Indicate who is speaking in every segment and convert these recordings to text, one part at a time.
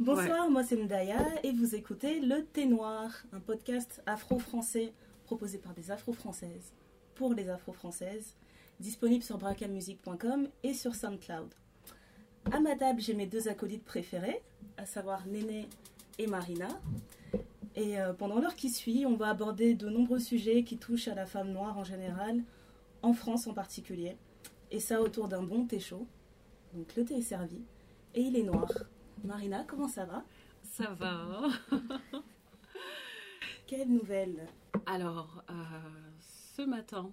Speaker 1: Bonsoir, moi c'est Ndaya et vous écoutez Le Thé Noir, un podcast afro-français proposé par des afro-françaises pour les afro-françaises, disponible sur bracamusic.com et sur SoundCloud. À ma table, j'ai mes deux acolytes préférés, à savoir Néné et Marina. Et euh, pendant l'heure qui suit, on va aborder de nombreux sujets qui touchent à la femme noire en général, en France en particulier. Et ça autour d'un bon thé chaud. Donc le thé est servi et il est noir. Marina, comment ça va?
Speaker 2: Ça va.
Speaker 1: Quelle nouvelle?
Speaker 2: Alors, euh, ce matin,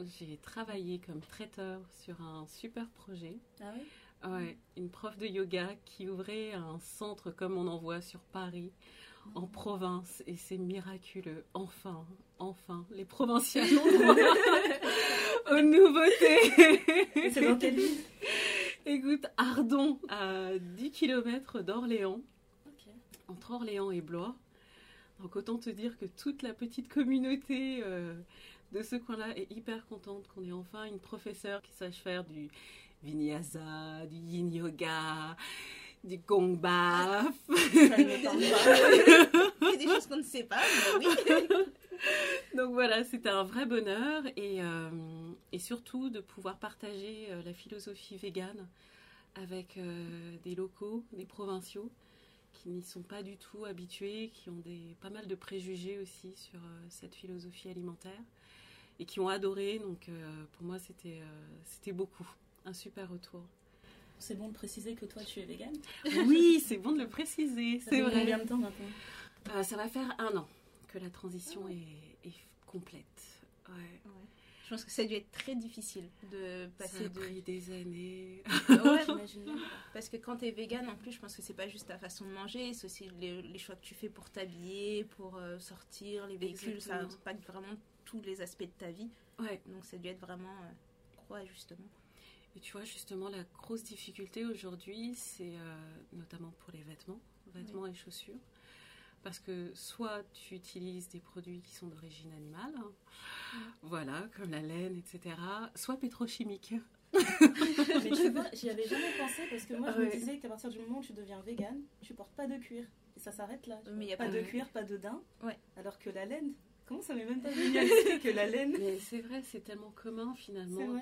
Speaker 2: j'ai travaillé comme traiteur sur un super projet.
Speaker 1: Ah oui
Speaker 2: Ouais, une prof de yoga qui ouvrait un centre comme on en voit sur Paris, en province, et c'est miraculeux. Enfin, enfin, les provinciales ont droit aux nouveautés.
Speaker 1: C'est dans quelle ville?
Speaker 2: Écoute, Ardon, à 10 km d'Orléans, entre Orléans et Blois. Donc autant te dire que toute la petite communauté euh, de ce coin-là est hyper contente qu'on ait enfin une professeure qui sache faire du vinyasa, du yin yoga, du gong baf.
Speaker 3: A des choses qu'on ne sait pas, mais oui.
Speaker 2: Donc voilà, c'était un vrai bonheur et, euh, et surtout de pouvoir partager euh, la philosophie végane avec euh, des locaux, des provinciaux qui n'y sont pas du tout habitués, qui ont des, pas mal de préjugés aussi sur euh, cette philosophie alimentaire et qui ont adoré. Donc euh, pour moi, c'était euh, c'était beaucoup. Un super retour.
Speaker 1: C'est bon de préciser que toi tu es végane.
Speaker 2: Oui, c'est bon de le préciser,
Speaker 1: Ça
Speaker 2: c'est
Speaker 1: fait
Speaker 2: vrai.
Speaker 1: combien de temps maintenant
Speaker 2: Euh, ça va faire un an que la transition est, est complète. Ouais.
Speaker 3: Je pense que ça a dû être très difficile de
Speaker 2: Ça
Speaker 3: passer
Speaker 2: a
Speaker 3: de.
Speaker 2: pris des années.
Speaker 3: Ouais,
Speaker 1: J'imagine
Speaker 3: parce que quand tu es vegan, en plus, je pense que c'est pas juste ta façon de manger, c'est aussi les, les choix que tu fais pour t'habiller, pour euh, sortir, les véhicules, ça impacte vraiment tous les aspects de ta vie.
Speaker 2: Ouais.
Speaker 3: Donc ça a dû être vraiment euh, gros ajustement.
Speaker 2: Et tu vois, justement, la grosse difficulté aujourd'hui, c'est euh, notamment pour les vêtements, vêtements et chaussures. Parce que soit tu utilises des produits qui sont d'origine animale, hein, voilà, comme la laine, etc., soit pétrochimiques.
Speaker 1: Mais tu vois, j'y avais jamais pensé parce que moi je me disais qu'à partir du moment où tu deviens végane, tu portes pas de cuir. Et ça s'arrête là.
Speaker 3: Mais y a
Speaker 1: pas
Speaker 3: pas
Speaker 1: de cuir, pas de daim.
Speaker 3: Ouais.
Speaker 1: Alors que la laine, comment ça m'est même pas venu à l'idée que la laine.
Speaker 2: Mais c'est vrai, c'est tellement commun finalement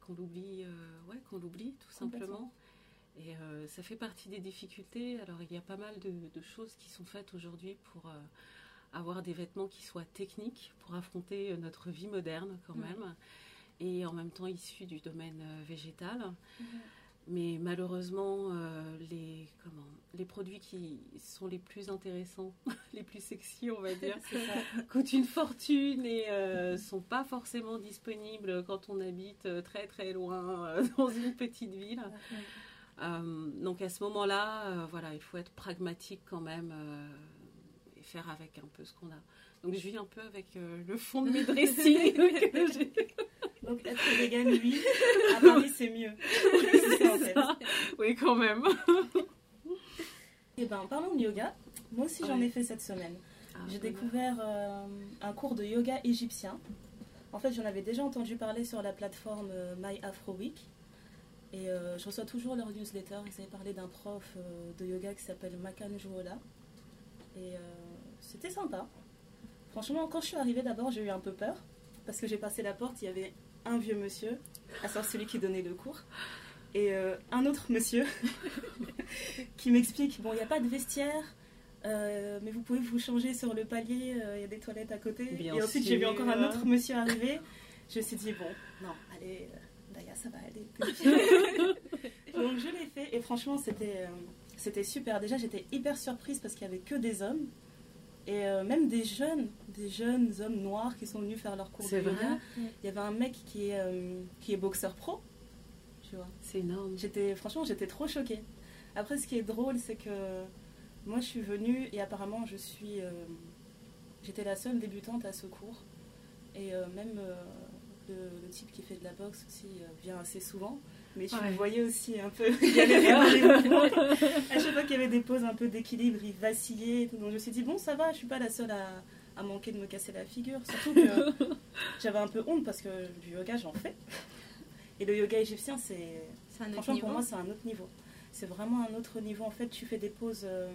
Speaker 2: qu'on l'oublie, euh, ouais, qu'on l'oublie tout simplement. Et euh, ça fait partie des difficultés. Alors il y a pas mal de, de choses qui sont faites aujourd'hui pour euh, avoir des vêtements qui soient techniques pour affronter euh, notre vie moderne quand même, et en même temps issus du domaine végétal. Mais malheureusement, euh, les, comment, les produits qui sont les plus intéressants, les plus sexy, on va dire, coûtent une fortune et euh, sont pas forcément disponibles quand on habite très très loin euh, dans une petite ville. Euh, donc à ce moment-là, euh, voilà, il faut être pragmatique quand même euh, et faire avec un peu ce qu'on a. Donc je vis un peu avec le fond de mes dressings.
Speaker 1: Donc être végane, oui, à Paris c'est mieux. Ça,
Speaker 2: oui, quand même.
Speaker 1: Et ben parlons de yoga. Moi aussi j'en
Speaker 2: Ouais.
Speaker 1: ai fait cette semaine.
Speaker 2: Ah,
Speaker 1: J'ai découvert euh, un cours de yoga égyptien. En fait, j'en avais déjà entendu parler sur la plateforme My Afro Week. Et euh, je reçois toujours leur newsletter. Ils avaient parlé d'un prof euh, de yoga qui s'appelle Makan Juola. Et euh, c'était sympa. Franchement, quand je suis arrivée d'abord, j'ai eu un peu peur. Parce que j'ai passé la porte, il y avait un vieux monsieur, à savoir celui qui donnait le cours, et un autre monsieur qui m'explique bon, il n'y a pas de vestiaire, mais vous pouvez vous changer sur le palier, il y a des toilettes à côté.
Speaker 2: Bien
Speaker 1: et ensuite, j'ai vu encore un autre monsieur arriver. Je me suis dit, bon, non, allez, Daya, ça va aller. Donc, je l'ai fait, et franchement, c'était euh, c'était super. Déjà, j'étais hyper surprise parce qu'il n'y avait que des hommes. Et euh, même des jeunes, des jeunes hommes noirs qui sont venus faire leur cours de
Speaker 2: C'est vrai
Speaker 1: yoga. Il y avait un mec qui est, euh, qui est boxeur pro, tu vois.
Speaker 2: C'est énorme.
Speaker 1: J'étais, franchement, j'étais trop choquée. Après, ce qui est drôle, c'est que moi, je suis venue et apparemment, je suis, euh, j'étais la seule débutante à ce cours. Et euh, même euh, le, type qui fait de la boxe aussi euh, vient assez souvent. Mais je
Speaker 2: Ouais.
Speaker 1: le voyais aussi un peu galérer dans les mouvements. À chaque fois qu'il y avait des pauses un peu d'équilibre, il vacillait. et tout. Donc je me suis dit, bon, ça va, je suis pas la seule à, à manquer de me casser la figure. Surtout que j'avais un peu honte parce que du yoga, j'en fais. Et le yoga égyptien, c'est Franchement,
Speaker 3: niveau.
Speaker 1: pour moi, c'est un autre niveau. c'est vraiment un autre niveau. En fait, tu fais des poses. euh,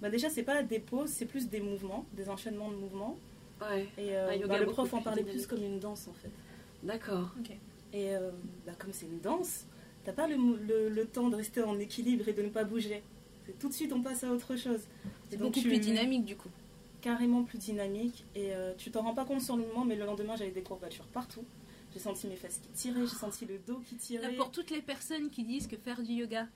Speaker 1: Bah déjà, c'est pas des poses, c'est plus des mouvements, des enchaînements de mouvements.
Speaker 2: Ouais.
Speaker 1: Et euh,
Speaker 2: yoga
Speaker 1: bah, le prof en parlait plus comme une danse en fait.
Speaker 2: D'accord.
Speaker 1: Et euh, bah, comme c'est une danse, t'as pas le, le- le temps de rester en équilibre et de ne pas bouger. Tout de suite on passe à autre chose.
Speaker 3: C'est beaucoup
Speaker 1: tu-
Speaker 3: plus dynamique du coup.
Speaker 1: Carrément plus dynamique. Et euh, tu t'en rends pas compte sur le moment, mais le lendemain j'avais des courbatures partout. J'ai senti mes fesses qui tiraient, j'ai senti le dos qui tirait.
Speaker 3: Pour toutes les personnes qui disent que faire du yoga,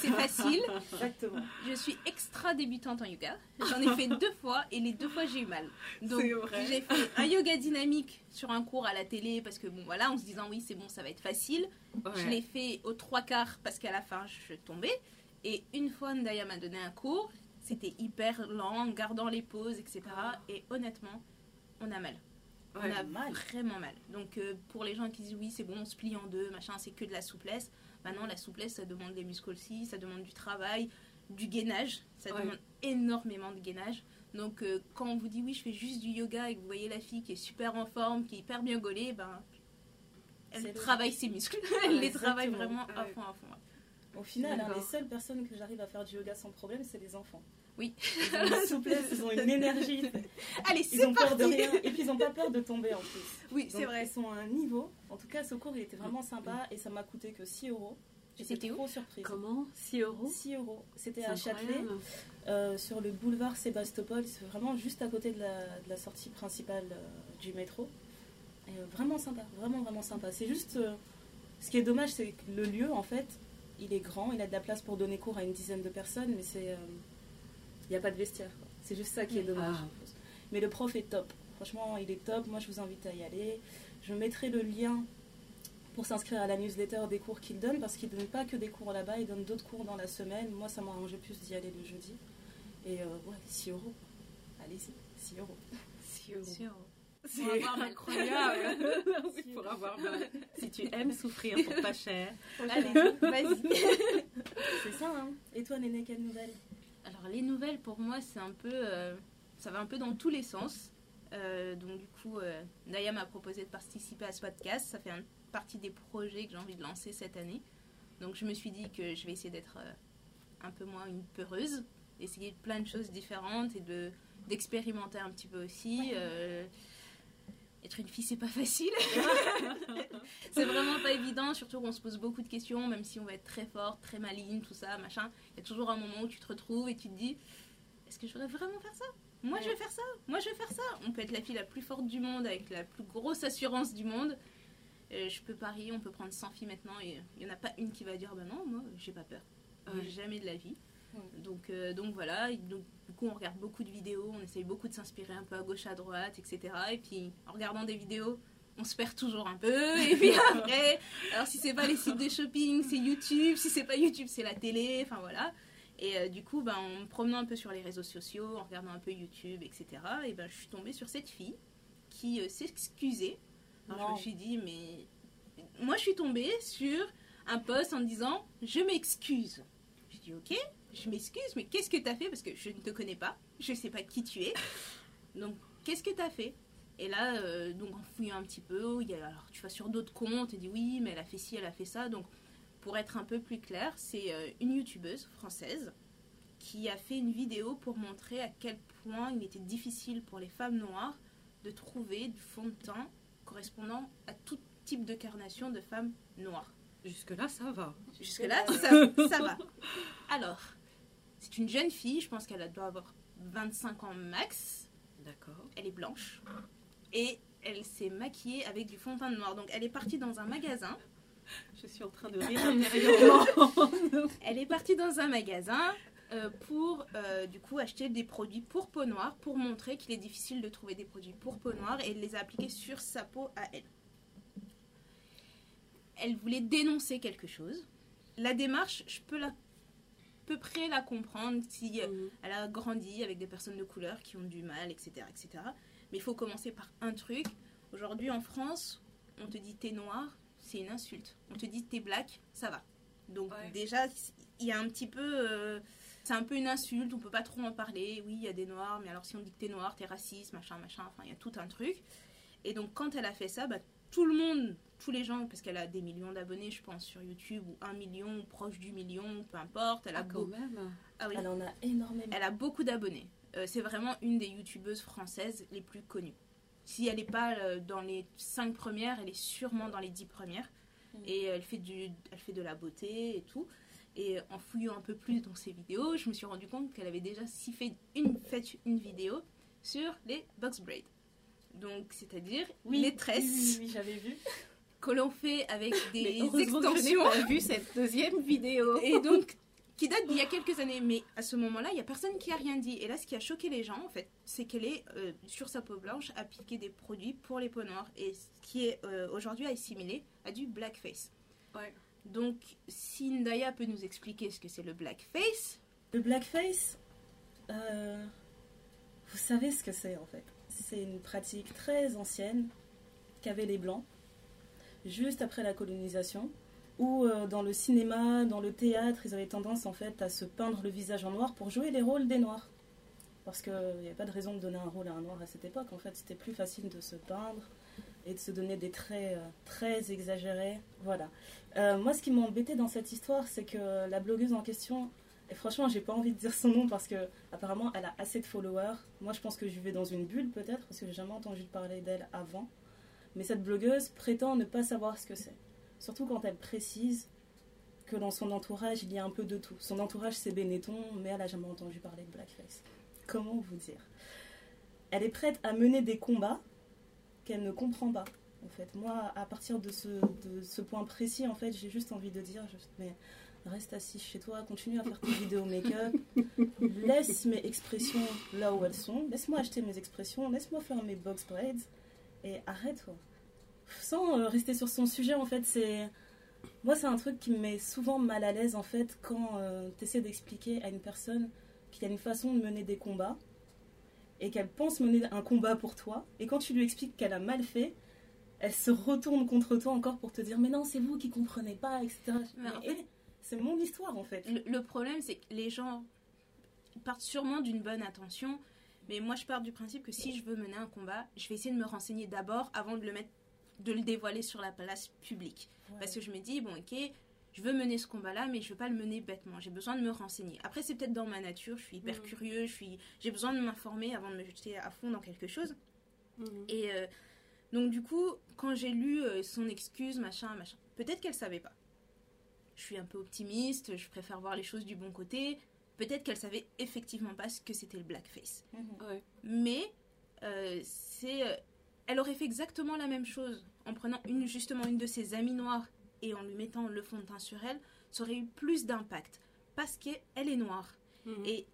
Speaker 3: c'est facile,
Speaker 1: Exactement.
Speaker 3: je suis extra débutante en yoga. J'en ai fait deux fois et les deux fois j'ai eu mal. Donc
Speaker 2: C'est vrai.
Speaker 3: j'ai fait un yoga dynamique sur un cours à la télé parce que bon voilà, en se disant oui c'est bon ça va être facile. Je l'ai fait aux trois quarts parce qu'à la fin je tombais. Et une fois Ndaya m'a donné un cours, c'était hyper lent, gardant les pauses, etc. Et honnêtement, on a mal.
Speaker 2: Ouais.
Speaker 3: on a
Speaker 1: mal.
Speaker 3: vraiment mal. Donc euh, pour les gens qui disent oui c'est bon on se plie en deux, machin, c'est que de la souplesse. Maintenant la souplesse ça demande des muscles aussi, ça demande du travail, du gainage, ça
Speaker 2: Ouais.
Speaker 3: demande énormément de gainage. Donc euh, quand on vous dit oui je fais juste du yoga et que vous voyez la fille qui est super en forme, qui est hyper bien gaulée, ben elle
Speaker 1: le-
Speaker 3: travaille ses muscles, elle les travaille vraiment à fond à fond.
Speaker 1: Au final, hein, les seules personnes que j'arrive à faire du yoga sans problème, c'est les enfants.
Speaker 3: Oui.
Speaker 1: Ils ont une souplesse, ils ont une énergie.
Speaker 3: Allez
Speaker 1: Ils
Speaker 3: c'est
Speaker 1: ont peur de rien. Et puis ils ont pas peur de tomber en plus.
Speaker 3: Oui c'est vrai.
Speaker 1: Ils sont à un niveau. En tout cas, ce cours, il était vraiment sympa et ça m'a coûté que 6 euros. J'étais trop surprise.
Speaker 2: Comment 6 euros
Speaker 1: 6 euros. C'était à Châtelet, euh, sur le boulevard Sébastopol. C'est vraiment juste à côté de la, de la sortie principale euh, du métro. Et, euh, vraiment sympa, vraiment, vraiment sympa. C'est juste. euh, ce qui est dommage, c'est que le lieu, en fait, il est grand. Il a de la place pour donner cours à une dizaine de personnes, mais c'est. Il n'y a pas de vestiaire. C'est juste ça qui est dommage.
Speaker 2: Ah.
Speaker 1: Mais le prof est top. Franchement, il est top. Moi, je vous invite à y aller. Je mettrai le lien pour s'inscrire à la newsletter des cours qu'il donne, parce qu'il ne donne pas que des cours là-bas, il donne d'autres cours dans la semaine. Moi, ça m'a arrangé plus d'y aller le jeudi. Et euh, ouais, 6 euros. Allez-y, 6 euros.
Speaker 2: 6 euros.
Speaker 3: Sûr.
Speaker 2: C'est
Speaker 3: Pour avoir
Speaker 2: incroyable. Oui, pour avoir mal. Si tu aimes souffrir pour pas cher.
Speaker 3: Allez vas-y.
Speaker 1: C'est ça, hein. Et toi, Néné, quelle nouvelle?
Speaker 3: Alors les nouvelles pour moi c'est un peu, euh, ça va un peu dans tous les sens. Euh, donc du coup, euh, Naya m'a proposé de participer à ce podcast. Ça fait un- partie des projets que j'ai envie de lancer cette année. Donc je me suis dit que je vais essayer d'être un peu moins une peureuse, d'essayer plein de choses différentes et de d'expérimenter un petit peu aussi. Être une fille c'est pas facile. c'est vraiment pas évident, surtout qu'on se pose beaucoup de questions, même si on va être très forte, très maligne, tout ça, machin. Il y a toujours un moment où tu te retrouves et tu te dis est-ce que je voudrais vraiment faire ça? Moi je vais faire ça Moi je vais faire ça On peut être la fille la plus forte du monde avec la plus grosse assurance du monde. Euh, je peux parier, on peut prendre 100 filles maintenant et il n'y en a pas une qui va dire bah non, moi j'ai pas peur.
Speaker 2: Ouais.
Speaker 3: Jamais de la vie. Donc, euh, donc voilà, donc, du coup on regarde beaucoup de vidéos, on essaye beaucoup de s'inspirer un peu à gauche, à droite, etc. Et puis en regardant des vidéos, on se perd toujours un peu. Et puis après, alors si c'est pas les sites de shopping, c'est YouTube. Si c'est pas YouTube, c'est la télé. Enfin voilà. Et euh, du coup, ben, en me promenant un peu sur les réseaux sociaux, en regardant un peu YouTube, etc., et ben, je suis tombée sur cette fille qui euh, s'excusait. Alors je me suis dit, mais moi je suis tombée sur un post en disant, je m'excuse. Je dis, ok, je m'excuse, mais qu'est-ce que tu as fait? Parce que je ne te connais pas, je ne sais pas qui tu es. Donc, qu'est-ce que tu as fait? Et là, euh, donc en fouillant un petit peu, il y a, alors tu vas sur d'autres comptes et dis oui, mais elle a fait ci, elle a fait ça. Donc, pour être un peu plus clair, c'est euh, une youtubeuse française qui a fait une vidéo pour montrer à quel point il était difficile pour les femmes noires de trouver du fond de teint correspondant à tout type de carnation de femmes noires.
Speaker 2: Jusque-là, ça va.
Speaker 3: Jusque-là, ça, ça va. Alors, c'est une jeune fille, je pense qu'elle doit avoir 25 ans max.
Speaker 2: D'accord.
Speaker 3: Elle est blanche. Et elle s'est maquillée avec du fond de teint noir. Donc, elle est partie dans un magasin.
Speaker 2: Je suis en train de rire intérieurement.
Speaker 3: Elle est partie dans un magasin euh, pour, euh, du coup, acheter des produits pour peau noire pour montrer qu'il est difficile de trouver des produits pour peau noire et elle les a appliqués sur sa peau à elle. Elle voulait dénoncer quelque chose. La démarche, je peux la peu près la comprendre si euh,
Speaker 2: Mhm.
Speaker 3: elle a grandi avec des personnes de couleur qui ont du mal, etc. etc. Mais il faut commencer par un truc. Aujourd'hui en France, on te dit t'es noir, c'est une insulte. On te dit t'es black, ça va. Donc
Speaker 2: Ouais.
Speaker 3: déjà, il y a un petit peu... euh, c'est un peu une insulte, on peut pas trop en parler. Oui, il y a des noirs, mais alors si on dit que t'es noir, t'es raciste, machin, machin, enfin, il y a tout un truc. Et donc quand elle a fait ça, bah, tout le monde tous les gens, parce qu'elle a des millions d'abonnés, je pense, sur YouTube, ou un million, ou proche du million, peu importe. Elle a
Speaker 2: Ah, quand même.
Speaker 3: Ah oui.
Speaker 1: Elle en a énormément.
Speaker 3: Elle a beaucoup d'abonnés. Euh, c'est vraiment une des youtubeuses françaises les plus connues. Si elle n'est pas euh, dans les 5 premières, elle est sûrement dans les 10 premières.
Speaker 1: Mhm.
Speaker 3: Et elle fait, du, elle fait de la beauté et tout. Et en fouillant un peu plus dans ses vidéos, je me suis rendu compte qu'elle avait déjà si fait une, fait une vidéo sur les box braids. Donc, c'est-à-dire les tresses
Speaker 1: Oui, oui, oui, j'avais vu.
Speaker 3: que l'on fait avec des
Speaker 2: que je
Speaker 3: extensions.
Speaker 2: pas vu cette deuxième vidéo.
Speaker 3: Et donc, qui date d'il y a quelques années. Mais à ce moment-là, il n'y a personne qui a rien dit. Et là, ce qui a choqué les gens, en fait, c'est qu'elle est, euh, sur sa peau blanche, appliqué des produits pour les peaux noires. Et ce qui est euh, aujourd'hui assimilé à du blackface.
Speaker 2: Ouais.
Speaker 3: Donc, si Ndaya peut nous expliquer ce que c'est le blackface,
Speaker 1: Le blackface, euh, vous savez ce que c'est en fait. C'est une pratique très ancienne qu'avaient les Blancs, juste après la colonisation, où euh, dans le cinéma, dans le théâtre, ils avaient tendance en fait à se peindre le visage en noir pour jouer les rôles des Noirs. Parce qu'il n'y avait pas de raison de donner un rôle à un Noir à cette époque. En fait, c'était plus facile de se peindre et de se donner des traits euh, très exagérés. Voilà. Euh, moi, ce qui m'a embêté dans cette histoire, c'est que la blogueuse en question, et franchement, j'ai pas envie de dire son nom parce que apparemment, elle a assez de followers. Moi, je pense que je vivais dans une bulle peut-être parce que j'ai jamais entendu parler d'elle avant. Mais cette blogueuse prétend ne pas savoir ce que c'est. Surtout quand elle précise que dans son entourage, il y a un peu de tout. Son entourage, c'est Benetton, mais elle a jamais entendu parler de blackface. Comment vous dire? Elle est prête à mener des combats qu'elle ne comprend pas. En fait, moi, à partir de ce, point précis, en fait, j'ai juste envie de dire, mais reste assis chez toi, continue à faire tes vidéos make-up, laisse mes expressions là où elles sont, laisse-moi acheter mes expressions, laisse-moi faire mes box braids, et arrête-toi. Sans euh, rester sur son sujet, en fait, c'est... Moi, c'est un truc qui me met souvent mal à l'aise, en fait, quand tu essaies d'expliquer à une personne qu'il y a une façon de mener des combats, et qu'elle pense mener un combat pour toi, et quand tu lui expliques qu'elle a mal fait, elle se retourne contre toi encore pour te dire mais non c'est vous qui comprenez pas etc eh, c'est mon histoire en fait
Speaker 3: le, le problème, c'est que les gens partent sûrement d'une bonne intention. Mais moi, je pars du principe que si je veux mener un combat, je vais essayer de me renseigner d'abord avant de le mettre, de le dévoiler sur la place publique. Parce que je me dis, bon, ok, je veux mener ce combat-là, mais je veux pas le mener bêtement. J'ai besoin de me renseigner. Après, c'est peut-être dans ma nature. Je suis hyper
Speaker 2: Mhm.
Speaker 3: curieux. Je suis, j'ai besoin de m'informer avant de me jeter à fond dans quelque chose.
Speaker 2: Mhm.
Speaker 3: Et euh, donc, du coup, quand j'ai lu euh, son excuse, machin, machin, peut-être qu'elle savait pas. Je suis un peu optimiste. Je préfère voir les choses du bon côté. Peut-être qu'elle savait effectivement pas ce que c'était le blackface
Speaker 1: Mhm.
Speaker 2: Ouais.
Speaker 3: mais euh, c'est euh, elle aurait fait exactement la même chose en prenant une justement une de ses amies noires et en lui mettant le fond de teint sur elle ça aurait eu plus d'impact parce qu'elle est noire
Speaker 2: Mhm.
Speaker 3: et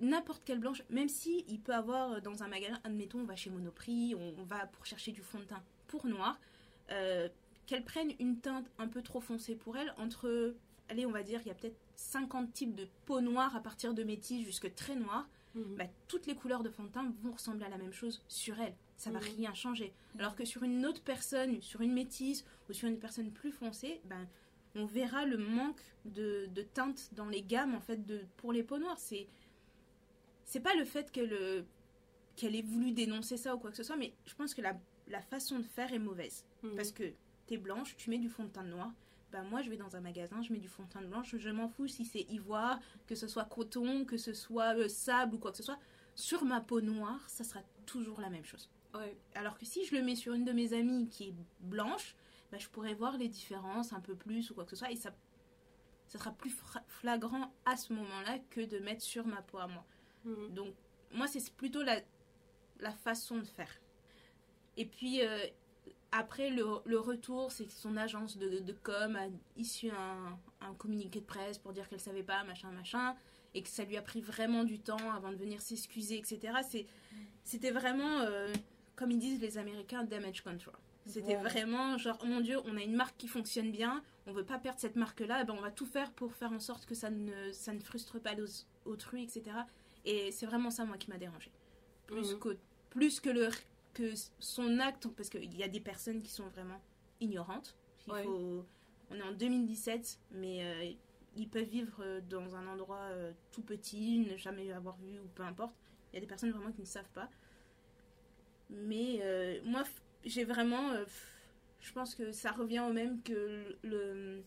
Speaker 3: n'importe quelle blanche même si il peut avoir euh, dans un magasin admettons on va chez Monoprix on, on va pour chercher du fond de teint pour noir euh, qu'elle prenne une teinte un peu trop foncée pour elle entre allez on va dire il y a peut-être 50 types de peau noire à partir de métis jusque très noir
Speaker 2: Mhm.
Speaker 3: bah, toutes les couleurs de fond de teint vont ressembler à la même chose sur elle. Ça va
Speaker 2: Mhm.
Speaker 3: rien changer. Alors que sur une autre personne, sur une métisse ou sur une personne plus foncée, ben, on verra le manque de, de teinte dans les gammes en fait de, pour les peaux noires. C'est c'est pas le fait qu'elle qu'elle ait voulu dénoncer ça ou quoi que ce soit, mais je pense que la, la façon de faire est mauvaise.
Speaker 2: Mhm.
Speaker 3: Parce que t'es blanche, tu mets du fond de teint noir. Bah moi, je vais dans un magasin, je mets du fond de teint blanche, je m'en fous si c'est ivoire, que ce soit coton, que ce soit euh, sable ou quoi que ce soit. Sur ma peau noire, ça sera toujours la même chose.
Speaker 2: Ouais.
Speaker 3: Alors que si je le mets sur une de mes amies qui est blanche, bah, je pourrais voir les différences un peu plus ou quoi que ce soit et ça, ça sera plus flagrant à ce moment-là que de mettre sur ma peau à moi.
Speaker 2: Mhm.
Speaker 3: Donc, moi, c'est plutôt la, la façon de faire. Et puis, euh, après, le, le retour, c'est que son agence de, de com a issu un, un communiqué de presse pour dire qu'elle savait pas, machin, machin, et que ça lui a pris vraiment du temps avant de venir s'excuser, etc. C'était vraiment, euh, comme ils disent les Américains, damage control. C'était vraiment genre, oh mon Dieu, on a une marque qui fonctionne bien, on veut pas perdre cette marque-là, eh ben on va tout faire pour faire en sorte que ça ne, ça ne frustre pas autrui, etc. Et c'est vraiment ça, moi, qui m'a dérangé. Plus,
Speaker 2: Mhm.
Speaker 3: que, plus que, le, que son acte, parce qu'il y a des personnes qui sont vraiment ignorantes. Il
Speaker 2: Ouais.
Speaker 3: faut, on est en 2017, mais euh, ils peuvent vivre euh, dans un endroit euh, tout petit, ne jamais avoir vu, ou peu importe. Il y a des personnes vraiment qui ne savent pas. Mais euh, moi, j'ai vraiment... je pense que ça revient au même que le,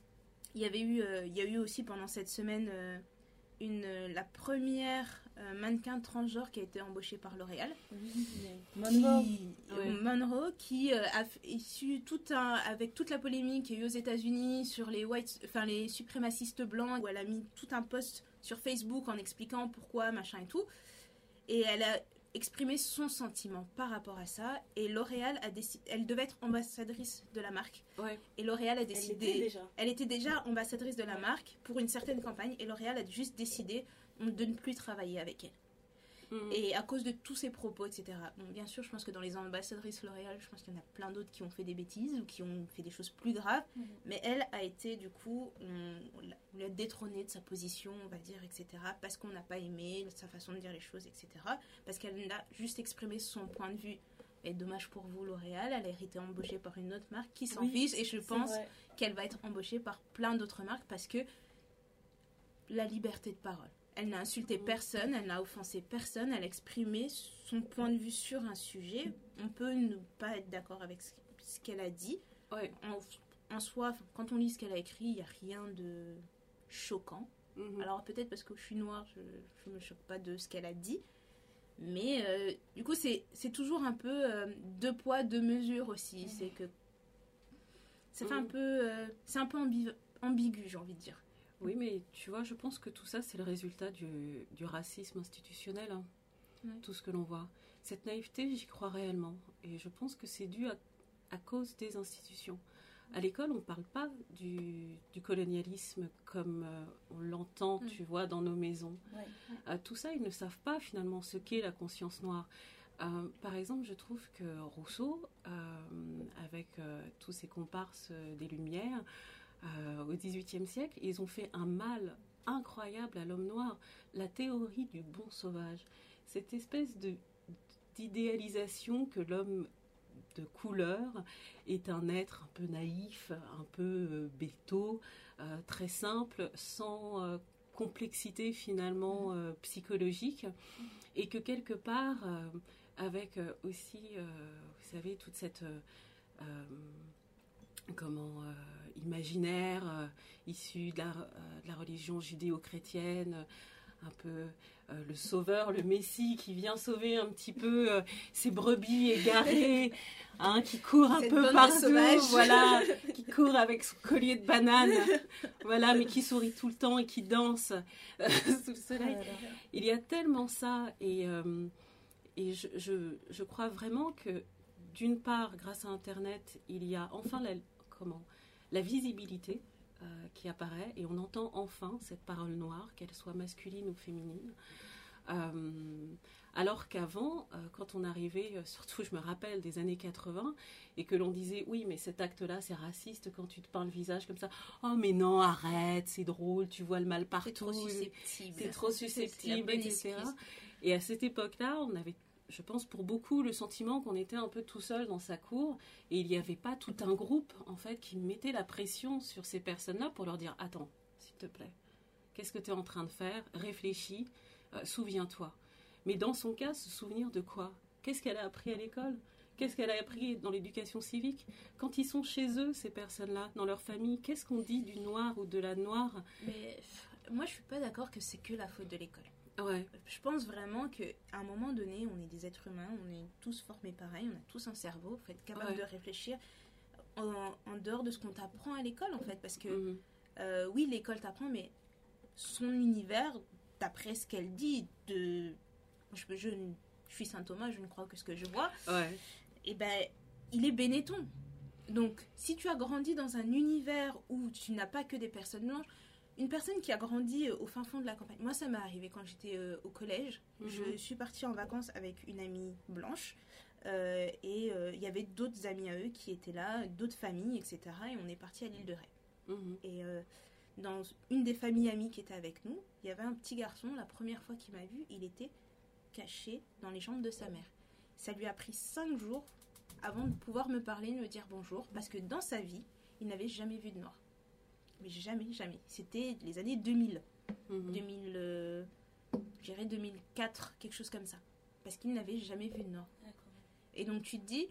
Speaker 3: il y avait eu il y a eu aussi pendant cette semaine une la première euh, mannequin transgenre qui a été embauchée par L'Oréal
Speaker 1: Monroe.
Speaker 3: qui,
Speaker 2: Ouais.
Speaker 3: Monroe, qui euh, a f- issu tout un, avec toute la polémique qu'il y a eu aux États-Unis sur les enfin les suprémacistes blancs, où elle a mis tout un post sur Facebook en expliquant pourquoi, machin et tout. Et elle a exprimé son sentiment par rapport à ça. Et L'Oréal a décidé, elle devait être ambassadrice de la marque.
Speaker 2: Ouais.
Speaker 3: Et L'Oréal a
Speaker 1: Elle
Speaker 3: décidé.
Speaker 1: déjà.
Speaker 3: Elle était déjà ambassadrice de la
Speaker 1: Ouais.
Speaker 3: marque pour une certaine campagne et L'Oréal a juste décidé de ne plus travailler avec elle.
Speaker 2: Mhm.
Speaker 3: Et à cause de tous ces propos, etc. Bon, bien sûr, je pense que dans les ambassadrices L'Oréal, je pense qu'il y en a plein d'autres qui ont fait des bêtises ou qui ont fait des choses plus graves.
Speaker 1: Mhm.
Speaker 3: Mais elle a été, du coup, on, on l'a- détrônée de sa position, on va dire, etc. Parce qu'on n'a pas aimé sa façon de dire les choses, etc. Parce qu'elle a juste exprimé son point de vue. Et dommage pour vous, L'Oréal, elle a été embauchée par une autre marque qui s'en
Speaker 1: Oui,
Speaker 3: fiche. Et je pense qu'elle va être embauchée par plein d'autres marques parce que la liberté de parole. Elle n'a insulté personne, elle n'a offensé personne, elle a exprimé son point de vue sur un sujet. On peut ne pas être d'accord avec ce, qu'elle a dit.
Speaker 2: Ouais.
Speaker 3: En, en soi, quand on lit ce qu'elle a écrit, il n'y a rien de choquant.
Speaker 2: Mhm.
Speaker 3: Alors peut-être parce que je suis noire, je ne me choque pas de ce qu'elle a dit. Mais euh, du coup, c'est toujours un peu euh, deux poids, deux mesures aussi.
Speaker 1: Mhm.
Speaker 3: C'est que ça fait un
Speaker 2: Mhm.
Speaker 3: peu, euh, c'est un peu ambi- ambigu, j'ai envie de dire.
Speaker 2: Oui, mais tu vois, je pense que tout ça, c'est le résultat du, du racisme institutionnel. hein.
Speaker 3: Ouais.
Speaker 2: Tout ce que l'on voit. Cette naïveté, j'y crois réellement. Et je pense que c'est dû à, à cause des institutions. À l'école, on ne parle pas du, du colonialisme comme euh, on l'entend,
Speaker 3: Mm.
Speaker 2: tu vois, dans nos maisons.
Speaker 1: Ouais.
Speaker 2: Euh, tout ça, ils ne savent pas finalement ce qu'est la conscience noire. Euh, par exemple, je trouve que Rousseau, avec tous ses comparses des Lumières, euh, au XVIIIe siècle, ils ont fait un mal incroyable à l'homme noir. La théorie du bon sauvage, cette espèce de d'idéalisation que l'homme de couleur est un être un peu naïf, un peu euh, béto, euh, très simple, sans euh, complexité finalement euh, psychologique, et que quelque part, avec aussi, vous savez, toute cette comment imaginaire euh, issu de la, euh, de la religion judéo-chrétienne, un peu euh, le sauveur, le messie qui vient sauver un petit peu euh, ses brebis égarées, hein, qui court un
Speaker 3: Cette
Speaker 2: peu partout, voilà, qui court avec son collier de banane, voilà, mais qui sourit tout le temps et qui danse euh, sous le soleil.
Speaker 1: Ah.
Speaker 2: Il y a tellement ça et, euh, et je, je, je crois vraiment que d'une part, grâce à Internet, il y a enfin la, comment, la visibilité euh, qui apparaît et on entend enfin cette parole noire, qu'elle soit masculine ou féminine. Euh, alors qu'avant, euh, quand on arrivait, surtout je me rappelle des années 80, et que l'on disait oui, mais cet acte-là c'est raciste quand tu te peins le visage comme ça. Oh, mais non, arrête, c'est drôle, tu vois le mal partout.
Speaker 3: C'est trop susceptible.
Speaker 2: Trop susceptible, etc. Et à cette époque-là, on avait, je pense, pour beaucoup, le sentiment qu'on était un peu tout seul dans sa cour. Et il n'y avait pas tout un groupe, en fait, qui mettait la pression sur ces personnes-là pour leur dire Attends, s'il te plaît, qu'est-ce que tu es en train de faire? Réfléchis, euh, souviens-toi. Mais dans son cas, se souvenir de quoi? Qu'est-ce qu'elle a appris à l'école? Qu'est-ce qu'elle a appris dans l'éducation civique? Quand ils sont chez eux, ces personnes-là, dans leur famille, qu'est-ce qu'on dit du noir ou de la noire?
Speaker 3: Mais moi, je suis pas d'accord que c'est que la faute de l'école.
Speaker 2: Ouais,
Speaker 3: Je pense vraiment qu'à un moment donné, on est des êtres humains, on est tous formés pareil, on a tous un cerveau, faut être capable
Speaker 2: Ouais.
Speaker 3: de réfléchir en, en dehors de ce qu'on t'apprend à l'école, en fait. Parce que,
Speaker 2: mhm,
Speaker 3: euh, oui, l'école t'apprend, mais son univers, d'après ce qu'elle dit, de. Je, je, je suis Saint Thomas, je ne crois que ce que je vois,
Speaker 2: ouais,
Speaker 3: et ben, il est Benetton. Donc, si tu as grandi dans un univers où tu n'as pas que des personnes blanches, une personne qui a grandi euh, au fin fond de la campagne, moi ça m'est arrivé quand j'étais euh, au collège,
Speaker 2: Mhm.
Speaker 3: je suis partie en vacances avec une amie blanche euh, et euh, il y avait d'autres amis à eux qui étaient là, d'autres familles, etc. Et on est parti à l'île de Ré.
Speaker 2: mhm.
Speaker 3: Et euh, dans une des familles amies qui était avec nous, il y avait un petit garçon, la première fois qu'il m'a vu, il était caché dans les jambes de sa mère. Ça lui a pris cinq jours avant de pouvoir me parler, de me dire bonjour, parce que dans sa vie, il n'avait jamais vu de noir. Mais jamais, jamais. C'était les années 2000,
Speaker 2: Mhm.
Speaker 3: 2000, euh, je dirais 2004, quelque chose comme ça. Parce qu'il n'avait jamais vu de noir. Et donc tu te dis,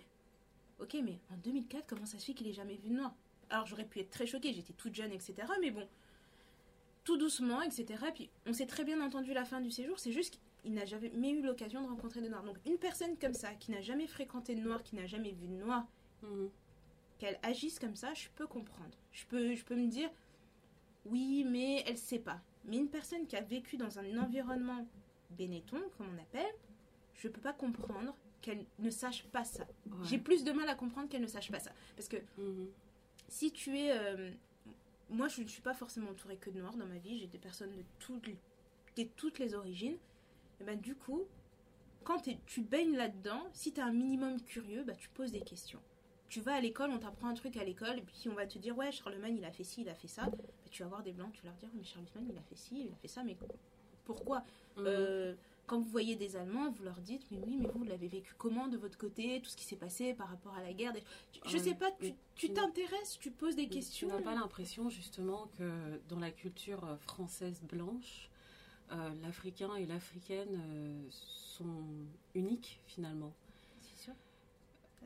Speaker 3: Ok, mais en 2004, comment ça se fait qu'il ait jamais vu de noir Alors j'aurais pu être très choquée, j'étais toute jeune, etc. Mais bon, tout doucement, etc. Puis on s'est très bien entendu la fin du séjour, c'est juste qu'il n'a jamais eu l'occasion de rencontrer de noirs. Donc une personne comme ça, qui n'a jamais fréquenté de noir, qui n'a jamais vu de noir,
Speaker 2: Mhm.
Speaker 3: Qu'elle agisse comme ça, je peux comprendre. Je peux, je peux me dire, oui, mais elle sait pas. Mais une personne qui a vécu dans un environnement bénéton, comme on appelle, je peux pas comprendre qu'elle ne sache pas ça.
Speaker 2: Ouais.
Speaker 3: J'ai plus de mal à comprendre qu'elle ne sache pas ça. Parce que
Speaker 2: Mhm.
Speaker 3: si tu es... euh, moi, je ne suis pas forcément entourée que de noirs dans ma vie. J'ai des personnes de toutes, les- de toutes les origines. Et ben du coup, quand tu baignes là-dedans, si tu es un minimum curieux, bah, tu poses des questions. Tu vas à l'école, on t'apprend un truc à l'école, et puis on va te dire, ouais, Charlemagne, il a fait ci, il a fait ça. Bah, tu vas voir des blancs, tu vas leur dire, mais Charlemagne, il a fait ci, il a fait ça, mais pourquoi?
Speaker 2: Mhm.
Speaker 3: euh, quand vous voyez des Allemands, vous leur dites, mais oui, mais vous l'avez vécu comment de votre côté, tout ce qui s'est passé par rapport à la guerre. des- tu- Je
Speaker 2: Ouais,
Speaker 3: sais pas, tu tu
Speaker 2: tu-
Speaker 3: t'intéresses, tu poses des
Speaker 2: Tu
Speaker 3: questions.
Speaker 2: n'as pas l'impression justement que dans la culture euh, française blanche, euh, l'Africain et l'Africaine euh, sont uniques finalement?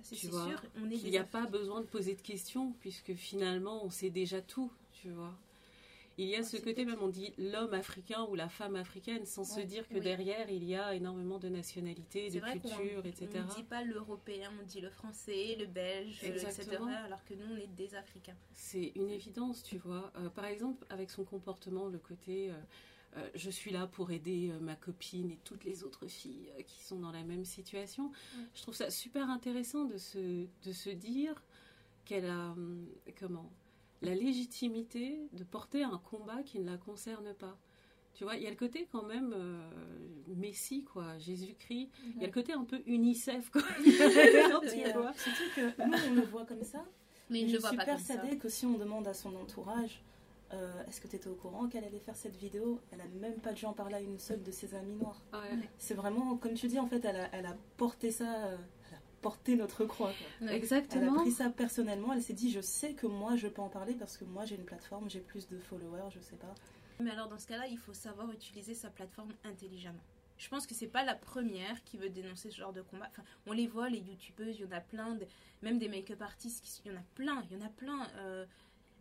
Speaker 3: C'est sûr. On est
Speaker 2: Il n'y a pas besoin de poser de questions puisque finalement on sait déjà tout, tu vois. Il y a ce côté même, on dit l'homme africain ou la femme africaine, sans se dire que
Speaker 3: oui.
Speaker 2: derrière il y a énormément de nationalités, de cultures, etc.
Speaker 3: on ne dit pas l'européen, on dit le français, le belge, etc. Alors que nous, on est des Africains.
Speaker 2: C'est une évidence, tu vois. Euh, par exemple, avec son comportement, le côté euh, euh, je suis là pour aider euh, ma copine et toutes les autres filles euh, qui sont dans la même situation. Je trouve ça super intéressant de se, de se dire qu'elle a hum, comment la légitimité de porter un combat qui ne la concerne pas. Tu vois, il y a le côté quand même euh, Messie, quoi, Jésus-Christ. Il y a le côté un peu UNICEF, quoi.
Speaker 1: surtout que nous, on le voit comme ça.
Speaker 3: Mais
Speaker 1: Mais
Speaker 3: je
Speaker 1: je
Speaker 3: vois
Speaker 1: suis
Speaker 3: pas comme ça.
Speaker 1: persuadée que si on demande à son entourage, euh, est-ce que tu étais au courant qu'elle allait faire cette vidéo? Elle a même pas dû en parler à une seule de ses amies noires.
Speaker 2: Ouais.
Speaker 1: C'est vraiment, comme tu dis, en fait, elle a, elle a porté ça, euh, elle a porté notre croix. quoi.
Speaker 3: Ouais.
Speaker 1: Elle a
Speaker 2: Exactement.
Speaker 1: pris ça personnellement, elle s'est dit, je sais que moi, je peux en parler parce que moi, j'ai une plateforme, j'ai plus de followers, je sais pas.
Speaker 3: Mais alors, dans ce cas-là, il faut savoir utiliser sa plateforme intelligemment. Je pense que c'est pas la première qui veut dénoncer ce genre de combat. Enfin, on les voit, les youtubeuses, il y en a plein, de- même des make-up artistes, il y en a plein, il y en a plein. euh,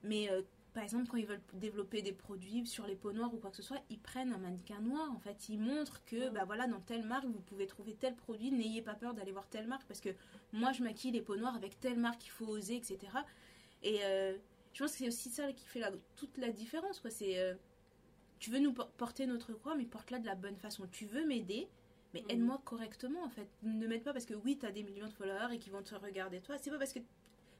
Speaker 3: mais euh, par exemple, quand ils veulent développer des produits sur les peaux noires ou quoi que ce soit, ils prennent un mannequin noir. En fait, ils montrent que, bah voilà, dans telle marque, vous pouvez trouver tel produit. N'ayez pas peur d'aller voir telle marque parce que moi, je maquille les peaux noires avec telle marque, il faut oser, etc. Et euh, je pense que c'est aussi ça qui fait la- toute la différence, quoi. C'est euh, tu veux nous por- porter notre croix, mais porte-la de la bonne façon. Tu veux m'aider, mais
Speaker 2: Mhm.
Speaker 3: aide-moi correctement, en fait. Ne m'aide pas parce que oui, t'as des millions de followers et qui vont te regarder toi. C'est pas parce que.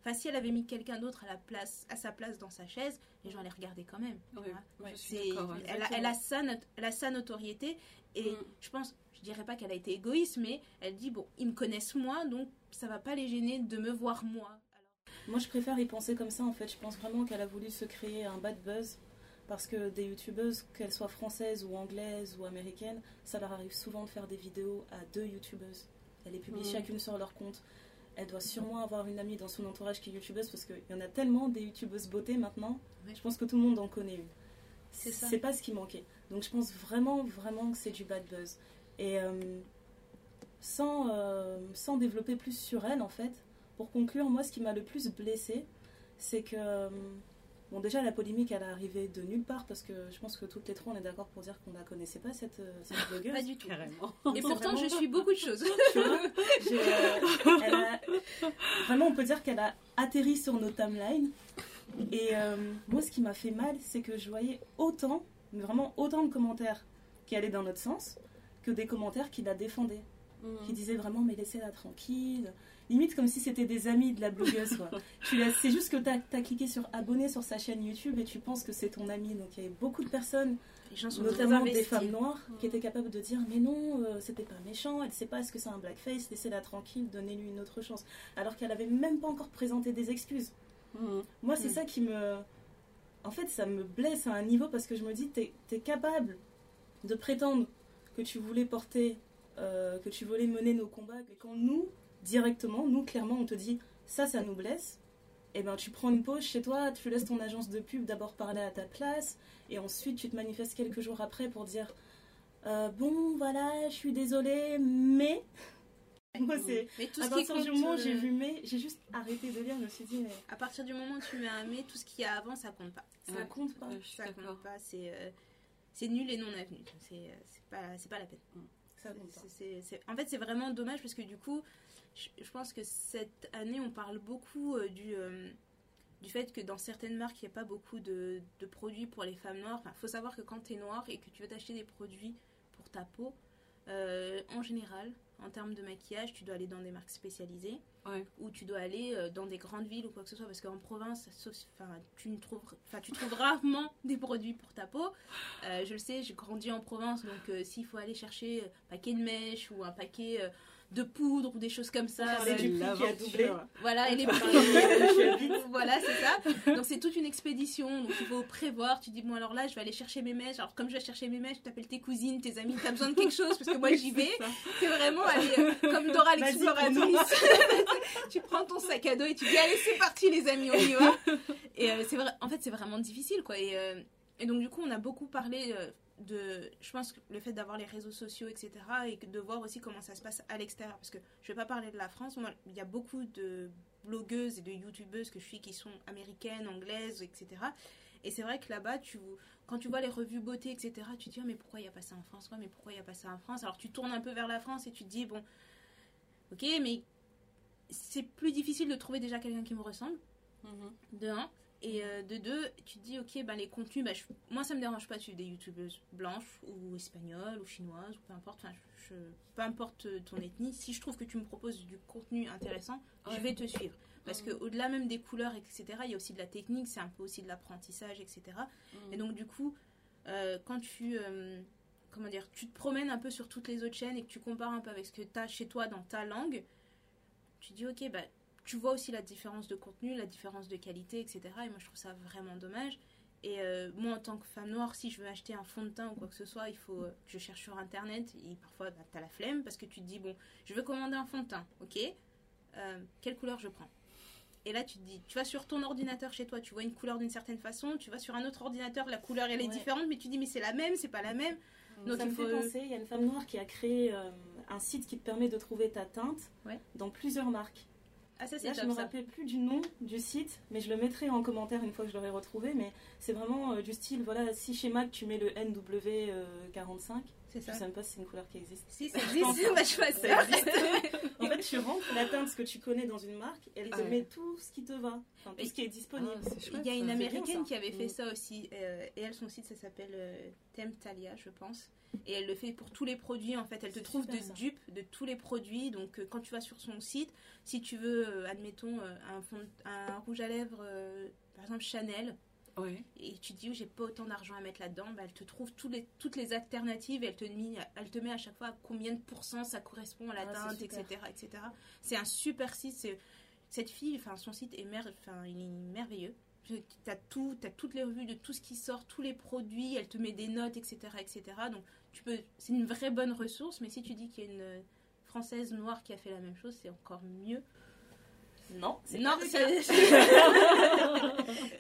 Speaker 3: Enfin, si elle avait mis quelqu'un d'autre à, la place, à sa place dans sa chaise, les gens allaient regarder quand même. elle, a, elle, a sa not- elle a sa notoriété et
Speaker 2: Mm.
Speaker 3: je pense, je dirais pas qu'elle a été égoïste, mais elle dit bon, ils me connaissent moi, donc ça va pas les gêner de me voir moi. Alors,
Speaker 1: Moi, je préfère y penser comme ça, en fait. Je pense vraiment qu'elle a voulu se créer un bad buzz. Parce que des youtubeuses, qu'elles soient françaises ou anglaises ou américaines, ça leur arrive souvent de faire des vidéos à deux youtubeuses. Elles les publient
Speaker 2: Mhm.
Speaker 1: chacune sur leur compte. Elle doit sûrement avoir une amie dans son entourage qui est youtubeuse parce qu'il y en a tellement des youtubeuses beauté maintenant.
Speaker 3: Ouais.
Speaker 1: Je pense que tout le monde en connaît une.
Speaker 3: C'est ça.
Speaker 1: C'est pas ce qui manquait. Donc je pense vraiment, vraiment que c'est du bad buzz. Et euh, sans, euh, sans développer plus sur elle, en fait, pour conclure, moi, ce qui m'a le plus blessée, c'est que. Bon, déjà, la polémique, elle est arrivée de nulle part parce que je pense que toutes les trois, on est d'accord pour dire qu'on ne la connaissait pas, cette, euh, cette blogueuse.
Speaker 3: pas du tout.
Speaker 2: Carrément.
Speaker 3: Et pourtant,
Speaker 1: vraiment-
Speaker 3: je suis beaucoup de choses.
Speaker 1: Tu vois, j'ai, euh, elle a- vraiment, on peut dire qu'elle a atterri sur nos timelines. Et euh, moi, ce qui m'a fait mal, c'est que je voyais autant, mais vraiment autant de commentaires qui allaient dans notre sens que des commentaires qui la défendaient,
Speaker 2: Mhm.
Speaker 1: qui disaient vraiment, mais laissez-la tranquille. Limite comme si c'était des amis de la blogueuse. quoi. Tu c'est juste que tu as, cliqué sur abonner sur sa chaîne YouTube et tu penses que c'est ton ami. Donc il y avait beaucoup de personnes
Speaker 3: Les gens sont très
Speaker 1: notamment des femmes noires qui étaient capables de dire mais non euh, c'était pas méchant elle sait pas est-ce que c'est un blackface laissez-la tranquille donnez-lui une autre chance alors qu'elle avait même pas encore présenté des excuses
Speaker 2: Mhm.
Speaker 1: moi c'est
Speaker 3: Mm.
Speaker 1: ça qui me en fait ça me blesse à un niveau parce que je me dis t'es es capable de prétendre que tu voulais porter euh, que tu voulais mener nos combats quand nous directement nous clairement on te dit ça ça nous blesse et ben tu prends une pause chez toi, tu laisses ton agence de pub d'abord parler à ta place, et ensuite tu te manifestes quelques jours après pour dire euh, bon voilà, je suis désolée, mais Moi, c'est.
Speaker 3: Mais tout
Speaker 1: À partir
Speaker 3: compte,
Speaker 1: du moment où j'ai
Speaker 3: euh,
Speaker 1: vu mais, j'ai juste arrêté de lire. Je me suis dit, mais
Speaker 3: À partir du moment où tu mets un mais, tout ce qu'il y a avant, ça compte pas.
Speaker 1: ça
Speaker 2: Ouais.
Speaker 1: compte pas.
Speaker 2: Suis
Speaker 3: Ça compte pas. C'est euh, c'est nul et non avenu. C'est euh, c'est pas, c'est pas la peine.
Speaker 1: Ça compte pas.
Speaker 3: En fait, c'est vraiment dommage parce que du coup, je, je pense que cette année, on parle beaucoup euh, du, euh, du fait que dans certaines marques, il n'y a pas beaucoup de, de produits pour les femmes noires. Il faut savoir que quand tu es noire et que tu veux t'acheter des produits pour ta peau, euh, en général, en termes de maquillage, tu dois aller dans des marques spécialisées
Speaker 2: Ouais.
Speaker 3: ou tu dois aller dans des grandes villes ou quoi que ce soit parce qu'en province sauf- tu ne tu trouves rarement des produits pour ta peau Euh, je le sais j'ai grandi en province donc euh, s'il faut aller chercher un paquet de mèches ou un paquet de poudre ou des choses comme ça euh,
Speaker 1: du prix qui a doublé.
Speaker 3: voilà et les prix voilà, c'est ça. Donc c'est toute une expédition. Donc il faut prévoir. Tu dis bon alors là je vais aller chercher mes mèches. Alors comme je vais chercher mes mèches, tu t'appelles tes cousines, tes amis, t'as besoin de quelque chose parce que moi j'y vais. C'est vraiment aller euh, comme Dora l'exploratrice. tu prends ton sac à dos et tu dis allez c'est parti les amis on y va. Et euh, c'est vrai. En fait c'est vraiment difficile quoi. Et, euh, et donc du coup on a beaucoup parlé. euh, de, je pense que le fait d'avoir les réseaux sociaux, etc., et de voir aussi comment ça se passe à l'extérieur. Parce que je vais pas parler de la France, moi, il y a beaucoup de blogueuses et de youtubeuses que je suis qui sont américaines, anglaises, etc. Et c'est vrai que là-bas, tu, quand tu vois les revues beauté, etc., tu te dis, Ah, mais pourquoi il n'y a pas ça en France? Ouais, mais pourquoi il n'y a pas ça en France? Alors tu tournes un peu vers la France et tu te dis, bon, ok, mais c'est plus difficile de trouver déjà quelqu'un qui me ressemble,
Speaker 2: Mhm.
Speaker 3: de un. Et euh, de deux, tu te dis, ok, ben, les contenus, ben, je- moi ça me dérange pas de suivre des youtubeuses blanches ou espagnoles ou chinoises ou peu importe, enfin, je, je- peu importe ton ethnie, si je trouve que tu me proposes du contenu intéressant, je vais te suivre. Parce que au-delà même des couleurs, etc., il y a aussi de la technique, c'est un peu aussi de l'apprentissage, etc.
Speaker 2: Mhm.
Speaker 3: Et donc du coup, euh, quand tu, euh, comment dire, tu te promènes un peu sur toutes les autres chaînes et que tu compares un peu avec ce que tu as chez toi dans ta langue, tu dis ok, bah, tu vois aussi la différence de contenu, la différence de qualité, etc. Et moi je trouve ça vraiment dommage. Et euh, moi en tant que femme noire, si je veux acheter un fond de teint ou quoi que ce soit, il faut euh, que je cherche sur internet. Et parfois bah, tu as la flemme parce que tu te dis bon, je veux commander un fond de teint, ok, euh, quelle couleur je prends? Et là, tu te dis, tu vas sur ton ordinateur chez toi, tu vois une couleur d'une certaine façon, tu vas sur un autre ordinateur, la couleur elle est
Speaker 1: Ouais.
Speaker 3: différente, mais tu dis, mais c'est la même, c'est pas la même. Donc
Speaker 1: ça
Speaker 3: il
Speaker 1: me
Speaker 3: faut-
Speaker 1: fait penser, il y a une femme noire qui a créé euh, un site qui te permet de trouver ta teinte
Speaker 3: Ouais.
Speaker 1: dans plusieurs marques.
Speaker 3: Ah, ça
Speaker 1: Là, je
Speaker 3: top
Speaker 1: me
Speaker 3: ça.
Speaker 1: rappelle plus du nom du site, mais je le mettrai en commentaire une fois que je l'aurai retrouvé. Mais c'est vraiment euh, du style, voilà, si chez Mac tu mets le NW45,
Speaker 3: C'est
Speaker 1: je
Speaker 3: ça.
Speaker 1: sais même pas si c'est une couleur qui existe.
Speaker 3: Si, ça
Speaker 1: Je pense
Speaker 3: existe, bah, je
Speaker 1: Ça
Speaker 3: ça.
Speaker 1: Tu rentres la teinte ce que tu connais dans une marque, elle te
Speaker 2: Ouais.
Speaker 1: met tout ce qui te va, enfin, tout
Speaker 3: Et-
Speaker 1: ce qui est disponible.
Speaker 2: Ah, chouette,
Speaker 3: Il y a une
Speaker 2: ça.
Speaker 3: américaine
Speaker 1: bien,
Speaker 3: qui avait fait
Speaker 2: Mm.
Speaker 3: ça aussi, euh, et elle, son site, ça s'appelle euh, Temptalia, je pense. Et elle le fait pour tous les produits, en fait. Elle te trouve de
Speaker 1: ça.
Speaker 3: dupes de tous les produits. Donc, euh, quand tu vas sur son site, si tu veux, euh, admettons, euh, un, fond de- un rouge à lèvres, euh, par exemple Chanel,
Speaker 2: Ouais.
Speaker 3: et tu te dis, oh, j'ai pas autant d'argent à mettre là-dedans, bah, elle te trouve tous les, toutes les alternatives et elle te, met, elle te met à chaque fois à combien de pourcents ça correspond à la
Speaker 1: Ah, c'est
Speaker 3: teinte,
Speaker 1: super.
Speaker 3: etc., etc. C'est un super site. Cette fille, enfin, son site est, mer- enfin, il est merveilleux. Tu as tout, t'as toutes les revues de tout ce qui sort, tous les produits, elle te met des notes, etc., etc. Donc, tu peux, c'est une vraie bonne ressource, mais si tu dis qu'il y a une française noire qui a fait la même chose, c'est encore mieux.
Speaker 1: Non, c'est
Speaker 3: Non, c'est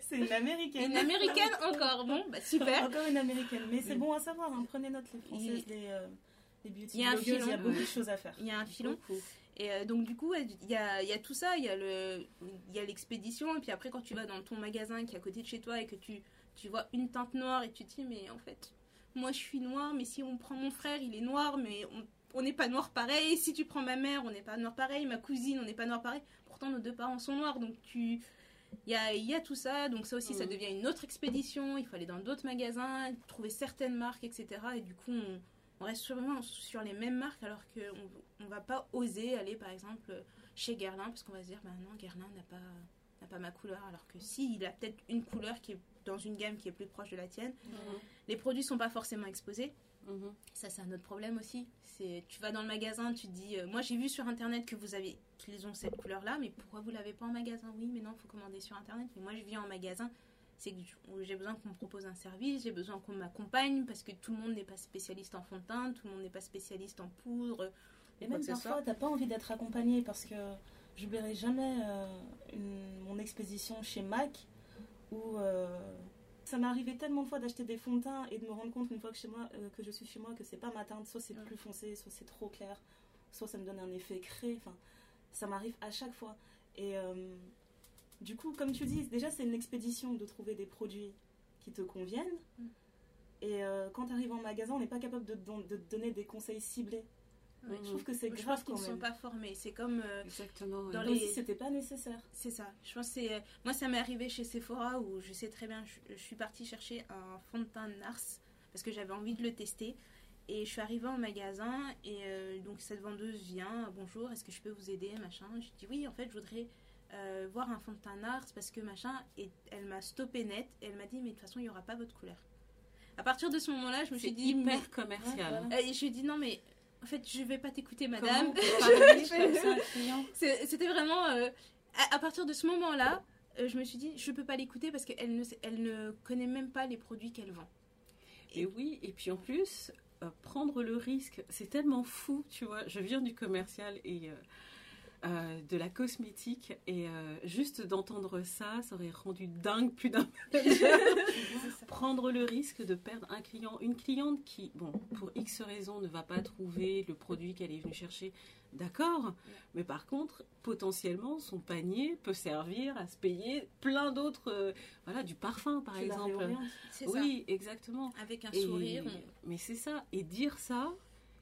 Speaker 1: c'est une américaine.
Speaker 3: une américaine encore. Bon, bah super.
Speaker 1: Encore une américaine. Mais c'est bon à savoir, hein, prenez note les françaises,
Speaker 3: Il-
Speaker 1: les, euh, les beauty
Speaker 3: Il y a un
Speaker 1: blogueuses, il y a beaucoup de choses à faire.
Speaker 3: Il y a un filon.
Speaker 2: Beaucoup.
Speaker 3: Et euh, donc du coup, il y a, y a tout ça, il y a le, il y a l'expédition, et puis après quand tu vas dans ton magasin qui est à côté de chez toi et que tu, tu vois une teinte noire et tu te dis mais en fait, moi je suis noire, mais si on prend mon frère, il est noir, mais on on n'est pas noir pareil. Si tu prends ma mère, on n'est pas noir pareil. Ma cousine, on n'est pas noir pareil. Pourtant nos deux parents sont noirs, donc tu il y a, il y a tout ça, donc ça aussi, ça
Speaker 2: Mhm.
Speaker 3: devient une autre expédition. Il faut aller dans d'autres magasins, trouver certaines marques, etc. Et du coup, on, on reste sûrement sur les mêmes marques alors qu'on ne va pas oser aller par exemple chez Guerlain parce qu'on va se dire bah non Guerlain n'a pas n'a pas ma couleur alors que si il a peut-être une couleur qui est dans une gamme qui est plus proche de la tienne
Speaker 2: Mhm.
Speaker 3: les produits sont pas forcément exposés
Speaker 2: Mhm.
Speaker 3: ça c'est un autre problème aussi c'est tu vas dans le magasin tu te dis euh, moi j'ai vu sur internet que vous avez qu'ils ont cette couleur là mais pourquoi vous l'avez pas en magasin? Oui mais non faut commander sur internet mais moi je viens en magasin c'est que j'ai besoin qu'on me propose un service, j'ai besoin qu'on m'accompagne parce que tout le monde n'est pas spécialiste en fond de teint, tout le monde n'est pas spécialiste en poudre.
Speaker 1: Et même parfois, t'as pas envie d'être accompagné parce que j'oublierai jamais euh, une- mon expédition chez Mac où euh, ça m'est arrivé tellement de fois d'acheter des fonds de teint et de me rendre compte une fois que, chez moi, euh, que je suis chez moi que c'est pas ma teinte, soit c'est
Speaker 3: Ouais.
Speaker 1: plus foncé, soit c'est trop clair, soit ça me donne un effet créé. Enfin, ça m'arrive à chaque fois. Et euh, du coup, comme tu dis, déjà c'est une expédition de trouver des produits qui te conviennent.
Speaker 3: Mm.
Speaker 1: Et euh, quand tu arrives en magasin, on n'est pas capable de, de te donner des conseils ciblés.
Speaker 3: Ouais.
Speaker 1: Je trouve que c'est
Speaker 3: Je pense
Speaker 1: grave
Speaker 3: qu'ils ne sont pas formés. C'est comme. euh,
Speaker 2: Exactement.
Speaker 3: Dans les-
Speaker 1: c'était pas nécessaire.
Speaker 3: C'est ça. Je pense que c'est. euh, Moi, ça m'est arrivé chez Sephora où je sais très bien, je, je suis partie chercher un fond de teint Nars parce que j'avais envie de le tester. Et je suis arrivée en magasin et euh, donc cette vendeuse vient. Bonjour, est-ce que je peux vous aider? Machin. Je dis oui, en fait, je voudrais euh, voir un fond de teint Nars parce que machin. Et elle m'a stoppé net et elle m'a dit, mais de toute façon, il n'y aura pas votre couleur. À partir de ce moment-là, je me suis dit, mais.
Speaker 2: hyper commercial.
Speaker 1: Ouais, voilà.
Speaker 3: Et je lui ai dit, non, mais en fait, je vais pas t'écouter, madame. C'était vraiment. euh, à, à partir de ce moment-là, euh, je me suis dit, je peux pas l'écouter parce qu'elle ne, elle ne connaît même pas les produits qu'elle vend.
Speaker 2: Et oui, et puis en plus, euh, prendre le risque, c'est tellement fou, tu vois. Je viens du commercial et euh, de la cosmétique, et euh, juste d'entendre ça, ça aurait rendu dingue plus d'un. Prendre le risque de perdre un client, une cliente qui, bon, pour X raisons, ne va pas trouver le produit qu'elle est venue chercher, d'accord, mais par contre, potentiellement, son panier peut servir à se payer plein d'autres, euh, voilà, du parfum par exemple. Oui, exactement.
Speaker 3: Avec un
Speaker 2: Et-
Speaker 3: sourire.
Speaker 2: Mais c'est ça. Et dire ça,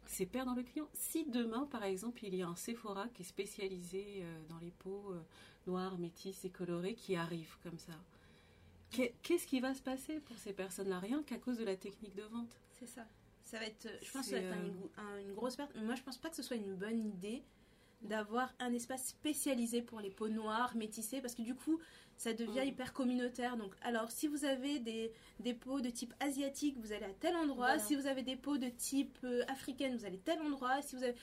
Speaker 2: c'est perdre le client. Si demain, par exemple, il y a un Sephora qui est spécialisé euh, dans les peaux euh, noires, métisses et colorées qui arrive comme ça, qu'est- qu'est-ce qui va se passer pour ces personnes-là? Rien qu'à cause de la technique de vente.
Speaker 3: C'est ça. Ça va être, je pense que ça va être un-
Speaker 2: euh,
Speaker 3: une, un- une grosse perte. Moi, je pense pas que ce soit une bonne idée d'avoir un espace spécialisé pour les peaux noires, métissées, parce que du coup, ça devient
Speaker 2: Mm.
Speaker 3: hyper communautaire. Donc, alors, si vous avez des, des peaux de type asiatique, vous allez à tel endroit.
Speaker 1: Voilà.
Speaker 3: Si vous avez des peaux de type euh, africaine, vous allez tel endroit. Si vous avez...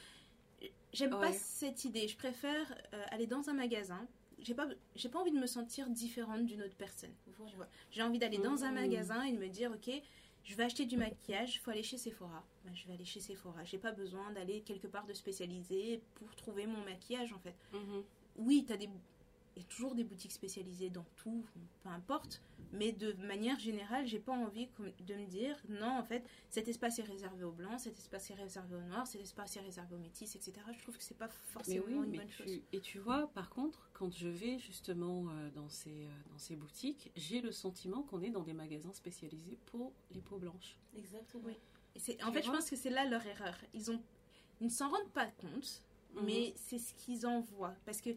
Speaker 3: J'aime pas cette idée. Je préfère euh, aller dans un magasin. J'ai pas, j'ai pas envie de me sentir différente d'une autre personne.
Speaker 1: Voilà.
Speaker 3: Tu. J'ai envie d'aller dans un
Speaker 2: Mhm.
Speaker 3: magasin et de me dire, ok, je vais acheter du maquillage, il faut aller chez Sephora. Ben, je vais aller chez Sephora. J'ai pas besoin d'aller quelque part de spécialisé pour trouver mon maquillage en fait. Oui, t'as des... il y a toujours des boutiques spécialisées dans tout, peu importe. Mais de manière générale, j'ai pas envie de me dire, non, en fait, cet espace est réservé aux blancs, cet espace est réservé aux noirs, cet espace est réservé aux métis, etc. Je trouve que c'est pas
Speaker 2: Mais
Speaker 3: forcément
Speaker 2: oui,
Speaker 3: une
Speaker 2: mais
Speaker 3: bonne chose.
Speaker 2: et tu vois, par contre, quand je vais justement euh, dans, ces, euh, dans ces boutiques, j'ai le sentiment qu'on est dans des magasins spécialisés pour les peaux blanches.
Speaker 1: Exactement.
Speaker 3: Oui. Et c'est- en
Speaker 2: Tu
Speaker 3: fait, je pense que c'est là leur erreur. Ils ont, ils ne s'en rendent pas compte,
Speaker 2: Mhm.
Speaker 3: mais c'est ce qu'ils en voient. Parce que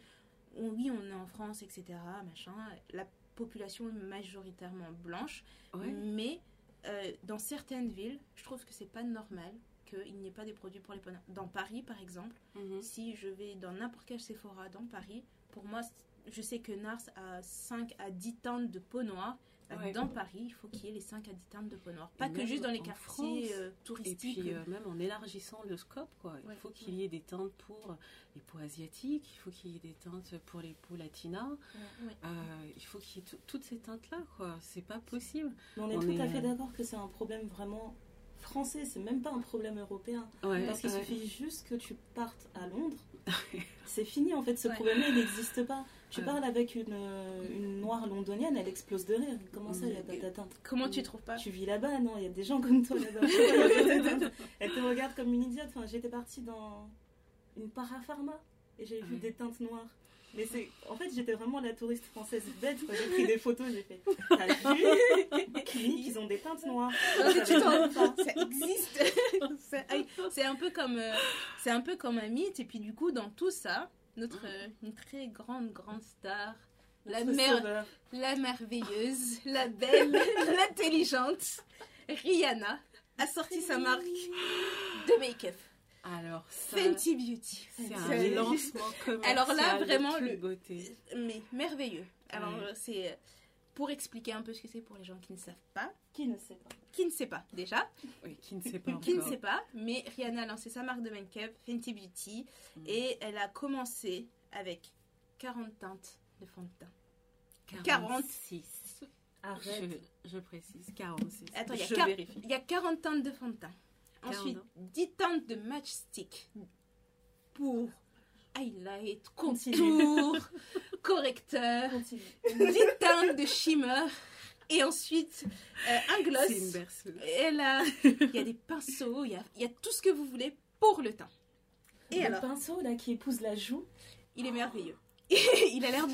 Speaker 3: oui, on est en France, etc. Machin. La population est majoritairement blanche,
Speaker 2: Ouais.
Speaker 3: mais euh, dans certaines villes, je trouve que c'est pas normal qu'il n'y ait pas des produits pour les. Dans Paris, par exemple,
Speaker 2: Mhm.
Speaker 3: si je vais dans n'importe quel Sephora dans Paris, pour moi, je sais que Nars a 5 à 10 teintes de peau noire. Bah,
Speaker 2: Ouais.
Speaker 3: Dans Paris, il faut qu'il y ait les 5 à 10 teintes de peau noire. Pas que juste dans les quartiers
Speaker 2: France.
Speaker 3: euh,
Speaker 2: Et
Speaker 3: touristiques.
Speaker 2: puis euh, même en élargissant le scope, quoi. Il
Speaker 3: Ouais.
Speaker 2: faut qu'il y ait des teintes pour les peaux asiatiques, il faut qu'il y ait des teintes pour les peaux latinas,
Speaker 3: Ouais.
Speaker 2: euh, il faut qu'il y ait tout- toutes ces teintes-là, quoi. C'est pas possible.
Speaker 1: Mais on est
Speaker 2: On
Speaker 1: tout
Speaker 2: est,
Speaker 1: à fait d'accord que c'est un problème vraiment français, c'est même pas un problème européen.
Speaker 2: Ouais,
Speaker 1: Parce qu'il
Speaker 2: ouais.
Speaker 1: suffit juste que tu partes à Londres, c'est fini en fait, ce
Speaker 3: Ouais.
Speaker 1: problème-là il n'existe pas. Tu
Speaker 2: Ouais.
Speaker 1: parles avec une, euh, une noire londonienne, elle explose de rire. Comment ça, il n'y a pas d'atteinte
Speaker 3: Comment tu trouves pas
Speaker 1: Tu vis là-bas, non? Il y a des gens comme toi là-bas. Elle te regarde comme une idiote. Enfin, j'étais partie dans une parapharma et j'ai vu des teintes noires. Mais c'est, en fait, j'étais vraiment la touriste française bête. J'ai pris des photos, j'ai fait. T'as vu? Clinique, ils ont des teintes noires?
Speaker 3: Non,
Speaker 1: J'avais pas.
Speaker 3: ça existe. C'est un peu comme euh, c'est un peu comme un mythe et puis du coup dans tout ça, notre euh, une très grande grande star, la la merveilleuse, la belle, l'intelligente Rihanna a sorti sa marque de make-up,
Speaker 2: Alors, ça,
Speaker 3: Fenty Beauty.
Speaker 2: c'est
Speaker 3: C'est-
Speaker 2: un lancement commercial.
Speaker 3: Alors là,
Speaker 2: de
Speaker 3: vraiment, le-
Speaker 2: beauté.
Speaker 3: Mais merveilleux. Alors
Speaker 2: Ouais.
Speaker 3: euh, c'est pour expliquer un peu ce que c'est pour les gens qui ne savent pas,
Speaker 1: Qui ne sait pas
Speaker 3: qui ne sait pas déjà,
Speaker 2: Oui, qui ne sait pas
Speaker 3: qui ne sait pas, mais Rihanna a lancé sa marque de make-up, Fenty Beauty,
Speaker 2: Mm.
Speaker 3: et elle a commencé avec 40 teintes de fond de teint.
Speaker 2: 46.
Speaker 1: Arrête.
Speaker 2: Je, je précise, 46.
Speaker 3: Attends, il y a
Speaker 2: je
Speaker 3: quar-
Speaker 2: vérifie.
Speaker 3: Il y a 40 teintes de fond de teint. Ensuite,
Speaker 2: 40.
Speaker 3: 10 teintes de matchstick pour highlight,
Speaker 1: Continue.
Speaker 3: contour, correcteur,
Speaker 1: Continue.
Speaker 3: 10 teintes de shimmer, et ensuite euh, un gloss.
Speaker 2: C'est une berceuse.
Speaker 3: Et là, il y a des pinceaux, il y a, il y a tout ce que vous voulez pour le teint. Et
Speaker 1: le
Speaker 3: alors
Speaker 1: pinceau là qui épouse la joue.
Speaker 3: Il est merveilleux. il a l'air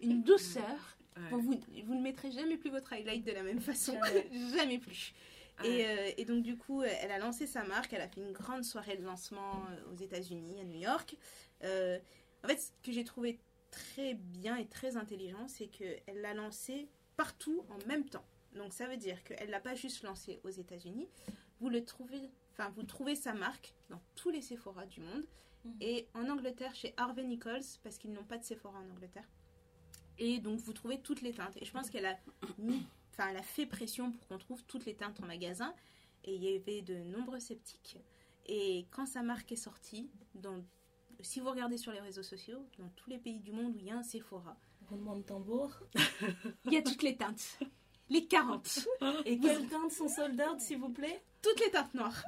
Speaker 3: d'une douceur.
Speaker 2: Ouais.
Speaker 3: Bon, vous, vous ne mettrez jamais plus votre highlight de la même façon.
Speaker 1: Jamais.
Speaker 3: jamais plus.
Speaker 2: Ouais.
Speaker 3: Et, euh, et donc du coup, elle a lancé sa marque, elle a fait une grande soirée de lancement euh, aux États-Unis, à New York. Euh, en fait, ce que j'ai trouvé très bien et très intelligent, c'est qu'elle l'a lancé partout en même temps. Donc ça veut dire qu'elle l'a pas juste lancé aux États-Unis. Vous le trouvez, enfin vous trouvez sa marque dans tous les Sephora du monde
Speaker 1: Mhm.
Speaker 3: et en Angleterre chez Harvey Nichols parce qu'ils n'ont pas de Sephora en Angleterre. Et donc vous trouvez toutes les teintes. Et je pense qu'elle a enfin elle a fait pression pour qu'on trouve toutes les teintes en magasin. Et il y avait de nombreux sceptiques. Et quand sa marque est sortie, dans, si vous regardez sur les réseaux sociaux, dans tous les pays du monde où il y a un Sephora,
Speaker 1: Roulement de tambour.
Speaker 3: il y a toutes les teintes. Les 40.
Speaker 1: Et quelles teintes sont sold out, s'il vous plaît?
Speaker 3: Toutes les teintes noires.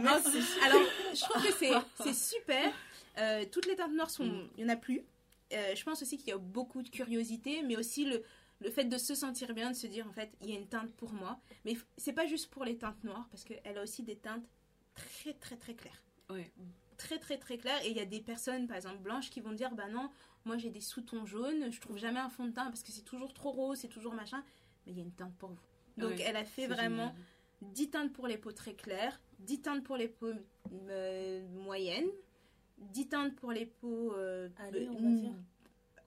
Speaker 1: Merci.
Speaker 3: Alors, je trouve que c'est, super. Euh, toutes les teintes noires sont. Il n'y en a plus. Euh, je pense aussi qu'il y a beaucoup de curiosité, mais aussi le, le fait de se sentir bien, de se dire en fait, il y a une teinte pour moi. Mais c'est pas juste pour les teintes noires, parce qu'elle a aussi des teintes très très très claires.
Speaker 2: Ouais.
Speaker 3: Très très très claires. Et il y a des personnes, par exemple blanches, qui vont dire bah non, moi j'ai des sous-tons jaunes, je trouve jamais un fond de teint parce que c'est toujours trop rose, c'est toujours machin. Mais il y a une teinte pour vous. Donc elle a fait vraiment
Speaker 2: génial.
Speaker 3: 10 teintes pour les peaux très claires, 10 teintes pour les peaux euh, moyennes, 10 teintes pour les peaux euh,
Speaker 1: Allez, on va dire.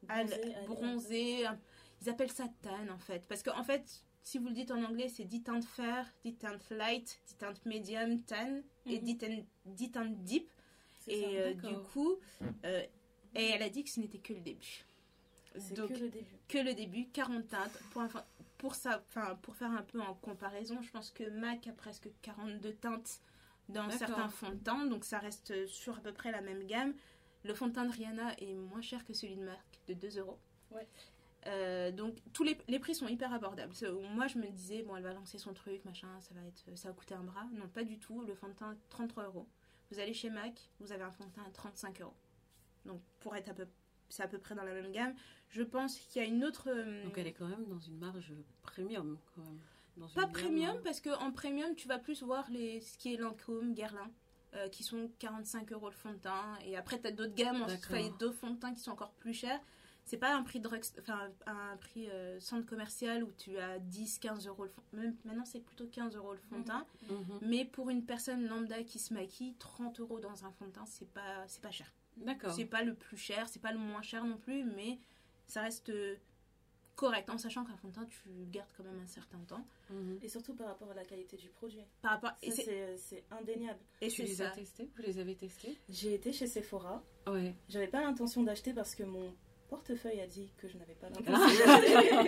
Speaker 3: al-
Speaker 1: Bronzé, allez.
Speaker 3: bronzées. un- Ils appellent ça tan en fait. Parce qu'en fait, si vous le dites en anglais, c'est 10 teintes fer, 10 teintes light, 10 teintes medium, tan et
Speaker 1: Mhm.
Speaker 3: 10 teintes, 10 teintes deep. Et
Speaker 1: ça.
Speaker 3: euh, du coup, euh, et elle a dit que ce n'était que le début. Donc-
Speaker 1: que le début.
Speaker 3: que le début, 40 teintes. Pour, pour, ça, pour faire un peu en comparaison, je pense que MAC a presque 42 teintes dans certains fonds de teint, donc ça reste sur à peu près la même gamme. Le fond de teint de Rihanna est moins cher que celui de MAC, de 2 euros.
Speaker 1: Ouais.
Speaker 3: Euh, donc tous les, les prix sont hyper abordables. Moi je me disais bon elle va lancer son truc machin ça va être ça va coûter un bras non pas du tout le fond de teint 33 euros. Vous allez chez MAC vous avez un fond de teint à 35 euros. Donc pour être à peu c'est à peu près dans la même gamme. Je pense qu'il y a une autre euh,
Speaker 2: Donc elle est quand même dans une marge premium quand même. Dans
Speaker 3: Pas
Speaker 2: une gamme,
Speaker 3: premium,
Speaker 2: hein.
Speaker 3: parce qu'en premium, tu vas plus voir les, ce qui est Lancôme, Guerlain, euh, qui sont 45 euros le fond de teint. Et après, tu as d'autres gammes,
Speaker 2: D'accord.
Speaker 3: enfin, il y a d'autres fonds de teint qui sont encore plus chers. C'est pas un prix, drug, enfin, un prix euh, centre commercial où tu as 10, 15 euros le fond. Même, maintenant, c'est plutôt 15 euros le fond de
Speaker 1: Mhm.
Speaker 3: teint.
Speaker 2: Mhm.
Speaker 3: Mais pour une personne lambda qui se maquille, 30 euros dans un fond de teint, c'est pas, c'est pas cher.
Speaker 2: D'accord.
Speaker 3: C'est pas le plus cher, c'est pas le moins cher non plus, mais ça reste euh, correct. En sachant qu'un fond de teint, tu gardes quand même un certain temps.
Speaker 2: Mhm.
Speaker 1: Et surtout par rapport à la qualité du produit.
Speaker 3: Par rapport.
Speaker 1: Ça,
Speaker 3: c'est-
Speaker 1: c'est indéniable.
Speaker 3: et
Speaker 2: Tu
Speaker 3: c'est
Speaker 2: les
Speaker 3: ça.
Speaker 2: as testés? Vous les avez testés?
Speaker 1: J'ai été chez Sephora.
Speaker 2: Ouais.
Speaker 1: J'avais pas l'intention d'acheter parce que mon portefeuille a dit que je n'avais pas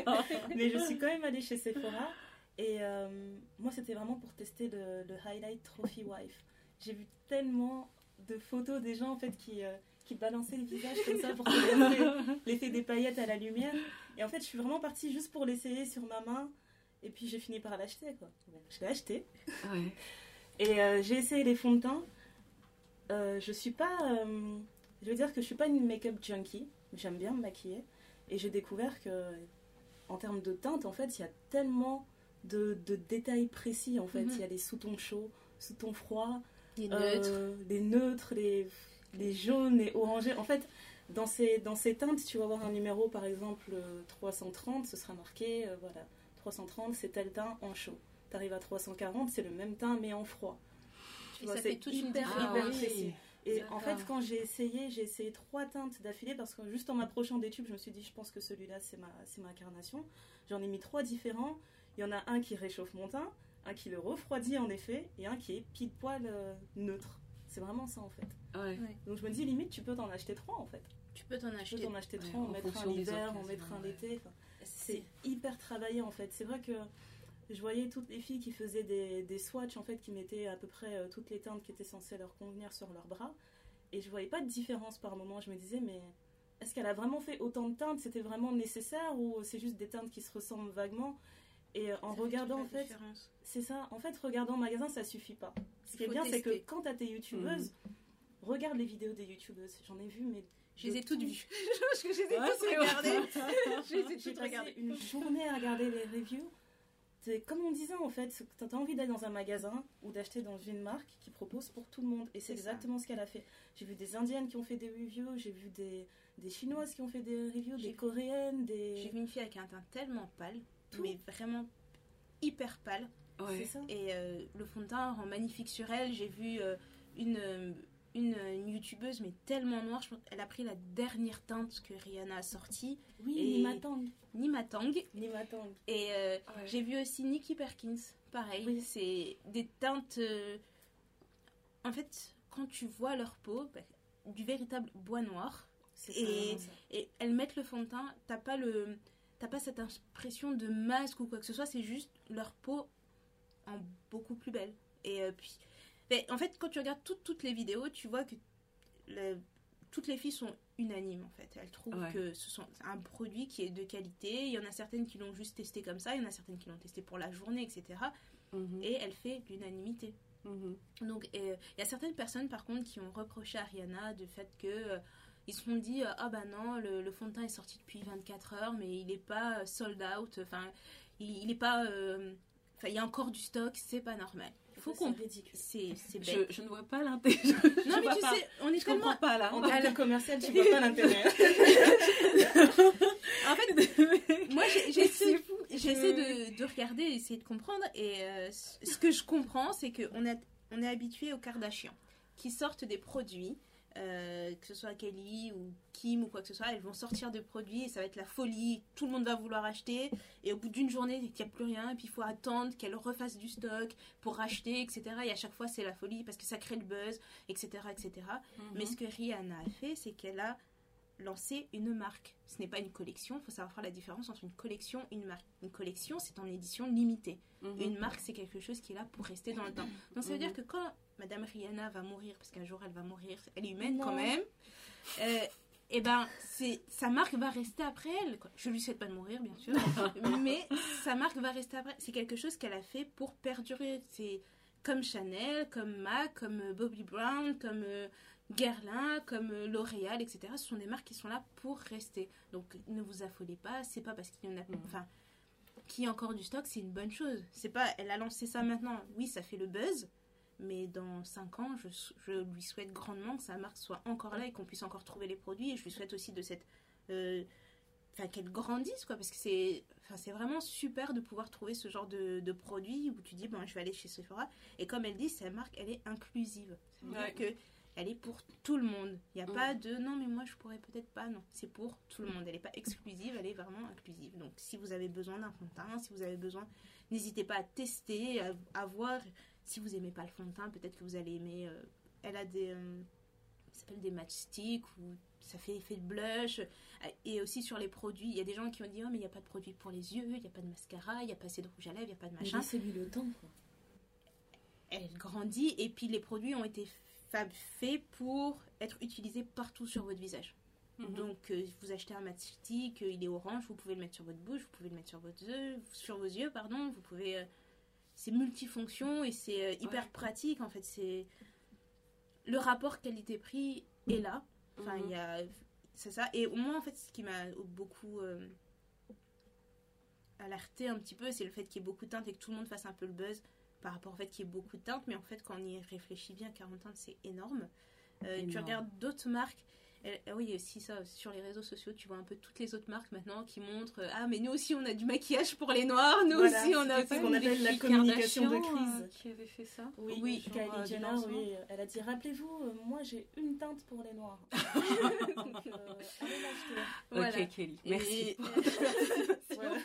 Speaker 2: Ah.
Speaker 1: Mais je suis quand même allée chez Sephora. Et euh, moi, c'était vraiment pour tester le, le Highlight Trophy Wife. J'ai vu tellement de photos des gens en fait qui, euh, qui balançaient le visage comme ça pour l'effet- des paillettes à la lumière. Et en fait, je suis vraiment partie juste pour l'essayer sur ma main. Et puis j'ai fini par l'acheter quoi. Je l'ai acheté.
Speaker 2: Ouais.
Speaker 1: Et euh, j'ai essayé les fonds de teint. Je suis pas. je veux dire que je suis pas une make-up junkie. J'aime bien me maquiller. Et j'ai découvert que, en termes de teinte, en fait, il y a tellement de, de détails précis. En fait,
Speaker 3: Mhm.
Speaker 1: il y a les sous-tons chauds, sous-tons froids,
Speaker 3: Les
Speaker 1: euh,
Speaker 3: neutres.
Speaker 1: les neutres, les, les jaunes, les orangés. En fait, dans ces, dans ces teintes, tu vas avoir un numéro, par exemple, euh, 330, ce sera marqué, euh, voilà, 330, c'est tel teint en chaud. Tu arrives à 340, c'est le même teint, mais en froid. Tu
Speaker 3: Et
Speaker 1: vois,
Speaker 3: ça
Speaker 1: c'est
Speaker 3: fait toute une
Speaker 1: hyper,
Speaker 3: différence.
Speaker 1: hyper
Speaker 2: Ah oui.
Speaker 1: précis. Et en fait, quand j'ai essayé, j'ai essayé trois teintes d'affilée parce que juste en m'approchant des tubes, je me suis dit, je pense que celui-là, c'est ma, c'est ma carnation. J'en ai mis trois différents. Il y en a un qui réchauffe mon teint, un qui le refroidit en effet, et un qui est pile poil euh, neutre. C'est vraiment ça en fait.
Speaker 2: Ouais.
Speaker 1: Donc je me dis, limite, tu peux t'en acheter trois en fait.
Speaker 3: Tu peux t'en
Speaker 1: Tu peux
Speaker 3: acheter.
Speaker 1: t'en acheter
Speaker 2: Ouais,
Speaker 1: trois, en
Speaker 2: en
Speaker 1: mettre un l'hiver, en mettre un
Speaker 2: ouais.
Speaker 1: l'été. Enfin, c'est hyper travaillé en fait. C'est vrai que je voyais toutes les filles qui faisaient des, des swatchs en fait, qui mettaient à peu près euh, toutes les teintes qui étaient censées leur convenir sur leurs bras. Et je voyais pas de différence par moment. Je me disais, mais est-ce qu'elle a vraiment fait autant de teintes? C'était vraiment nécessaire ou c'est juste des teintes qui se ressemblent vaguement? Et euh, en
Speaker 3: Ça
Speaker 1: regardant en fait, c'est ça. En fait, regarder en magasin, ça suffit pas. Ce qui est bien, c'est que quand t'as tes youtubeuses, regarde les vidéos des youtubeuses. J'en ai vu, mais
Speaker 3: Je les ai toutes
Speaker 1: tout.
Speaker 3: vues. Je les ai toutes regardées. Je les ai
Speaker 1: J'ai
Speaker 3: toutes
Speaker 1: passé
Speaker 3: regardées.
Speaker 1: une journée à regarder les reviews. C'est comme on disait en fait, tu as envie d'aller dans un magasin ou d'acheter dans une marque qui propose pour tout le monde. Et c'est
Speaker 3: ça.
Speaker 1: exactement ce qu'elle a fait. J'ai vu des Indiennes qui ont fait des reviews, j'ai vu des, des Chinoises qui ont fait des reviews,
Speaker 3: J'ai
Speaker 1: des
Speaker 3: vu-
Speaker 1: Coréennes,
Speaker 3: J'ai
Speaker 1: des.
Speaker 3: vu une fille avec un teint tellement pâle,
Speaker 1: Tout.
Speaker 3: mais vraiment hyper pâle.
Speaker 2: Ouais.
Speaker 1: C'est ça
Speaker 3: Et euh, le fond de teint rend magnifique sur elle. J'ai vu euh, une, euh, une, une youtubeuse, mais tellement noire. Je pense qu'elle a pris la dernière teinte que Rihanna a sortie,
Speaker 1: Oui,
Speaker 3: Et-
Speaker 1: Nimatang.
Speaker 3: Nimatang.
Speaker 1: Nimatang.
Speaker 3: Et euh,
Speaker 2: Ouais.
Speaker 3: j'ai vu aussi Nikki Perkins, pareil.
Speaker 1: Oui.
Speaker 3: C'est des teintes. euh, En fait, quand tu vois leur peau, bah, du véritable bois noir, Et-
Speaker 1: ça.
Speaker 3: et elles mettent le fond de teint, t'as pas le. T'as pas cette impression de masque ou quoi que ce soit, c'est juste leur peau en beaucoup plus belle. Et euh, puis. Mais en fait, quand tu regardes toutes, toutes les vidéos, tu vois que toutes les filles sont unanimes en fait. Elles trouvent
Speaker 2: Ouais.
Speaker 3: que ce sont un produit qui est de qualité. Il y en a certaines qui l'ont juste testé comme ça, il y en a certaines qui l'ont testé pour la journée, etc.
Speaker 2: Mhm.
Speaker 3: Et elle fait l'unanimité.
Speaker 2: Mhm.
Speaker 3: Donc, euh, il y a certaines personnes, par contre, qui ont reproché à Rihanna du fait que euh, ils se sont dit euh, ah bah non, le, le fond de teint est sorti depuis 24 heures, mais il n'est pas euh, sold out. Enfin, il n'est pas. euh, Enfin, il y a encore du stock, c'est pas normal. Il faut qu'on. C'est c'est
Speaker 2: Je, ne vois pas l'intérêt. Je,
Speaker 3: Non,
Speaker 2: je
Speaker 3: mais tu
Speaker 2: pas.
Speaker 3: sais, on est
Speaker 2: je
Speaker 3: tellement.
Speaker 2: pas là.
Speaker 1: En tant que commercial, tu vois pas l'intérêt.
Speaker 3: En fait, moi, essayé de, de regarder, essayer de comprendre. Et euh, ce que je comprends, c'est qu'on est, on est habitué aux Kardashians qui sortent des produits, euh, que ce soit Kelly ou Kim ou quoi que ce soit. Elles vont sortir des produits et ça va être la folie. Tout le monde va vouloir acheter. Et au bout d'une journée, il n'y a plus rien. Et puis il faut attendre qu'elles refassent du stock pour racheter, etc. Et à chaque fois, c'est la folie parce que ça crée le buzz, etc. etc.
Speaker 2: Mhm.
Speaker 3: Mais ce que Rihanna a fait, c'est qu'elle a lancé une marque. Ce n'est pas une collection, il faut savoir faire la différence entre une collection et une marque. Une collection, c'est en édition limitée.
Speaker 2: Mhm.
Speaker 3: Une marque, c'est quelque chose qui est là pour rester dans le temps. Donc ça veut
Speaker 2: Mhm.
Speaker 3: dire que quand Madame Rihanna va mourir, parce qu'un jour elle va mourir, elle est humaine
Speaker 1: Non.
Speaker 3: quand même, euh, et ben c'est sa marque va rester après elle. quoi. Je lui souhaite pas de mourir, bien sûr, mais sa marque va rester après. C'est quelque chose qu'elle a fait pour perdurer. C'est comme Chanel, comme MAC, comme euh, Bobby Brown, comme euh, Guerlain, comme euh, L'Oréal, etc. Ce sont des marques qui sont là pour rester. Donc ne vous affolez pas. C'est pas parce qu'il y en a,
Speaker 2: Mhm.
Speaker 3: enfin, a encore du stock, c'est une bonne chose. C'est pas, elle a lancé ça maintenant. Oui, ça fait le buzz. Mais dans 5 ans, je, je lui souhaite grandement que sa marque soit encore là et qu'on puisse encore trouver les produits. Et je lui souhaite aussi de cette. euh, Enfin, qu'elle grandisse, quoi. Parce que c'est enfin, c'est vraiment super de pouvoir trouver ce genre de, de produit où tu dis, bon, je vais aller chez Sephora. Et comme elle dit, sa marque, elle est inclusive. Ça veut
Speaker 2: Ouais.
Speaker 3: dire que elle est pour tout le monde. Il n'y a pas de non, mais moi je pourrais peut-être pas. Non, c'est pour tout le monde. Elle n'est pas exclusive, elle est vraiment inclusive. Donc si vous avez besoin d'un teint, si vous avez besoin, n'hésitez pas à tester, à, à voir. Si vous aimez pas le fond de teint, peut-être que vous allez aimer. euh, elle a des. euh, ça s'appelle des matchsticks ou ça fait effet de blush. Euh, Et aussi sur les produits, il y a des gens qui ont dit Oh, mais il n'y a pas de produit pour les yeux, il n'y a pas de mascara, il n'y a pas assez de rouge à lèvres, il n'y a pas de
Speaker 1: Mais
Speaker 3: machin
Speaker 1: laissez-lui le temps. Quoi.
Speaker 3: elle grandit et puis les produits ont été fa- faits pour être utilisés partout sur votre visage.
Speaker 2: Mhm.
Speaker 3: Donc euh, vous achetez un matchstick, euh, il est orange, vous pouvez le mettre sur votre bouche, vous pouvez le mettre sur, votre yeux, sur vos yeux, pardon, vous pouvez... euh, c'est multifonction et c'est euh, hyper
Speaker 2: Ouais.
Speaker 3: pratique en fait. C'est Le rapport qualité-prix est là. Enfin, il y a... C'est ça. Et au moins en fait ce qui m'a beaucoup... euh, alerté un petit peu, c'est le fait qu'il y ait beaucoup de teintes et que tout le monde fasse un peu le buzz par rapport au fait qu'il y ait beaucoup de teintes, mais en fait, quand on y réfléchit bien, 40 teintes, c'est énorme. Euh, tu
Speaker 2: Énorme.
Speaker 3: regardes d'autres marques. Euh, ah oui, il y a aussi ça, sur les réseaux sociaux, tu vois un peu toutes les autres marques maintenant qui montrent euh, Ah, mais nous aussi, on a du maquillage pour les noirs, nous
Speaker 1: Voilà,
Speaker 3: aussi, on a
Speaker 1: c'était ce qu'on appelle la communication de crise.
Speaker 2: qui avait fait ça.
Speaker 1: Oui,
Speaker 3: Oui,
Speaker 2: genre,
Speaker 1: Kylie
Speaker 2: euh,
Speaker 1: Jenner, oui, elle a dit rappelez-vous, euh, moi j'ai une teinte pour les noirs. Donc, euh, allez.
Speaker 3: Voilà.
Speaker 2: Ok, Kelly, merci.
Speaker 3: Et-
Speaker 1: Voilà.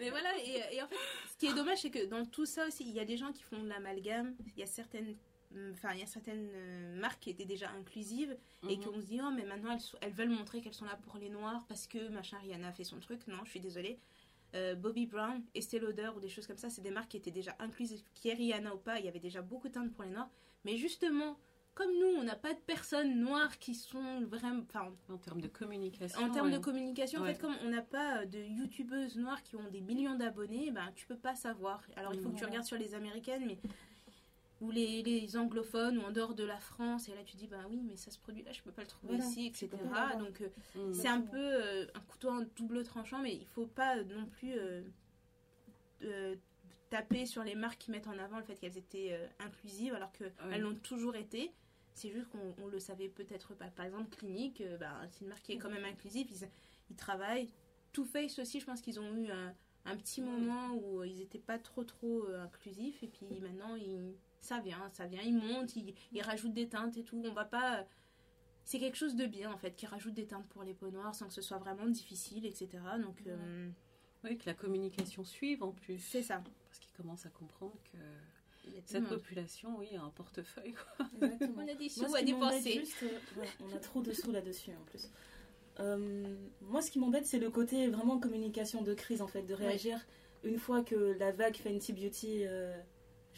Speaker 3: Mais voilà, et, et en fait, ce qui est dommage, c'est que dans tout ça aussi, il y a des gens qui font de l'amalgame. Il y a certaines, enfin, il y a certaines euh, marques qui étaient déjà inclusives et
Speaker 2: Mhm.
Speaker 3: qu'on se dit, oh, mais maintenant elles, veulent montrer qu'elles sont là pour les noirs parce que machin Rihanna a fait son truc. Non, je suis désolée. Euh, Bobby Brown, Estée Lauder ou des choses comme ça, c'est des marques qui étaient déjà inclusives, qui est Rihanna ou pas, il y avait déjà beaucoup de teintes pour les noirs. Mais justement, comme nous, on n'a pas de personnes noires qui sont vraiment, enfin,
Speaker 2: En termes de communication.
Speaker 3: en termes de communication, en
Speaker 2: Ouais.
Speaker 3: fait, comme on n'a pas de youtubeuses noires qui ont des millions d'abonnés, ben tu peux pas savoir. Alors il faut que tu regardes sur les américaines, mais ou les, les anglophones ou en dehors de la France, et là tu dis ben oui, mais ça ce produit-là, je peux pas le trouver
Speaker 1: Voilà,
Speaker 3: ici, etc. Donc euh,
Speaker 2: Mhm.
Speaker 3: c'est un peu euh, un couteau en double tranchant, mais il faut pas non plus euh, euh, taper sur les marques qui mettent en avant le fait qu'elles étaient euh, inclusives alors qu'elles l'ont toujours été. C'est juste qu'on on le savait peut-être pas. Par exemple, Clinique, euh, bah, c'est une marque qui est quand même inclusive. Ils, ils travaillent. Too Faced aussi, je pense qu'ils ont eu un, un petit moment où ils n'étaient pas trop trop euh, inclusifs. Et puis maintenant, ils- ça vient, ça vient. Ils montent, ils, ils rajoutent des teintes et tout. On va pas. C'est quelque chose de bien en fait, qui rajoute des teintes pour les peaux noires sans que ce soit vraiment difficile, etc. Donc euh,
Speaker 2: Oui, que la communication suive en plus.
Speaker 3: c'est ça.
Speaker 2: Parce qu'ils commencent à comprendre que
Speaker 3: Il
Speaker 2: cette
Speaker 3: monde.
Speaker 2: population, oui, a un portefeuille. quoi.
Speaker 1: Exactement.
Speaker 3: On a des sous
Speaker 1: Moi,
Speaker 3: à dépenser.
Speaker 1: juste, euh, ouais, on a trop de sous là-dessus en plus. Euh, moi, ce qui m'embête, c'est le côté vraiment communication de crise, en fait, de réagir une fois que la vague Fenty Beauty, euh,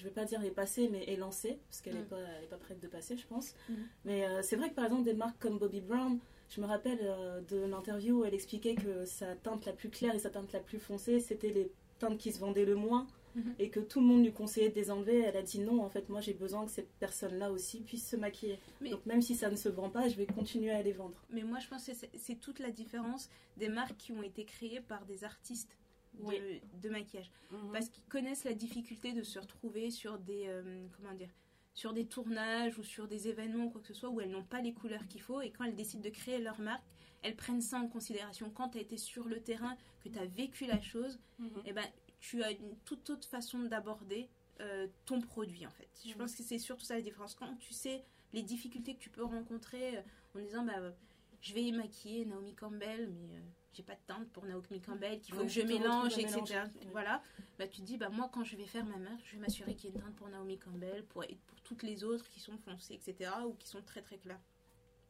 Speaker 1: je vais pas dire est passée, mais est lancée, parce qu'elle n'est
Speaker 3: Mm.
Speaker 1: pas, elle est pas prête de passer, je pense.
Speaker 3: Mm.
Speaker 1: Mais euh, c'est vrai que par exemple, des marques comme Bobbi Brown, je me rappelle euh, de l'interview où elle expliquait que sa teinte la plus claire et sa teinte la plus foncée, c'était les teintes qui se vendaient le moins.
Speaker 3: Mhm.
Speaker 1: Et que tout le monde lui conseillait de les enlever, elle a dit non, en fait, moi j'ai besoin que cette personne-là aussi puisse se maquiller.
Speaker 3: Mais-
Speaker 1: Donc même si ça ne se vend pas, je vais continuer à les vendre.
Speaker 3: Mais moi, je pense que c'est toute la différence des marques qui ont été créées par des artistes de,
Speaker 1: Oui.
Speaker 3: de maquillage.
Speaker 2: Mhm.
Speaker 3: Parce qu'ils connaissent la difficulté de se retrouver sur des, euh, comment dire, sur des tournages ou sur des événements ou quoi que ce soit où elles n'ont pas les couleurs qu'il faut. Et quand elles décident de créer leur marque, elles prennent ça en considération. Quand tu as été sur le terrain, que tu as vécu la chose,
Speaker 2: Mhm.
Speaker 3: eh ben, tu as une toute autre façon d'aborder euh, ton produit en fait. Je
Speaker 1: Mhm.
Speaker 3: pense que c'est surtout ça la différence. Quand tu sais les difficultés que tu peux rencontrer euh, en disant bah je vais maquiller Naomi Campbell mais j'ai pas de teinte pour Naomi Campbell qu'il faut
Speaker 1: Ouais,
Speaker 3: que je mélange etc. Voilà, bah tu te dis bah moi quand je vais faire ma marque je vais m'assurer qu'il y ait une teinte pour Naomi Campbell pour et pour toutes les autres qui sont foncées etc. ou qui sont très très claires.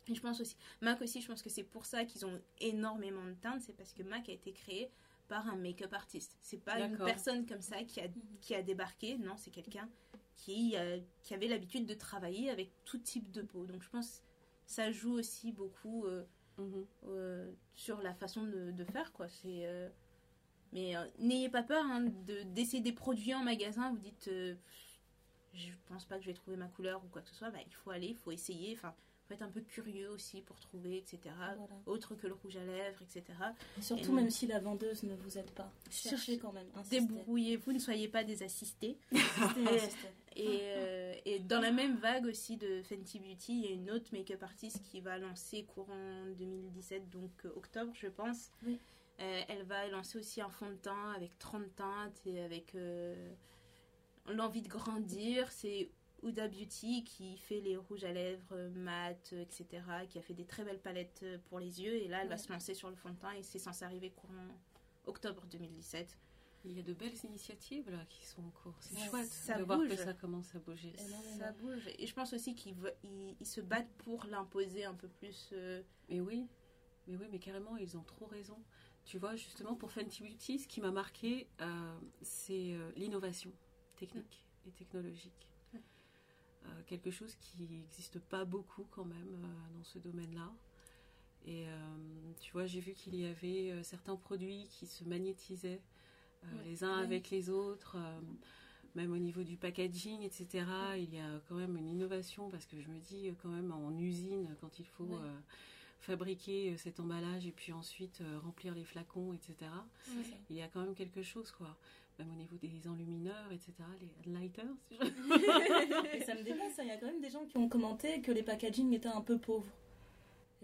Speaker 3: Et je pense aussi, Mac aussi, je pense que c'est pour ça qu'ils ont énormément de teintes, c'est parce que Mac a été créé par un make-up artiste. C'est pas une personne comme ça qui a, qui a débarqué, non, c'est quelqu'un qui, euh, qui avait l'habitude de travailler avec tout type de peau. Donc je pense que ça joue aussi beaucoup euh,
Speaker 2: Mhm.
Speaker 3: euh, sur la façon de, faire, quoi. C'est. euh, Mais euh, n'ayez pas peur hein, de- d'essayer des produits en magasin. Vous dites, je pense pas que je vais trouver ma couleur ou quoi que ce soit. Bah, il faut aller, il faut essayer. Enfin, faut être un peu curieux aussi pour trouver, etc.
Speaker 1: Voilà.
Speaker 3: Autre que le rouge à lèvres, etc.
Speaker 1: Surtout
Speaker 3: Et-
Speaker 1: même si la vendeuse ne vous aide pas. Cherchez quand même.
Speaker 3: Débrouillez-vous, ne soyez pas des assistés. Et, euh, et dans la même vague aussi de Fenty Beauty, il y a une autre make-up artiste qui va lancer courant 2017, donc euh, octobre, je pense.
Speaker 1: Oui.
Speaker 3: Euh, elle va lancer aussi un fond de teint avec 30 teintes et avec euh, l'envie de grandir. C'est Huda Beauty qui fait les rouges à lèvres mat, euh, etc., qui a fait des très belles palettes euh, pour les yeux. Et là, elle va se lancer sur le fond de teint et c'est censé arriver courant octobre 2017.
Speaker 2: Il y a de belles initiatives là qui sont en cours. C'est
Speaker 1: Ouais,
Speaker 2: chouette
Speaker 3: ça
Speaker 2: de voir que ça commence à bouger.
Speaker 3: Ça bouge. Et je pense aussi qu'ils ve- ils- ils se battent pour l'imposer un peu plus. euh,
Speaker 2: Mais oui, mais oui, mais carrément, ils ont trop raison. Tu vois, justement, pour Fenty Beauty, ce qui m'a marqué, euh, c'est euh, l'innovation technique et technologique. Euh, quelque chose qui n'existe pas beaucoup quand même euh, dans ce domaine-là. Et euh, tu vois, j'ai vu qu'il y avait certains produits qui se magnétisaient
Speaker 3: Ouais.
Speaker 2: les uns
Speaker 1: Ouais.
Speaker 2: avec les autres. même au niveau du packaging, etc., il y a quand même une innovation parce que je me dis quand même en usine, quand il faut fabriquer cet emballage et puis ensuite euh, remplir les flacons, etc., il y a quand même quelque chose, quoi. Même au niveau des enlumineurs, etc., les lighters. si je-
Speaker 1: Et ça me dépasse, hein. il y a quand même des gens qui ont commenté que les packaging étaient un peu pauvres.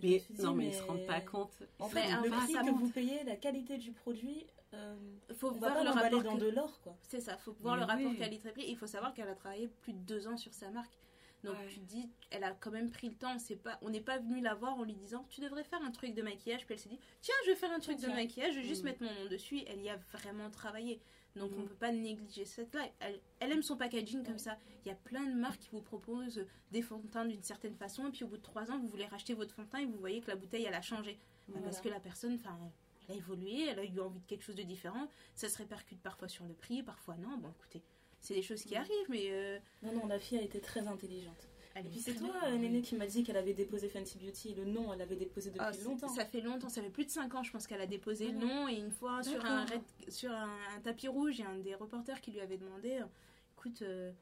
Speaker 1: Et
Speaker 2: Mais
Speaker 1: dit,
Speaker 2: non, mais ils
Speaker 1: mais-
Speaker 2: se rendent pas compte.
Speaker 1: En
Speaker 2: Ils
Speaker 1: fait, le prix que vous payez, la qualité du produit, euh,
Speaker 3: faut
Speaker 1: on va
Speaker 3: voir
Speaker 1: pas
Speaker 3: le
Speaker 1: l'emballer
Speaker 3: rapport
Speaker 1: dans
Speaker 3: que-
Speaker 1: de l'or, quoi.
Speaker 3: C'est ça, faut voir
Speaker 2: Mais
Speaker 3: le rapport qualité-prix. Il faut savoir qu'elle a travaillé plus de deux ans sur sa marque. Donc
Speaker 2: Ouais.
Speaker 3: tu te dis, elle a quand même pris le temps. C'est pas, on n'est pas venu la voir en lui disant, tu devrais faire un truc de maquillage. Puis elle s'est dit, tiens, je vais faire un truc de maquillage, je vais juste
Speaker 2: Mhm.
Speaker 3: mettre mon nom dessus. Elle y a vraiment travaillé. Donc on
Speaker 2: Mhm.
Speaker 3: peut pas négliger cette là. Elle, elle aime son packaging comme
Speaker 1: Ouais.
Speaker 3: ça. Il y a plein de marques qui vous proposent des fonds de teint d'une certaine façon. Et puis au bout de trois ans, vous voulez racheter votre fond de teint et vous voyez que la bouteille, elle a changé. Bah,
Speaker 1: Voilà.
Speaker 3: Parce que la personne, enfin, elle a évolué, elle a eu envie de quelque chose de différent. Ça se répercute parfois sur le prix, parfois non. Bon, écoutez, c'est des choses qui
Speaker 1: Mhm.
Speaker 3: arrivent, mais euh,
Speaker 1: Non, non, la fille a été très intelligente.
Speaker 3: Elle
Speaker 1: Et puis c'est toi,
Speaker 3: bien.
Speaker 1: euh, Néné, qui m'a dit qu'elle avait déposé Fenty Beauty. Le nom, elle l'avait déposé depuis
Speaker 3: Ah,
Speaker 1: longtemps.
Speaker 3: Ça fait longtemps, ça fait plus de 5 ans, je pense qu'elle a déposé le
Speaker 1: Ah
Speaker 3: nom. Et une fois, sur, un, red- sur un, un tapis rouge, il y a un des reporters qui lui avait demandé euh, Écoute, euh,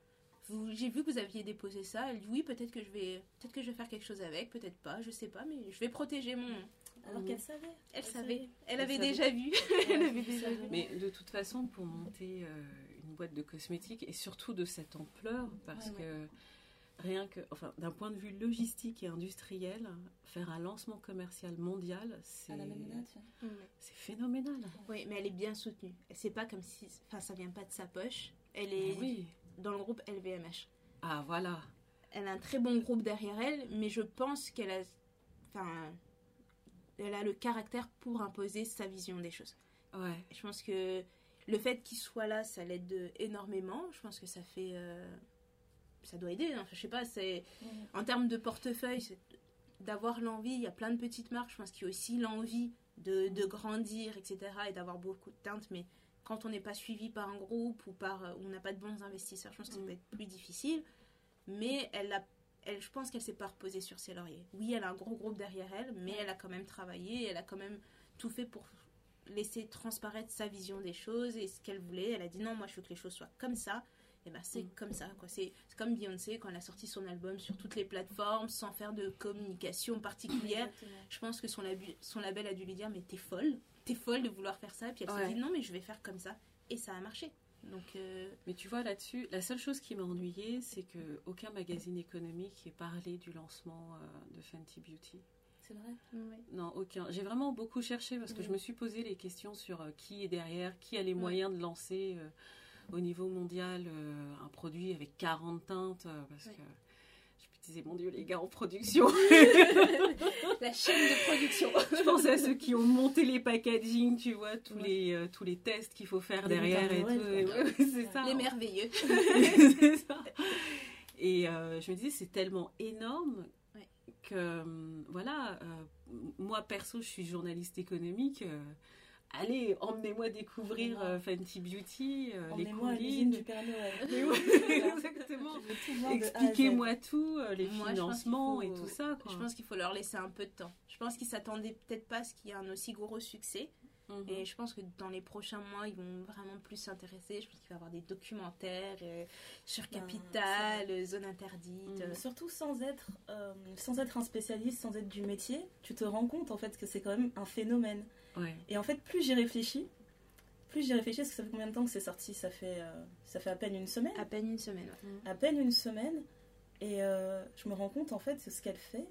Speaker 3: j'ai vu que vous aviez déposé ça. Elle dit Oui, peut-être que, je vais, peut que je vais faire quelque chose avec, peut-être pas, je sais pas, mais je vais protéger mon nom.
Speaker 1: Alors qu'elle savait.
Speaker 3: Elle savait, elle
Speaker 2: Elle
Speaker 3: avait
Speaker 2: savait.
Speaker 3: déjà vu.
Speaker 1: Ouais,
Speaker 3: Elle avait
Speaker 1: elle
Speaker 3: déjà
Speaker 1: savait.
Speaker 3: vu.
Speaker 2: Mais de toute façon, pour monter euh, une boîte de cosmétiques et surtout de cette ampleur parce que rien que, enfin, d'un point de vue logistique et industriel, faire un lancement commercial mondial, c'est c'est phénoménal.
Speaker 3: Oui, mais elle est bien soutenue. C'est pas comme si, enfin, ça vient pas de sa poche. Elle est
Speaker 2: Oui.
Speaker 3: dans le groupe LVMH.
Speaker 2: Ah voilà.
Speaker 3: Elle a un très bon groupe derrière elle, mais je pense qu'elle a, enfin, elle a le caractère pour imposer sa vision des choses.
Speaker 2: Ouais.
Speaker 3: Je pense que le fait qu'il soit là, ça l'aide énormément. Je pense que ça fait. euh, ça doit aider. hein. Je sais pas, c'est. En termes de portefeuille, c'est d'avoir l'envie. Il y a plein de petites marques. Je pense qu'il y a aussi l'envie de, de grandir, etc. et d'avoir beaucoup de teintes. Mais quand on n'est pas suivi par un groupe ou par, euh, on n'a pas de bons investisseurs, je pense que ça peut être plus difficile. Mais elle a. Elle, je pense qu'elle s'est pas reposée sur ses lauriers. Oui, elle a un gros groupe derrière elle, mais elle a quand même travaillé, elle a quand même tout fait pour laisser transparaître sa vision des choses et ce qu'elle voulait. Elle a dit non, moi je veux que les choses soient comme ça. Et ben c'est
Speaker 2: Mm.
Speaker 3: comme ça quoi. C'est comme Beyoncé quand elle a sorti son album sur toutes les plateformes sans faire de communication particulière. Je pense que son, label a dû lui dire mais t'es folle, t'es folle de vouloir faire ça. Puis elle
Speaker 2: Ouais.
Speaker 3: s'est dit non mais je vais faire comme ça et ça a marché. Donc euh,
Speaker 2: Mais tu vois là-dessus, la seule chose qui m'a ennuyée, c'est que aucun magazine économique ait parlé du lancement euh, de Fenty Beauty.
Speaker 1: C'est vrai.
Speaker 2: Non, aucun. J'ai vraiment beaucoup cherché parce que
Speaker 1: Oui.
Speaker 2: je me suis posé les questions sur euh, qui est derrière, qui a les moyens de lancer euh, au niveau mondial euh, un produit avec 40 teintes. euh, parce
Speaker 3: Ouais.
Speaker 2: que je me disais, mon Dieu, les gars en production.
Speaker 3: la chaîne de production.
Speaker 2: je pense à ceux qui ont monté les packaging, tu vois, tous,
Speaker 1: Ouais.
Speaker 2: les, euh, tous les tests qu'il faut faire
Speaker 1: Les
Speaker 2: derrière et tout. ouais, c'est ça.
Speaker 3: Les merveilleux.
Speaker 2: C'est ça. Et euh, je me disais, c'est tellement énorme que, voilà, euh, moi perso, je suis journaliste économique. Allez, emmenez-moi découvrir euh, Fenty Beauty, euh, les
Speaker 1: Emmenez-moi à l'usine
Speaker 2: coulisses.
Speaker 1: du Père Noël.
Speaker 2: Ouais, exactement. Expliquez-moi tout, euh, les
Speaker 3: Moi,
Speaker 2: financements et tout ça. Quoi.
Speaker 3: Je pense qu'il faut leur laisser un peu de temps. Je pense qu'ils s'attendaient peut-être pas à ce qu'il y ait un aussi gros succès.
Speaker 2: Mhm.
Speaker 3: Et je pense que dans les prochains mois, ils vont vraiment plus s'intéresser. Je pense qu'il va y avoir des documentaires euh, sur
Speaker 1: Ben,
Speaker 3: Capital, Zone Interdite.
Speaker 2: Mhm.
Speaker 1: Surtout sans être, euh, sans être un spécialiste, sans être du métier, tu te rends compte en fait que c'est quand même un phénomène.
Speaker 2: Ouais.
Speaker 1: Et en fait, plus j'y réfléchis, plus j'y réfléchis, parce que ça fait combien de temps que c'est sorti? Ça fait, euh, ça fait à peine une semaine.
Speaker 3: À peine une semaine. ouais.
Speaker 1: À peine une semaine. Et euh, je me rends compte en fait que ce qu'elle fait,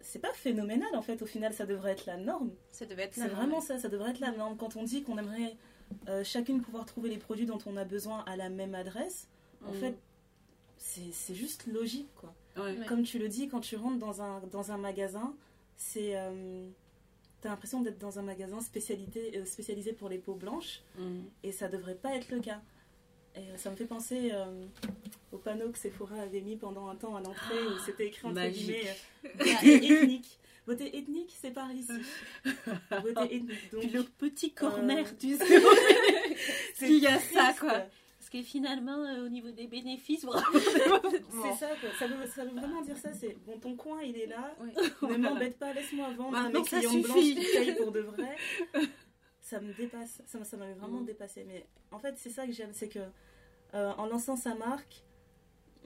Speaker 1: c'est pas phénoménal en fait. Au final, ça devrait être la norme.
Speaker 3: Ça devait être
Speaker 1: C'est
Speaker 3: la
Speaker 1: vraiment
Speaker 3: norme.
Speaker 1: ça, ça devrait être la norme. Quand on dit qu'on aimerait euh, chacune pouvoir trouver les produits dont on a besoin à la même adresse, en
Speaker 2: Mhm.
Speaker 1: fait, c'est c'est juste logique quoi.
Speaker 2: Ouais.
Speaker 1: Comme tu le dis, quand tu rentres dans un, dans un magasin, c'est. euh, T'as l'impression d'être dans un magasin spécialité, euh, spécialisé pour les peaux blanches,
Speaker 2: Mhm.
Speaker 1: et ça devrait pas être le cas. Et euh, ça me fait penser euh, au panneau que Sephora avait mis pendant un temps à l'entrée, où c'était écrit entre guillemets euh, ethnique. Beauté ethnique, c'est par ici. Beauté ethnique. Donc,
Speaker 2: Puis le petit
Speaker 1: corner,
Speaker 2: tu sais.
Speaker 1: c'est
Speaker 2: qu'il y a ça, quoi. Parce que finalement, euh, au niveau des bénéfices, vraiment.
Speaker 1: C'est ça, quoi. Ça veut, ça veut vraiment dire ça. C'est bon, ton coin, il est là.
Speaker 3: Ouais.
Speaker 1: Ne m'embête pas, laisse-moi vendre à
Speaker 2: Maintenant,
Speaker 1: mes
Speaker 2: ça suffit.
Speaker 1: blanches qui payent pour de vrai. Ça me dépasse, ça, ça m'avait vraiment
Speaker 2: Mm.
Speaker 1: dépassé. Mais en fait, c'est ça que j'aime, c'est que euh, en lançant sa marque,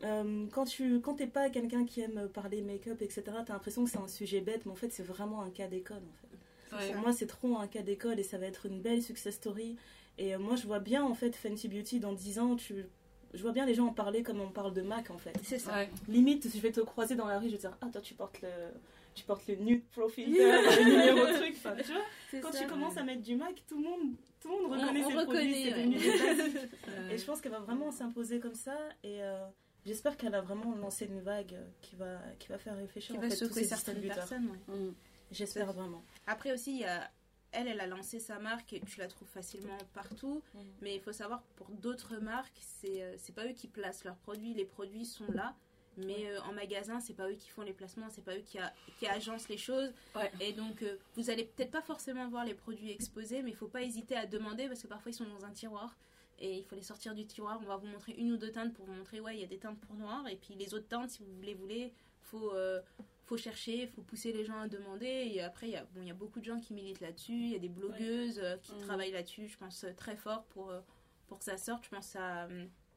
Speaker 1: euh, quand tu quand t'es pas quelqu'un qui aime parler make-up, etc., t'as l'impression que c'est un sujet bête, mais en fait, c'est vraiment un cas d'école. En fait.
Speaker 2: Ouais.
Speaker 1: Pour moi, c'est trop un cas d'école et ça va être une belle success story. Et euh, moi, je vois bien en fait Fenty Beauty dans 10 ans. Tu, je vois bien les gens en parler comme on parle de Mac en fait
Speaker 3: C'est ça.
Speaker 2: Ouais.
Speaker 1: limite je vais te croiser dans la rue je vais te dire ah toi tu portes le tu portes le nude profile le numéro truc enfin, tu vois quand
Speaker 3: ça.
Speaker 1: tu commences à mettre du Mac tout le monde tout le monde
Speaker 3: On-
Speaker 1: reconnaît
Speaker 3: on
Speaker 1: ses
Speaker 3: reconnaît,
Speaker 1: produits
Speaker 3: ouais.
Speaker 1: et je pense qu'elle va vraiment s'imposer comme ça et euh, j'espère qu'elle a vraiment lancé une vague qui va qui va faire réfléchir
Speaker 3: Qui
Speaker 1: en
Speaker 3: va
Speaker 1: fait, tous ces
Speaker 3: certaines
Speaker 1: distributeurs.
Speaker 3: personnes. ouais.
Speaker 2: Mhm.
Speaker 1: j'espère vraiment
Speaker 3: Après aussi, il y a... elle, elle a lancé sa marque et tu la trouves facilement partout. Mais il faut savoir que pour d'autres marques, c'est euh, c'est pas eux qui placent leurs produits. Les produits sont là. Mais euh, en magasin, c'est pas eux qui font les placements, c'est pas eux qui, a- qui agencent les choses.
Speaker 2: Ouais.
Speaker 3: Et donc, euh, vous allez peut-être pas forcément voir les produits exposés, mais il faut pas hésiter à demander parce que parfois ils sont dans un tiroir et il faut les sortir du tiroir. On va vous montrer une ou deux teintes pour vous montrer, ouais, il y a des teintes pour noir. Et puis les autres teintes, si vous les voulez, faut, euh, faut chercher, faut pousser les gens à demander. Et après, il y a, bon, il y a beaucoup de gens qui militent là-dessus. Il y a des blogueuses euh, qui
Speaker 2: Mhm.
Speaker 3: travaillent là-dessus, je pense, euh, très fort pour, euh, pour que ça sorte. Je pense à,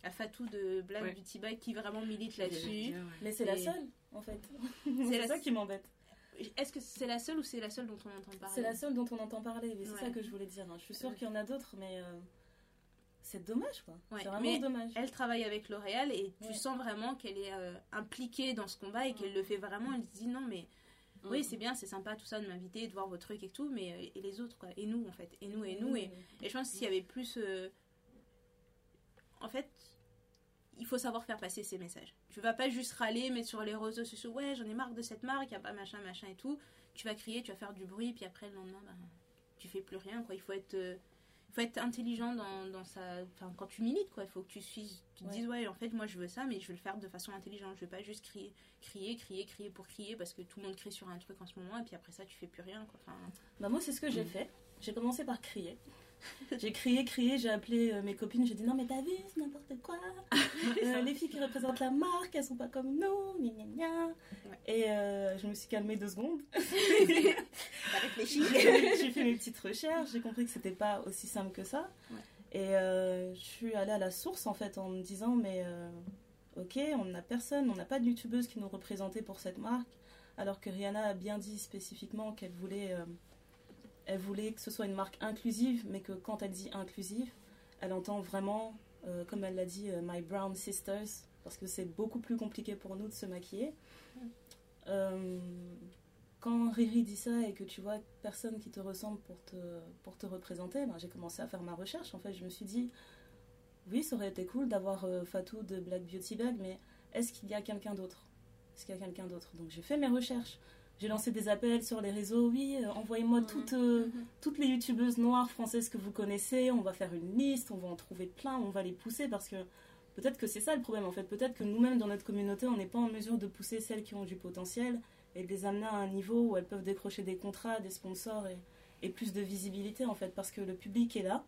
Speaker 3: à Fatou de Black
Speaker 2: Ouais.
Speaker 3: Beauty Bag qui vraiment milite là-dessus.
Speaker 1: mais c'est la seule en fait
Speaker 3: C'est
Speaker 1: c'est
Speaker 3: la-
Speaker 1: ça qui m'embête
Speaker 3: Est-ce que c'est la seule ou c'est la seule dont on entend parler?
Speaker 1: C'est la seule dont on entend parler mais c'est
Speaker 3: Ouais.
Speaker 1: ça que je voulais dire hein. je suis sûre
Speaker 3: Ouais.
Speaker 1: qu'il y en a d'autres mais euh, c'est dommage quoi.
Speaker 3: Ouais,
Speaker 1: c'est vraiment
Speaker 3: mais
Speaker 1: dommage.
Speaker 3: Elle travaille avec L'Oréal et tu
Speaker 1: Ouais.
Speaker 3: sens vraiment qu'elle est euh, impliquée dans ce combat et qu'elle le fait vraiment. Elle se dit non, mais
Speaker 2: Mm.
Speaker 3: oui, c'est bien, c'est sympa tout ça de m'inviter, de voir vos trucs et tout, mais euh, et les autres quoi Et nous en fait Et nous et nous. Et, et je pense que s'il y avait plus. euh, En fait, il faut savoir faire passer ces messages. Tu vas pas juste râler, mettre sur les réseaux sociaux, ouais, j'en ai marre de cette marque, y a pas machin, machin et tout. Tu vas crier, tu vas faire du bruit, puis après le lendemain, bah, tu fais plus rien quoi. Il faut être. euh, faut être intelligent dans, dans sa. Enfin, quand tu milites, quoi. Il faut que tu suis. Tu te
Speaker 1: Ouais.
Speaker 3: dises, ouais, en fait, moi je veux ça, mais je veux le faire de façon intelligente. Je veux pas juste crier, crier, crier, crier pour crier parce que tout le monde crie sur un truc en ce moment, et puis après ça, tu fais plus rien, quoi. Enfin,
Speaker 1: Bah moi c'est ce que j'ai
Speaker 2: Mm.
Speaker 1: fait. J'ai commencé par crier. J'ai crié, crié, j'ai appelé euh, mes copines, j'ai dit non mais t'as vu, c'est n'importe quoi. Euh, les filles qui représentent la marque, elles sont pas comme nous, gna gna gna.
Speaker 3: Ouais.
Speaker 1: Et euh, je me suis calmée deux secondes.
Speaker 3: t'as réfléchi.
Speaker 1: j'ai fait mes petites recherches, j'ai compris que c'était pas aussi simple que ça.
Speaker 3: Ouais.
Speaker 1: Et euh, je suis allée à la source en fait en me disant mais ok, on n'a personne, on n'a pas de youtubeuse qui nous représentait pour cette marque, alors que Rihanna a bien dit spécifiquement qu'elle voulait, elle voulait que ce soit une marque inclusive, mais que quand elle dit inclusive, elle entend vraiment, euh, comme elle l'a dit, euh, My Brown Sisters, parce que c'est beaucoup plus compliqué pour nous de se maquiller. Euh, quand Riri dit ça et que tu vois personne qui te ressemble pour te, pour te représenter, ben, j'ai commencé à faire ma recherche. En fait, je me suis dit, oui, ça aurait été cool d'avoir Fatou de Black Beauty Bag, mais est-ce qu'il y a quelqu'un d'autre? Est-ce qu'il y a quelqu'un d'autre? Donc j'ai fait mes recherches. J'ai lancé des appels sur les réseaux. Oui, euh, envoyez-moi
Speaker 2: Mhm.
Speaker 1: toutes, euh, toutes les youtubeuses noires françaises que vous connaissez. On va faire une liste, on va en trouver plein, on va les pousser parce que peut-être que c'est ça le problème en fait. Peut-être que nous-mêmes dans notre communauté, on n'est pas en mesure de pousser celles qui ont du potentiel et de les amener à un niveau où elles peuvent décrocher des contrats, des sponsors et, et plus de visibilité en fait parce que le public est là.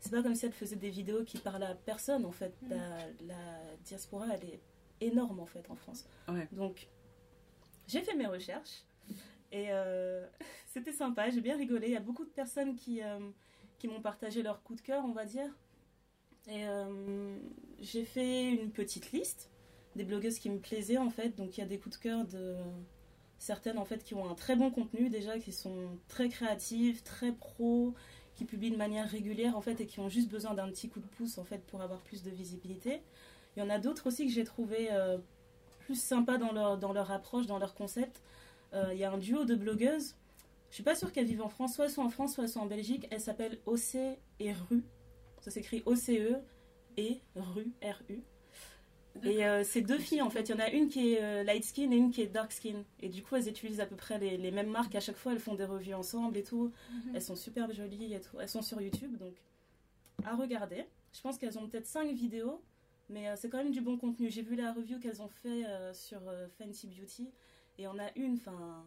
Speaker 1: C'est pas comme si elles faisaient des vidéos qui parlaient à personne en fait.
Speaker 3: Mhm.
Speaker 1: La, la diaspora elle est énorme en fait en France.
Speaker 2: Ouais.
Speaker 1: Donc j'ai fait mes recherches et euh, c'était sympa, j'ai bien rigolé. Il y a beaucoup de personnes qui, euh, qui m'ont partagé leur coup de cœur, on va dire. Et euh, j'ai fait une petite liste des blogueuses qui me plaisaient en fait. Donc il y a des coups de cœur de certaines en fait qui ont un très bon contenu déjà, qui sont très créatives, très pro, qui publient de manière régulière en fait et qui ont juste besoin d'un petit coup de pouce en fait pour avoir plus de visibilité. Il y en a d'autres aussi que j'ai trouvé plus sympas dans leur, dans leur approche, dans leur concept. Euh, Il y a un duo de blogueuses. Je suis pas sûre qu'elles vivent en France, soit en France, soit en Belgique. Elles s'appellent OC et RU. Ça s'écrit OCE et RU, RU. Et euh, c'est deux filles en fait. Il y en a une qui est euh, light skin et une qui est dark skin. Et du coup, elles utilisent à peu près les, les mêmes marques. À chaque fois, elles font des revues ensemble et tout.
Speaker 3: Mhm.
Speaker 1: Elles sont super jolies et tout. Elles sont sur YouTube, donc à regarder. Je pense qu'elles ont peut-être 5 vidéos, mais euh, c'est quand même du bon contenu. J'ai vu la review qu'elles ont fait euh, sur euh, Fenty Beauty, et on a une, enfin,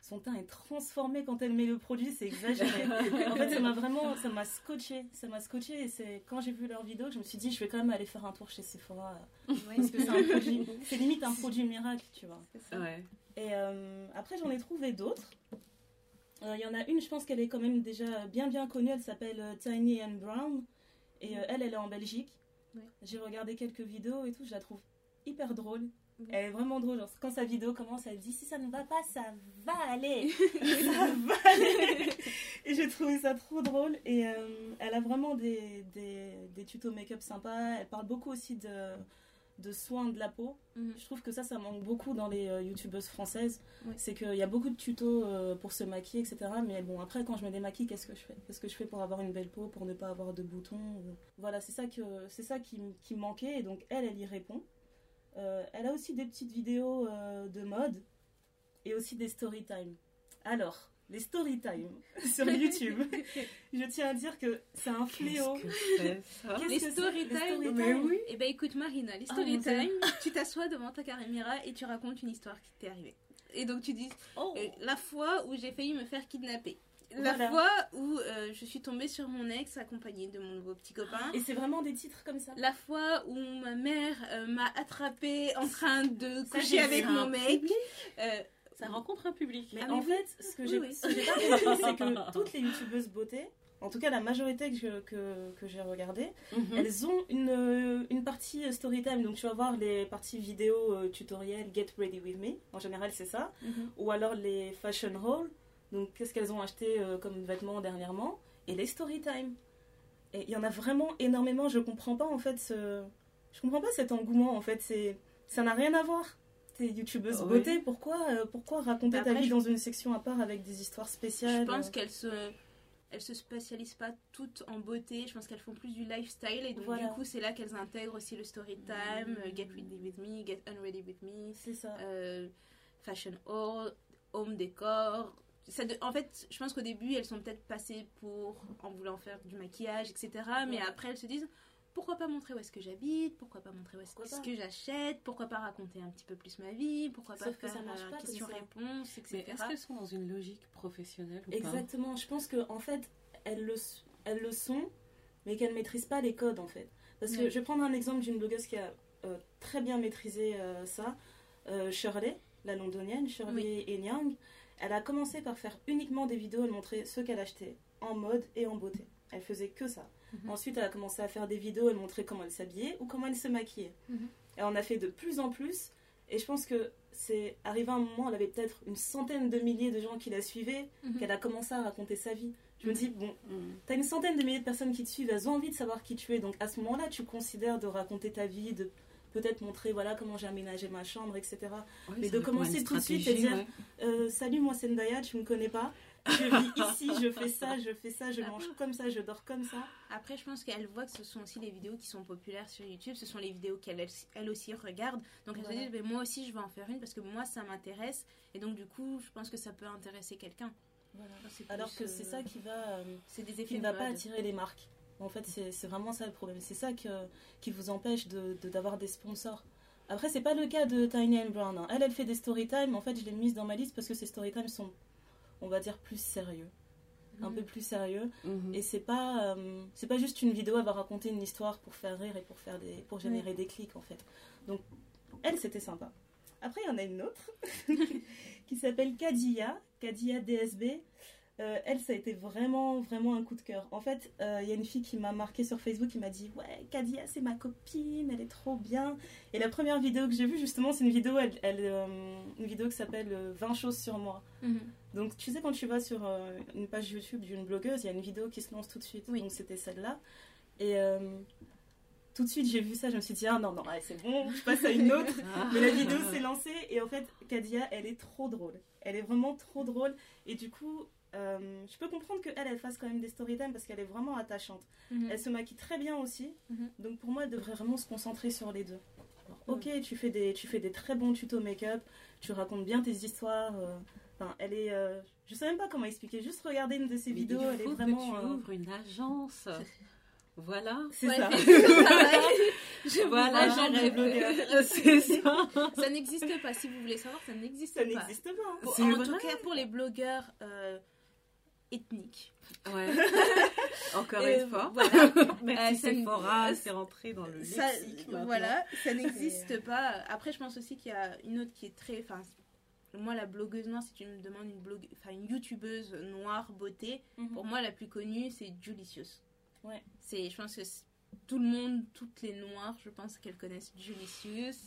Speaker 1: son teint est transformé quand elle met le produit, c'est exagéré. en fait, ça m'a vraiment, ça m'a scotché, ça m'a scotché, et c'est quand j'ai vu leur vidéo que je me suis dit, je vais quand même aller faire un tour chez Sephora, euh, parce que c'est un produit, c'est limite un produit miracle, tu vois.
Speaker 2: Ouais.
Speaker 1: Et euh, après, j'en ai trouvé d'autres. Euh, Il y en a une, je pense qu'elle est quand même déjà bien bien connue. Elle s'appelle Tiny and Brown. Et euh, elle, elle est en Belgique.
Speaker 3: Ouais.
Speaker 1: J'ai regardé quelques vidéos et tout. Je la trouve hyper drôle. Elle est vraiment drôle. Genre, quand sa vidéo commence, elle dit Si ça ne va pas, ça va aller. ça va aller. et j'ai trouvé ça trop drôle. Et euh, elle a vraiment des, des, des tutos make-up sympas. Elle parle beaucoup aussi de, de soins de la peau.
Speaker 3: Mhm.
Speaker 1: Je trouve que ça, ça manque beaucoup dans les euh, youtubeuses françaises. C'est qu'il y a beaucoup de tutos euh, pour se maquiller, etc. Mais bon, après, quand je me démaquille, qu'est-ce que je fais? Qu'est-ce que je fais pour avoir une belle peau, pour ne pas avoir de boutons ou- Voilà, c'est ça, que, ça qui, qui me manquait. Et donc, elle, elle y répond. Euh, elle a aussi des petites vidéos de mode et aussi des story time. Alors, les story time sur YouTube, je tiens à dire que c'est un fléau.
Speaker 2: Qu'est-ce que
Speaker 3: Les
Speaker 1: que
Speaker 3: story
Speaker 1: les
Speaker 3: time,
Speaker 1: story time
Speaker 2: oui.
Speaker 3: Et ben écoute Marina, les
Speaker 1: Ah,
Speaker 3: story
Speaker 1: Dieu.
Speaker 3: time, tu t'assois devant ta caméra et tu racontes une histoire qui t'est arrivée. Et donc tu dis
Speaker 1: Oh.
Speaker 3: euh, la fois où j'ai failli me faire kidnapper. La
Speaker 1: Voilà.
Speaker 3: fois où euh, je suis tombée sur mon ex accompagnée de mon nouveau petit copain.
Speaker 1: Et c'est vraiment des titres comme ça?
Speaker 3: La fois où ma mère euh, m'a attrapée en train de coucher avec mon mec. Euh,
Speaker 2: Ça rencontre un public.
Speaker 1: Mais
Speaker 3: Ah,
Speaker 1: en
Speaker 3: oui.
Speaker 1: fait, ce que
Speaker 3: Oui,
Speaker 1: j'ai
Speaker 3: oui.
Speaker 1: ce que j'ai pas compris, c'est que toutes les youtubeuses beauté, en tout cas la majorité que, que, que j'ai regardé,
Speaker 2: Mhm.
Speaker 1: elles ont une, euh, une partie story time. Donc tu vas voir les parties vidéo euh, tutoriel Get Ready With Me. En général, c'est ça.
Speaker 3: Mhm.
Speaker 1: Ou alors les fashion haul. Donc qu'est-ce qu'elles ont acheté euh, comme vêtements dernièrement? Et les story time. Et il y en a vraiment énormément. Je comprends pas en fait ce. Je comprends pas cet engouement en fait. C'est ça n'a rien à voir. T'es youtubeuse
Speaker 2: Oui.
Speaker 1: beauté, pourquoi, euh, pourquoi raconter ta vie
Speaker 3: je-
Speaker 1: dans une section à part avec des histoires spéciales
Speaker 3: Je pense
Speaker 1: euh,
Speaker 3: qu'elles se elles se spécialisent pas toutes en beauté, je pense qu'elles font plus du lifestyle et donc
Speaker 1: Voilà.
Speaker 3: du coup c'est là qu'elles intègrent aussi le story time, euh, get ready with me, get unready with me,
Speaker 1: C'est ça.
Speaker 3: euh, fashion haul, home décor. Ça de- En fait, je pense qu'au début elles sont peut-être passées pour en voulant faire du maquillage, etc. Mais
Speaker 1: Ouais.
Speaker 3: après elles se disent pourquoi pas montrer où est-ce que j'habite, pourquoi pas montrer où est-ce
Speaker 1: pas
Speaker 3: que j'achète, pourquoi pas raconter un petit peu plus ma vie, pourquoi pas
Speaker 1: Sauf que
Speaker 3: faire
Speaker 1: ça
Speaker 3: euh,
Speaker 1: pas
Speaker 3: question-réponse, etc.
Speaker 2: Mais est-ce qu'elles sont dans une logique professionnelle ou
Speaker 1: Exactement. Je pense que en fait, elles le, elles le sont, mais qu'elles maîtrisent pas les codes en fait. Parce que je vais prendre un exemple d'une blogueuse qui a euh, très bien maîtrisé euh, ça, Euh, Shirley, la londonienne, Shirley Enyang. Elle a commencé par faire uniquement des vidéos, elle montrait ce qu'elle achetait en mode et en beauté. Elle faisait que ça.
Speaker 3: Mhm.
Speaker 1: Ensuite, elle a commencé à faire des vidéos, elle montrait comment elle s'habillait ou comment elle se maquillait.
Speaker 3: Mhm.
Speaker 1: Et on a fait de plus en plus. Et je pense que c'est arrivé un moment, elle avait peut-être une centaine de milliers de gens qui la suivaient,
Speaker 3: Mhm.
Speaker 1: qu'elle a commencé à raconter sa vie. Je me dis, bon, t'as une centaine de milliers de personnes qui te suivent, elles ont envie de savoir qui tu es. Donc à ce moment-là, tu considères de raconter ta vie, de peut-être montrer voilà comment j'ai aménagé ma chambre, etc.
Speaker 2: Ouais,
Speaker 1: Mais de commencer tout de suite et dire-
Speaker 2: ouais.
Speaker 1: Euh, salut, moi c'est Ndaya, tu me connais pas. Je vis ici, je fais ça, je fais ça, je mange comme ça, je dors comme ça.
Speaker 3: Après, je pense qu'elle voit que ce sont aussi les vidéos qui sont populaires sur YouTube, ce sont les vidéos qu'elle elle, aussi regarde. Donc elle
Speaker 1: Voilà.
Speaker 3: se dit, mais moi aussi je vais en faire une parce que moi ça m'intéresse. Et donc du coup, je pense que ça peut intéresser quelqu'un.
Speaker 1: Alors que
Speaker 3: euh,
Speaker 1: c'est ça qui va, euh,
Speaker 3: c'est des effets
Speaker 1: qui ne
Speaker 3: de
Speaker 1: va pas attirer les marques. En fait, c'est vraiment ça le problème. C'est ça que, qui vous empêche d'avoir de, d'avoir des sponsors. Après, c'est pas le cas de Tiny and Brown. hein. Elle, elle fait des story time. En fait, je l'ai mise dans ma liste parce que ces story time sont, on va dire, plus sérieux. Un peu plus sérieux.
Speaker 2: Mhm.
Speaker 1: Et c'est pas, euh, c'est pas juste une vidéo, elle va raconter une histoire pour faire rire et pour, faire des, pour générer des clics en fait. Donc, elle, c'était sympa. Après, il y en a une autre qui s'appelle Kadia, Kadia DSB. Euh, elle, ça a été vraiment, vraiment un coup de cœur. En fait, euh, il y a une fille qui m'a marqué sur Facebook qui m'a dit Ouais, Kadia, c'est ma copine, elle est trop bien. Et la première vidéo que j'ai vue, justement, c'est une vidéo, elle, elle, euh, une vidéo qui s'appelle euh, 20 choses sur moi.
Speaker 3: Mhm.
Speaker 1: Donc, tu sais, quand tu vas sur une page YouTube d'une blogueuse, il y a une vidéo qui se lance tout de suite.
Speaker 3: Oui.
Speaker 1: Donc, c'était celle-là. Et tout de suite, j'ai vu ça, je me suis dit, ah non, non, ouais, c'est bon, je passe à une autre.
Speaker 2: Ah.
Speaker 1: Mais la vidéo s'est lancée et en fait, Kadia, elle est trop drôle. Elle est vraiment trop drôle. Et du coup, euh, je peux comprendre qu'elle, elle fasse quand même des story time parce qu'elle est vraiment attachante.
Speaker 3: Mhm.
Speaker 1: Elle se maquille très bien aussi.
Speaker 3: Mhm.
Speaker 1: Donc pour moi, elle devrait vraiment se concentrer sur les deux. Alors, ok, tu fais, des, tu fais des très bons tutos make-up, tu racontes bien tes histoires. euh, Enfin, elle est. euh, je sais même pas comment expliquer. Juste regarder une de ses
Speaker 2: Mais
Speaker 1: vidéos,
Speaker 2: il
Speaker 1: elle est
Speaker 2: faut
Speaker 1: vraiment.
Speaker 2: que tu
Speaker 1: euh,
Speaker 2: ouvres une agence. Voilà.
Speaker 1: C'est
Speaker 3: Ouais,
Speaker 1: ça.
Speaker 3: Je
Speaker 2: Voilà,
Speaker 3: vois, j'en
Speaker 1: rêve.
Speaker 3: rêve.
Speaker 2: c'est ça.
Speaker 3: Ça n'existe pas. Si vous voulez savoir, ça n'existe
Speaker 1: Ça
Speaker 3: pas.
Speaker 1: n'existe pas.
Speaker 2: C'est
Speaker 3: en
Speaker 2: vrai.
Speaker 3: tout cas, pour les blogueurs euh.
Speaker 2: Ouais. Encore
Speaker 3: Euh,
Speaker 2: une fois.
Speaker 3: voilà.
Speaker 2: Merci
Speaker 3: Euh,
Speaker 2: Sephora, c'est rentré dans le
Speaker 3: Ça,
Speaker 2: lexique maintenant.
Speaker 3: voilà, ça n'existe pas. Après, je pense aussi qu'il y a une autre qui est très. Enfin, moi, la blogueuse noire, si tu me demandes une, blogue, enfin, une youtubeuse noire beauté,
Speaker 1: Mhm.
Speaker 3: pour moi, la plus connue, c'est Julicious.
Speaker 1: Ouais.
Speaker 3: C'est, je pense que c'est- tout le monde, toutes les noires, je pense qu'elles connaissent Julicious.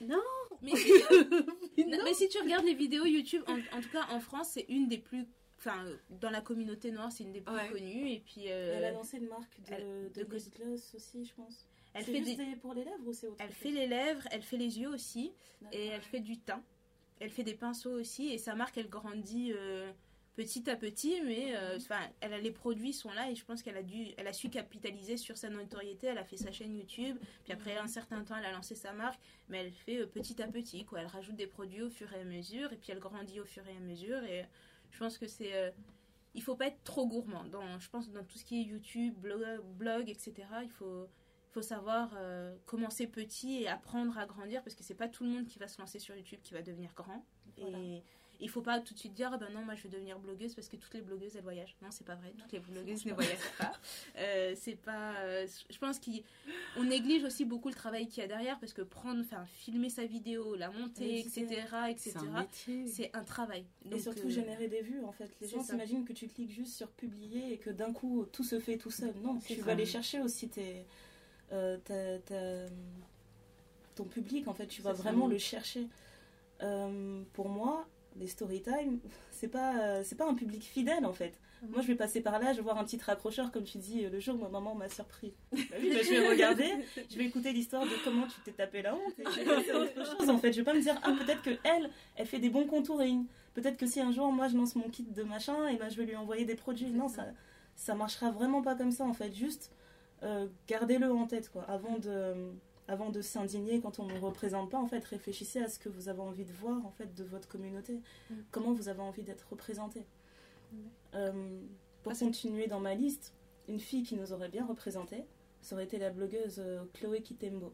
Speaker 2: Non.
Speaker 3: Mais si, non, mais si tu regardes les vidéos YouTube, en, en tout cas en France, c'est une des plus. Enfin, dans la communauté noire, c'est une des plus
Speaker 2: Ouais.
Speaker 3: connues. Et puis, euh,
Speaker 1: Elle a lancé une marque de,
Speaker 3: elle-
Speaker 1: de,
Speaker 3: de
Speaker 1: gloss aussi, je pense.
Speaker 3: elle fait
Speaker 1: juste
Speaker 3: des,
Speaker 1: des- pour les lèvres ou c'est autre
Speaker 3: elle
Speaker 1: chose
Speaker 3: fait les lèvres, elle fait les yeux aussi. Et elle fait du teint. Elle fait des pinceaux aussi. Et sa marque, elle grandit euh, petit à petit. Mais euh, enfin, elle a, les produits sont là. Et je pense qu'elle a, dû, elle a su capitaliser sur sa notoriété. Elle a fait sa chaîne YouTube. Puis après un certain temps, elle a lancé sa marque. Mais elle fait euh, petit à petit. Quoi. Elle rajoute des produits au fur et à mesure. Et puis elle grandit au fur et à mesure. Et je pense que c'est. euh, il faut pas être trop gourmand. Dans, je pense dans tout ce qui est YouTube, blog, blog etc. Il faut, faut savoir euh, commencer petit et apprendre à grandir parce que c'est pas tout le monde qui va se lancer sur YouTube qui va devenir grand.
Speaker 1: Voilà.
Speaker 3: Et il faut pas tout de suite dire ah ben non moi je vais devenir blogueuse parce que toutes les blogueuses elles voyagent. Non c'est pas vrai. Toutes les blogueuses ne voyagent pas. Euh, c'est pas. euh, je pense qu'on néglige aussi beaucoup le travail qu'il y a derrière parce que prendre, enfin filmer sa vidéo, la monter, etc., etc.
Speaker 2: C'est un
Speaker 3: travail.
Speaker 1: Et surtout
Speaker 3: euh,
Speaker 1: générer des vues en fait. Les gens s'imaginent que tu cliques juste sur publier et que d'un coup tout se fait tout seul. Non, tu
Speaker 3: ça.
Speaker 1: vas aller chercher aussi tes, ton public en fait. Tu vas
Speaker 3: ça.
Speaker 1: vraiment le chercher. Euh, pour moi, les story time, c'est pas, euh, c'est pas un public fidèle en fait. Moi, je vais passer par là, je vais voir un petit raccrocheur, comme tu dis, le jour où ma maman m'a surpris. Bah oui, bah, je vais regarder, je vais écouter l'histoire de comment tu t'es tapé la honte. À autre chose en fait. Je vais pas me dire, ah, peut-être que elle, elle fait des bons contouring. Peut-être que si un jour, moi, je lance mon kit de machin, et ben, je vais lui envoyer des produits. Non, ça, ça marchera vraiment pas comme ça en fait. Juste, euh, gardez-le en tête, quoi. Avant de avant de s'indigner quand on ne représente pas, en fait, réfléchissez à ce que vous avez envie de voir en fait de votre communauté.
Speaker 3: Mm.
Speaker 1: Comment vous avez envie d'être représenté.
Speaker 3: Ouais.
Speaker 1: Euh, pour
Speaker 3: Ah,
Speaker 1: continuer dans ma liste, une fille qui nous aurait bien représenté, ça aurait été la blogueuse euh, Chloé Kitembo.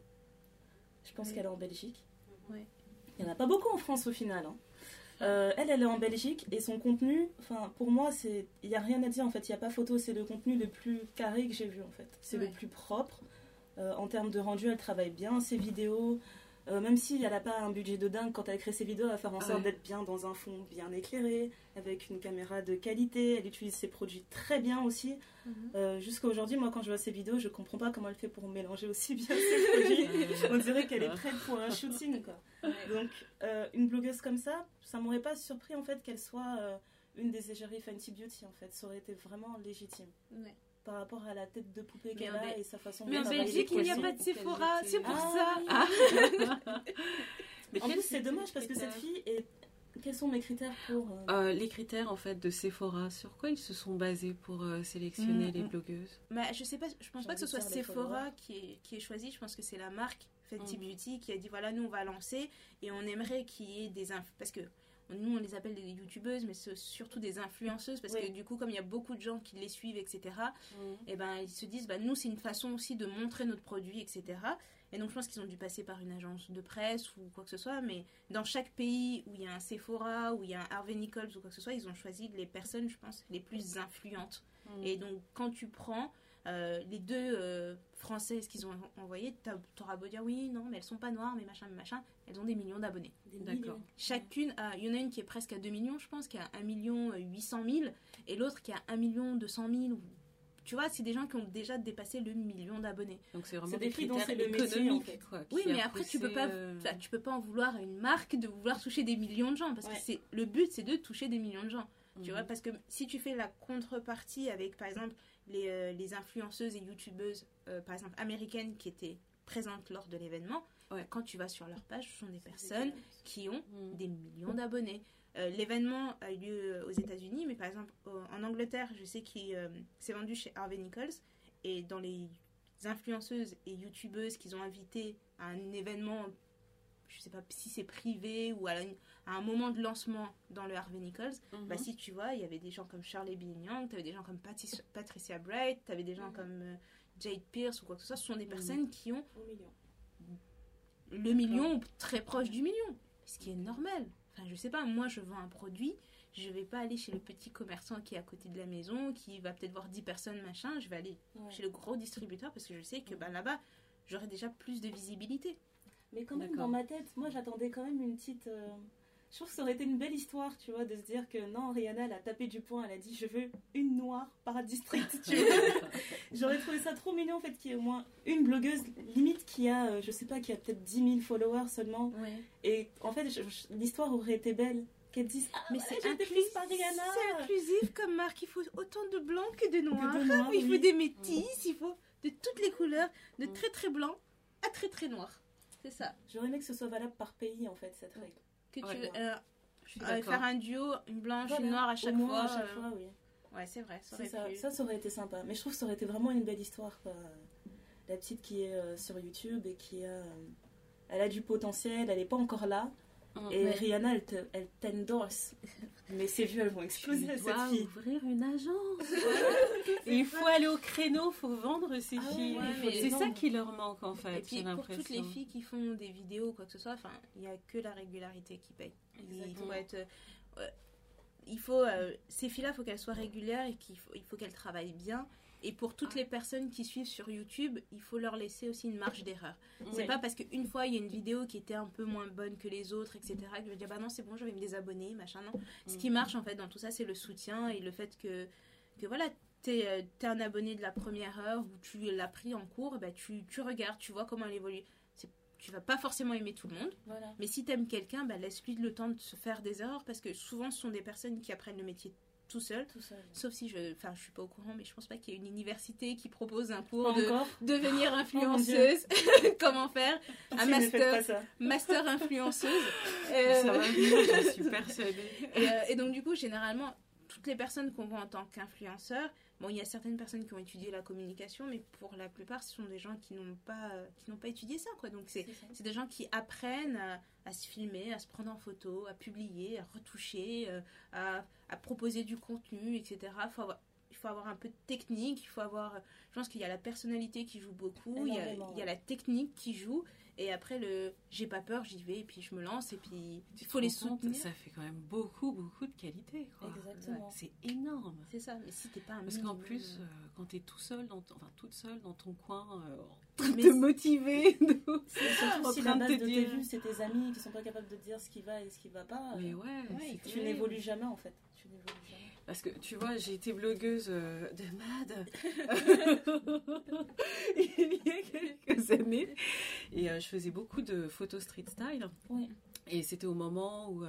Speaker 1: Je pense
Speaker 3: Oui.
Speaker 1: qu'elle est en Belgique. Il n'y en a pas beaucoup en France au final. hein. Euh, elle, elle est en Belgique et son contenu, enfin pour moi, c'est, il n'y a rien à dire en fait. Il n'y a pas photo. C'est le contenu le plus carré que j'ai vu en fait. C'est le plus propre. Euh, en termes de rendu, elle travaille bien ses vidéos. Euh, même si elle n'a pas un budget de dingue, quand elle crée ses vidéos, elle va faire en
Speaker 2: Ah
Speaker 1: sorte
Speaker 2: ouais.
Speaker 1: d'être bien dans un fond bien éclairé, avec une caméra de qualité. Elle utilise ses produits très bien aussi. Euh, Jusqu'à aujourd'hui, moi, quand je vois ses vidéos, je comprends pas comment elle fait pour mélanger aussi bien ses produits. On dirait qu'elle est prête pour un shooting, quoi. Donc, euh, une blogueuse comme ça, ça m'aurait pas surpris en fait qu'elle soit une des égéries Fenty Beauty en fait. Ça aurait été vraiment légitime
Speaker 3: Ouais.
Speaker 1: Par rapport à la tête de poupée
Speaker 3: Mais
Speaker 1: qu'elle a et sa façon de
Speaker 3: Mais en Belgique, il n'y a pas de Sephora, c'est pour
Speaker 1: Ah,
Speaker 3: ça.
Speaker 2: Mais
Speaker 1: En plus, c'est dommage parce que cette fille est. Quels sont mes critères pour. euh,
Speaker 2: Euh, les critères en fait de Sephora, sur quoi ils se sont basés pour euh, sélectionner
Speaker 3: Mm,
Speaker 2: les
Speaker 3: mm.
Speaker 2: blogueuses?
Speaker 3: Bah, je sais pas, je pense pas que ce soit Sephora qui est, qui est choisi, je pense que c'est la marque Fenty
Speaker 2: Mhm.
Speaker 3: Beauty qui a dit voilà, nous on va lancer et on aimerait qu'il y ait des inf parce que nous on les appelle des youtubeuses, mais c'est surtout des influenceuses parce
Speaker 1: Oui.
Speaker 3: que du coup, comme il y a beaucoup de gens qui les suivent, etc., et ben ils se disent bah nous c'est une façon aussi de montrer notre produit, etc. Et donc je pense qu'ils ont dû passer par une agence de presse ou quoi que ce soit, mais dans chaque pays où il y a un Sephora, où il y a un Harvey Nichols ou quoi que ce soit, ils ont choisi les personnes, je pense, les plus influentes.
Speaker 2: Mm.
Speaker 3: Et donc, quand tu prends euh, les deux euh, françaises qu'ils ont envoyées, t'auras beau dire oui, non, mais elles sont pas noires, mais machin, mais machin, elles ont des millions d'abonnés.
Speaker 2: D'accord.
Speaker 3: Chacune, a- il y en a une qui est presque à 2 millions, je pense, qui a 1 million 800 000, et l'autre qui a 1 million 200 000. ou- Tu vois, c'est des gens qui ont déjà dépassé le million d'abonnés.
Speaker 2: Donc c'est vraiment des
Speaker 1: dont
Speaker 2: critères
Speaker 1: c'est le métier, en
Speaker 2: économiques.
Speaker 1: fait.
Speaker 2: quoi,
Speaker 3: Oui, mais après, tu peux pas,
Speaker 2: euh,
Speaker 3: enfin, tu peux pas en vouloir à une marque de vouloir toucher des millions de gens, parce
Speaker 1: Ouais.
Speaker 3: que c'est le but, c'est de toucher des millions de gens. Tu
Speaker 2: mhm.
Speaker 3: vois, parce que si tu fais la contrepartie avec, par exemple, les, euh, les influenceuses et youtubeuses, euh, par exemple, américaines qui étaient présentes lors de l'événement,
Speaker 2: Ouais.
Speaker 3: quand tu vas sur leur page, ce sont des personnes qui ont
Speaker 2: Mm.
Speaker 3: des millions d'abonnés. Euh, L'événement a eu lieu aux États-Unis, mais par exemple, en Angleterre, je sais qu'il euh, s'est vendu chez Harvey Nichols, et dans les influenceuses et youtubeuses qu'ils ont invitées à un événement, je sais pas si c'est privé ou à, un moment de lancement dans le Harvey Nichols,
Speaker 2: Mhm.
Speaker 3: bah, si tu vois, il y avait des gens comme Charlie Young, tu avais des gens comme Patricia, Patricia Bright, tu avais des gens
Speaker 1: Mhm.
Speaker 3: comme euh, Jade Pierce ou quoi que ce soit. Ce sont des
Speaker 2: Mhm.
Speaker 3: personnes qui ont
Speaker 1: million.
Speaker 3: le million ou très proche du million. Ce qui est normal. Enfin, je sais pas, moi je vends un produit, je vais pas aller chez le petit commerçant qui est à côté de la maison, qui va peut-être voir 10 personnes, machin. Je vais aller
Speaker 1: Ouais.
Speaker 3: chez le gros distributeur parce que je sais que bah, là-bas, j'aurai déjà plus de visibilité.
Speaker 1: Mais quand même, dans ma tête, moi j'attendais quand même une petite. euh, Je trouve que ça aurait été une belle histoire, tu vois, de se dire que non, Rihanna, elle a tapé du poing, elle a dit je veux une noire par district, tu vois. J'aurais trouvé ça trop mignon en fait qu'il y ait au moins une blogueuse, limite qui a, euh, je sais pas, qui a peut-être 10 000 followers seulement.
Speaker 3: Ouais.
Speaker 1: Et en fait, l'histoire aurait été belle. Qu'elle dise ah,
Speaker 3: Mais
Speaker 1: ouais,
Speaker 3: c'est inclusif, c'est inclusif comme marque. Il faut autant de blancs que de noirs.
Speaker 1: Que de noirs,
Speaker 3: il faut des métis, il faut de toutes les couleurs, de très très blanc à très très noir. C'est ça.
Speaker 1: J'aurais aimé que ce soit valable par pays en fait, cette règle.
Speaker 3: Que
Speaker 2: Ouais.
Speaker 3: tu euh,
Speaker 2: Je suis
Speaker 3: euh, faire un duo, une blanche,
Speaker 1: Voilà.
Speaker 3: une noire à chaque
Speaker 1: moins,
Speaker 3: fois.
Speaker 1: à chaque
Speaker 3: euh,
Speaker 1: fois, oui.
Speaker 3: Ouais, c'est vrai. Ça
Speaker 1: ça,
Speaker 3: pu-
Speaker 1: ça, ça aurait été sympa. Mais je trouve que ça aurait été vraiment une belle histoire. quoi. La petite qui est euh, sur YouTube et qui a. euh, elle a du potentiel, elle n'est pas encore là.
Speaker 2: Mm.
Speaker 1: Et
Speaker 3: Ouais.
Speaker 1: Rihanna, elle te- elle t'endorse. Mais ses vues, elles vont
Speaker 2: Tu
Speaker 1: exploser, cette
Speaker 2: dois
Speaker 1: fille.
Speaker 2: ouvrir une agence. Il faut aller au créneau, il faut vendre ces
Speaker 1: Ah
Speaker 2: filles.
Speaker 3: ouais,
Speaker 2: C'est ça qui leur manque en fait,
Speaker 3: Et puis
Speaker 2: j'ai
Speaker 3: pour toutes les filles qui font des vidéos ou quoi que ce soit, il n'y a que la régularité qui paye. Il faut être. euh, il faut, euh, ces filles-là, il faut qu'elles soient régulières et qu'il faut, il faut qu'elles travaillent bien. Et pour toutes les personnes qui suivent sur YouTube, il faut leur laisser aussi une marge d'erreur. C'est
Speaker 1: Oui.
Speaker 3: pas parce qu'une fois il y a une vidéo qui était un peu moins bonne que les autres, etc., que je vais dire bah non, c'est bon, je vais me désabonner, machin. Non. Ce qui marche en fait dans tout ça, c'est le soutien et le fait que, que voilà, t'es euh, t'es un abonné de la première heure où tu l'as pris en cours, bah, tu, tu regardes, tu vois comment elle évolue. Tu vas pas forcément aimer tout le monde.
Speaker 1: Voilà.
Speaker 3: Mais si t'aimes quelqu'un, bah, laisse-lui le temps de se faire des erreurs parce que souvent ce sont des personnes qui apprennent le métier tout seul.
Speaker 1: Tout seul.
Speaker 3: Sauf si je, enfin, je suis pas au courant, mais je pense pas qu'il y ait une université qui propose un cours de devenir
Speaker 1: Oh
Speaker 3: influenceuse, comment faire, un
Speaker 1: Si,
Speaker 3: master, master influenceuse. Euh,
Speaker 2: Ça va venir, je suis persuadée.
Speaker 3: et, euh, et donc du coup, généralement, toutes les personnes qu'on voit en tant qu'influenceurs, bon, il y a certaines personnes qui ont étudié la communication, mais pour la plupart, ce sont des gens qui n'ont pas, euh, qui n'ont pas étudié ça, quoi. Donc c'est
Speaker 1: C'est
Speaker 3: des gens qui apprennent à, à se filmer, à se prendre en photo, à publier, à retoucher, euh, à, à proposer du contenu, etc. Faut avoir- il faut avoir un peu de technique, il faut avoir... Je pense qu'il y a la personnalité qui joue beaucoup, il y a, il y a la technique qui joue, et après le j'ai pas peur, j'y vais, et puis je me lance, et puis il faut les
Speaker 2: compte,
Speaker 3: soutenir.
Speaker 2: Ça fait quand même beaucoup, beaucoup de qualité. Quoi.
Speaker 1: Exactement.
Speaker 2: C'est énorme.
Speaker 3: C'est ça, mais si t'es pas un
Speaker 2: Parce qu'en plus,
Speaker 3: euh,
Speaker 2: euh, quand t'es tout seul, dans ton- enfin toute seule dans ton coin, euh, en train de te
Speaker 3: c'est-
Speaker 2: motiver.
Speaker 1: C'est surtout si la base de tes vues, c'est tes amis qui sont pas capables de te dire ce qui va et ce qui va pas.
Speaker 2: Mais
Speaker 1: euh,
Speaker 2: ouais,
Speaker 3: Ouais,
Speaker 1: tu n'évolues jamais en fait. Tu n'évolues jamais.
Speaker 2: Parce que tu vois, j'ai été blogueuse euh, de MAD il y a quelques années. Et euh, je faisais beaucoup de photos street style.
Speaker 1: Oui.
Speaker 2: Et c'était au moment où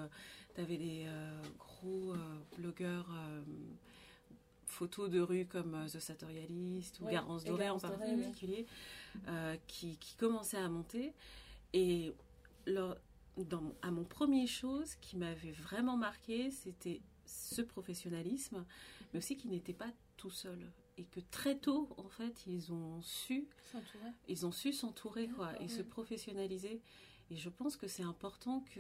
Speaker 2: tu avais des euh, gros euh, blogueurs euh, photos de rue comme euh, The Sartorialist ou Garance Doré en
Speaker 1: oui.
Speaker 2: particulier, euh, qui, qui commençaient à monter. Et leur- dans, à mon premier chose qui m'avait vraiment marqué, c'était ce professionnalisme, mais aussi qu'ils n'étaient pas tout seuls. Et que très tôt, en fait, ils ont su
Speaker 3: s'entourer.
Speaker 2: ils ont su s'entourer quoi et se professionnaliser et je pense que c'est important que,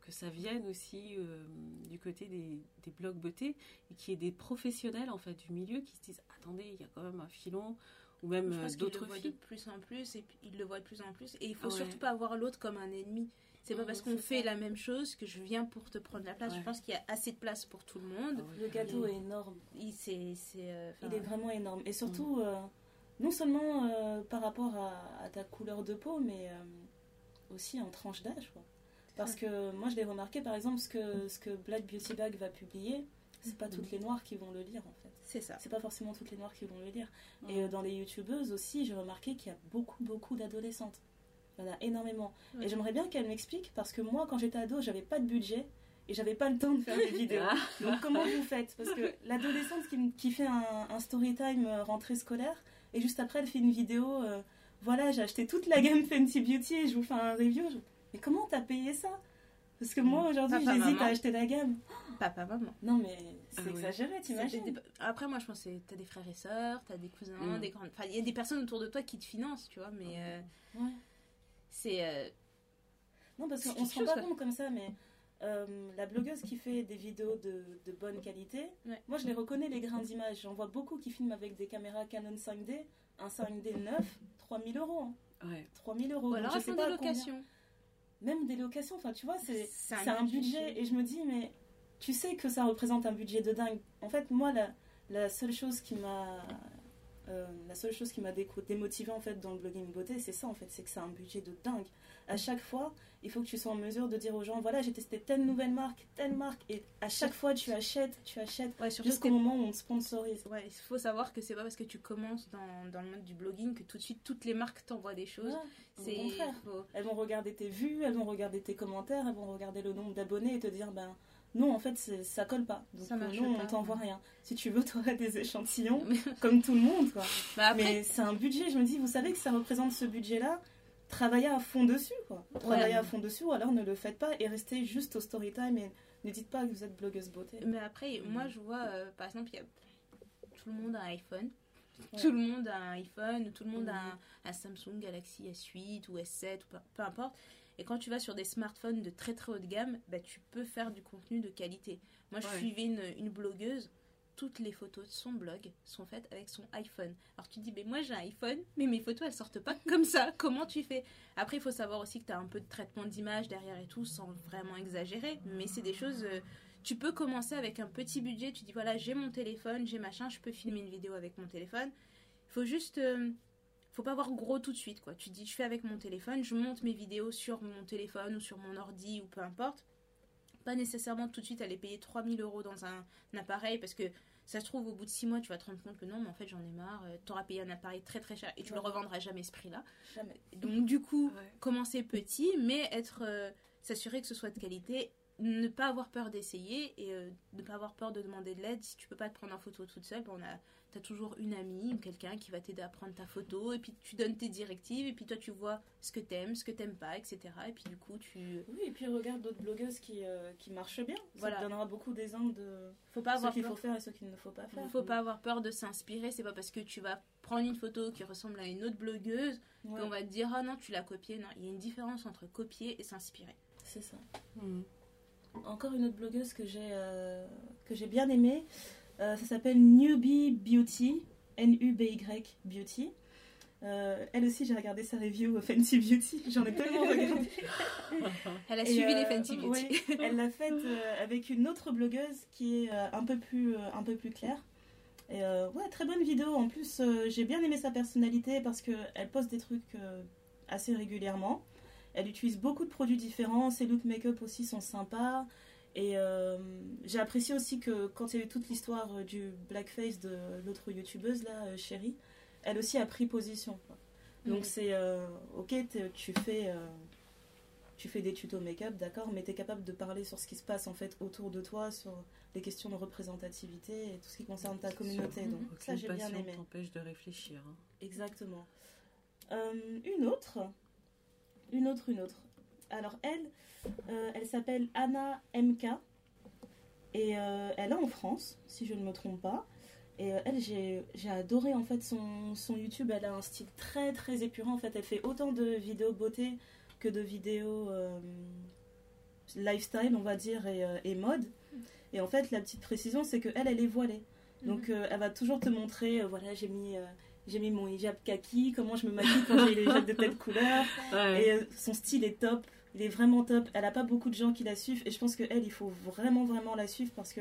Speaker 2: que ça vienne aussi euh, du côté des, des blogs beauté et qu'il y ait des professionnels en fait du milieu qui se disent attendez il y a quand même un filon ou même euh, d'autres
Speaker 3: le voient de
Speaker 2: filles
Speaker 3: plus en plus et puis ils le voient de plus en plus et il faut
Speaker 2: Ouais.
Speaker 3: surtout pas voir l'autre comme un ennemi. C'est pas
Speaker 2: Mhm,
Speaker 3: parce qu'on fait
Speaker 1: ça.
Speaker 3: la même chose que je viens pour te prendre la place.
Speaker 2: Ouais.
Speaker 3: Je pense qu'il y a assez de place pour tout le monde.
Speaker 2: Ah
Speaker 1: Le gâteau est énorme.
Speaker 3: Il, euh,
Speaker 1: Il est vraiment énorme. Et surtout, euh, non seulement euh, par rapport à, à ta couleur de peau, mais euh, aussi en tranche d'âge. Parce que moi, je l'ai remarqué, par exemple, ce que, ce que Black Beauty Bag va publier, c'est pas
Speaker 3: Mhm.
Speaker 1: toutes les noires qui vont le lire, en fait.
Speaker 3: c'est ça.
Speaker 1: C'est pas forcément toutes les noires qui vont le lire. Et euh, dans les youtubeuses aussi, j'ai remarqué qu'il y a beaucoup, beaucoup d'adolescentes. Il y en a énormément.
Speaker 3: Ouais.
Speaker 1: Et j'aimerais bien qu'elle m'explique, parce que moi, quand j'étais ado, j'avais pas de budget et j'avais pas le temps de faire des vidéos.
Speaker 2: Ah,
Speaker 1: Donc comment vous faites? Parce que l'adolescente qui, qui fait un, un story time euh, rentrée scolaire et juste après elle fait une vidéo, euh, voilà j'ai acheté toute la gamme Fenty Beauty et je vous fais un review. Je- Mais comment t'as payé ça? Parce que moi aujourd'hui
Speaker 3: Papa,
Speaker 1: j'hésite à acheter la gamme.
Speaker 3: Papa, maman.
Speaker 1: Non mais c'est
Speaker 2: Ah
Speaker 1: exagéré,
Speaker 3: C'est
Speaker 1: t'imagines?
Speaker 3: des- Après, moi, je pense que t'as des frères et sœurs, t'as des cousins,
Speaker 2: Mm.
Speaker 3: des grandes. Enfin, il y a des personnes autour de toi qui te financent, tu vois, mais euh,
Speaker 1: Ouais.
Speaker 3: C'est. euh,
Speaker 1: Non parce qu'on se rend pas compte comme ça, mais euh, la blogueuse qui fait des vidéos de, de bonne qualité,
Speaker 3: Ouais.
Speaker 1: moi je les reconnais les grains d'image. J'en vois beaucoup qui filment avec des caméras Canon 5D, un 5D neuf, 3000 euros. hein.
Speaker 2: ouais.
Speaker 1: 3000 euros.
Speaker 3: Ou
Speaker 1: Donc,
Speaker 3: alors,
Speaker 1: je sais
Speaker 3: font
Speaker 1: pas
Speaker 3: des
Speaker 1: combien-
Speaker 3: locations.
Speaker 1: Même des locations, enfin tu vois, c'est
Speaker 3: C'est
Speaker 1: c'est un budget. Et je me dis, mais tu sais que ça représente un budget de dingue. En fait, moi, la, la seule chose qui m'a. Euh, la seule chose qui m'a démotivée en fait dans le blogging beauté, c'est ça en fait, c'est que c'est un budget de dingue. À chaque fois, il faut que tu sois en mesure de dire aux gens, voilà, j'ai testé telle nouvelle marque, telle marque, et à chaque fois tu achètes, tu achètes,
Speaker 3: Ouais,
Speaker 1: jusqu'au moment où on te sponsorise.
Speaker 3: Ouais, il faut savoir que c'est pas parce que tu commences dans, dans le monde du blogging que tout de suite toutes les marques t'envoient des choses.
Speaker 1: Ouais,
Speaker 3: c'est
Speaker 1: au contraire.
Speaker 3: faut-
Speaker 1: Elles vont regarder tes vues, elles vont regarder tes commentaires, elles vont regarder le nombre d'abonnés et te dire ben non en fait ça colle pas. Donc
Speaker 3: Ça
Speaker 1: euh,
Speaker 3: marche
Speaker 1: non
Speaker 3: pas.
Speaker 1: on t'envoie rien. Si tu veux tu des échantillons comme tout le monde quoi.
Speaker 3: Bah après,
Speaker 1: Mais c'est un budget, je me dis vous savez que ça représente ce budget là, travaillez à fond dessus quoi. Travaillez à fond dessus ou alors ne le faites pas et restez juste au story time et ne dites pas que vous êtes blogueuse beauté.
Speaker 3: mais après,
Speaker 1: Mm.
Speaker 3: moi je vois, euh, par exemple, il y a tout le monde a un iPhone.
Speaker 1: Ouais.
Speaker 3: Tout le monde a un iPhone, tout le monde a un, un Samsung Galaxy S8 ou S7 ou peu, peu importe. Et quand tu vas sur des smartphones de très très haut de gamme, bah, tu peux faire du contenu de qualité. Moi, je
Speaker 2: Ouais.
Speaker 3: suivais une, une blogueuse. Toutes les photos de son blog sont faites avec son iPhone. Alors tu te dis, mais moi j'ai un iPhone, mais mes photos elles sortent pas comme ça. Comment tu fais? Après, il faut savoir aussi que tu as un peu de traitement d'image derrière et tout, sans vraiment exagérer. Mais c'est des choses. euh, tu peux commencer avec un petit budget. Tu dis, voilà, j'ai mon téléphone, j'ai machin, je peux filmer une vidéo avec mon téléphone. Il faut juste. euh, faut pas voir gros tout de suite, quoi. Tu dis, je fais avec mon téléphone, je monte mes vidéos sur mon téléphone ou sur mon ordi ou peu importe. Pas nécessairement tout de suite aller payer 3000 euros dans un, un appareil parce que Ça se trouve, au bout de six mois, tu vas te rendre compte que non, mais en fait, j'en ai marre. Tu T'auras payé un appareil très très cher et tu le
Speaker 1: Ouais.
Speaker 3: revendras jamais ce prix-là.
Speaker 1: Jamais.
Speaker 3: Donc, du coup,
Speaker 2: Ouais.
Speaker 3: commencer petit, mais être euh, s'assurer que ce soit de qualité, ne pas avoir peur d'essayer et euh, ne pas avoir peur de demander de l'aide. Si tu peux pas te prendre en photo toute seule, ben, on a T'as toujours une amie ou quelqu'un qui va t'aider à prendre ta photo et puis tu donnes tes directives et puis toi tu vois ce que t'aimes, ce que t'aimes pas, etc. Et puis du coup tu
Speaker 1: Oui, et puis regarde d'autres blogueuses qui, euh, qui marchent bien.
Speaker 3: Voilà.
Speaker 1: Ça te donnera beaucoup d'exemples de
Speaker 3: faut pas
Speaker 1: ce
Speaker 3: avoir
Speaker 1: qu'il
Speaker 3: peur.
Speaker 1: faut faire et ce qu'il ne faut pas faire.
Speaker 3: Faut pas avoir peur de s'inspirer, c'est pas parce que tu vas prendre une photo qui ressemble à une autre blogueuse
Speaker 1: Ouais,
Speaker 3: qu'on va te dire ah non tu l'as copiée. Non, il y a une différence entre copier et s'inspirer.
Speaker 1: c'est ça.
Speaker 2: Mm.
Speaker 1: Encore une autre blogueuse que j'ai euh, que j'ai bien aimée. Euh, ça s'appelle Newbie Beauty, N-U-B-Y Beauty. Euh, elle aussi, j'ai regardé sa review Fancy Beauty. J'en ai tellement regardé.
Speaker 3: Elle a
Speaker 1: Et,
Speaker 3: suivi
Speaker 1: euh,
Speaker 3: les Fenty Beauty.
Speaker 1: elle l'a faite euh, avec une autre blogueuse qui est euh, un peu plus, euh, un peu plus claire. Et euh, ouais, très bonne vidéo. En plus, euh, j'ai bien aimé sa personnalité parce qu'elle poste des trucs euh, assez régulièrement. Elle utilise beaucoup de produits différents. Ses looks make-up aussi sont sympas. Et euh, j'ai apprécié aussi que quand il y a eu toute l'histoire euh, du blackface de l'autre youtubeuse, là, euh, Chérie, elle aussi a pris position. quoi. Donc
Speaker 3: Mhm.
Speaker 1: c'est euh, ok, tu fais, euh, tu fais des tutos make-up, d'accord, mais tu es capable de parler sur ce qui se passe en fait autour de toi, sur les questions de représentativité et tout ce qui concerne ta communauté.
Speaker 3: Mhm.
Speaker 1: Donc ça
Speaker 2: Aucune
Speaker 1: j'ai bien aimé.
Speaker 2: t'empêche de réfléchir. hein.
Speaker 1: Exactement. Une autre, une autre, une autre. Alors elle, euh, elle s'appelle Anna MK et euh, elle est en France, si je ne me trompe pas. Et euh, elle, j'ai adoré en fait son, son YouTube. Elle a un style très très épurant. En fait, elle fait autant de vidéos beauté que de vidéos euh, lifestyle, on va dire, et, et mode. Et en fait, la petite précision, c'est que elle, elle est voilée. Donc, euh, elle va toujours te montrer, euh, voilà, j'ai mis, j'ai mis mon hijab kaki, comment je me maquille quand j'ai le hijab de telle couleur.
Speaker 2: Ouais.
Speaker 1: Et son style est top, il est vraiment top. Elle a pas beaucoup de gens qui la suivent et je pense qu'elle, il faut vraiment, vraiment la suivre parce que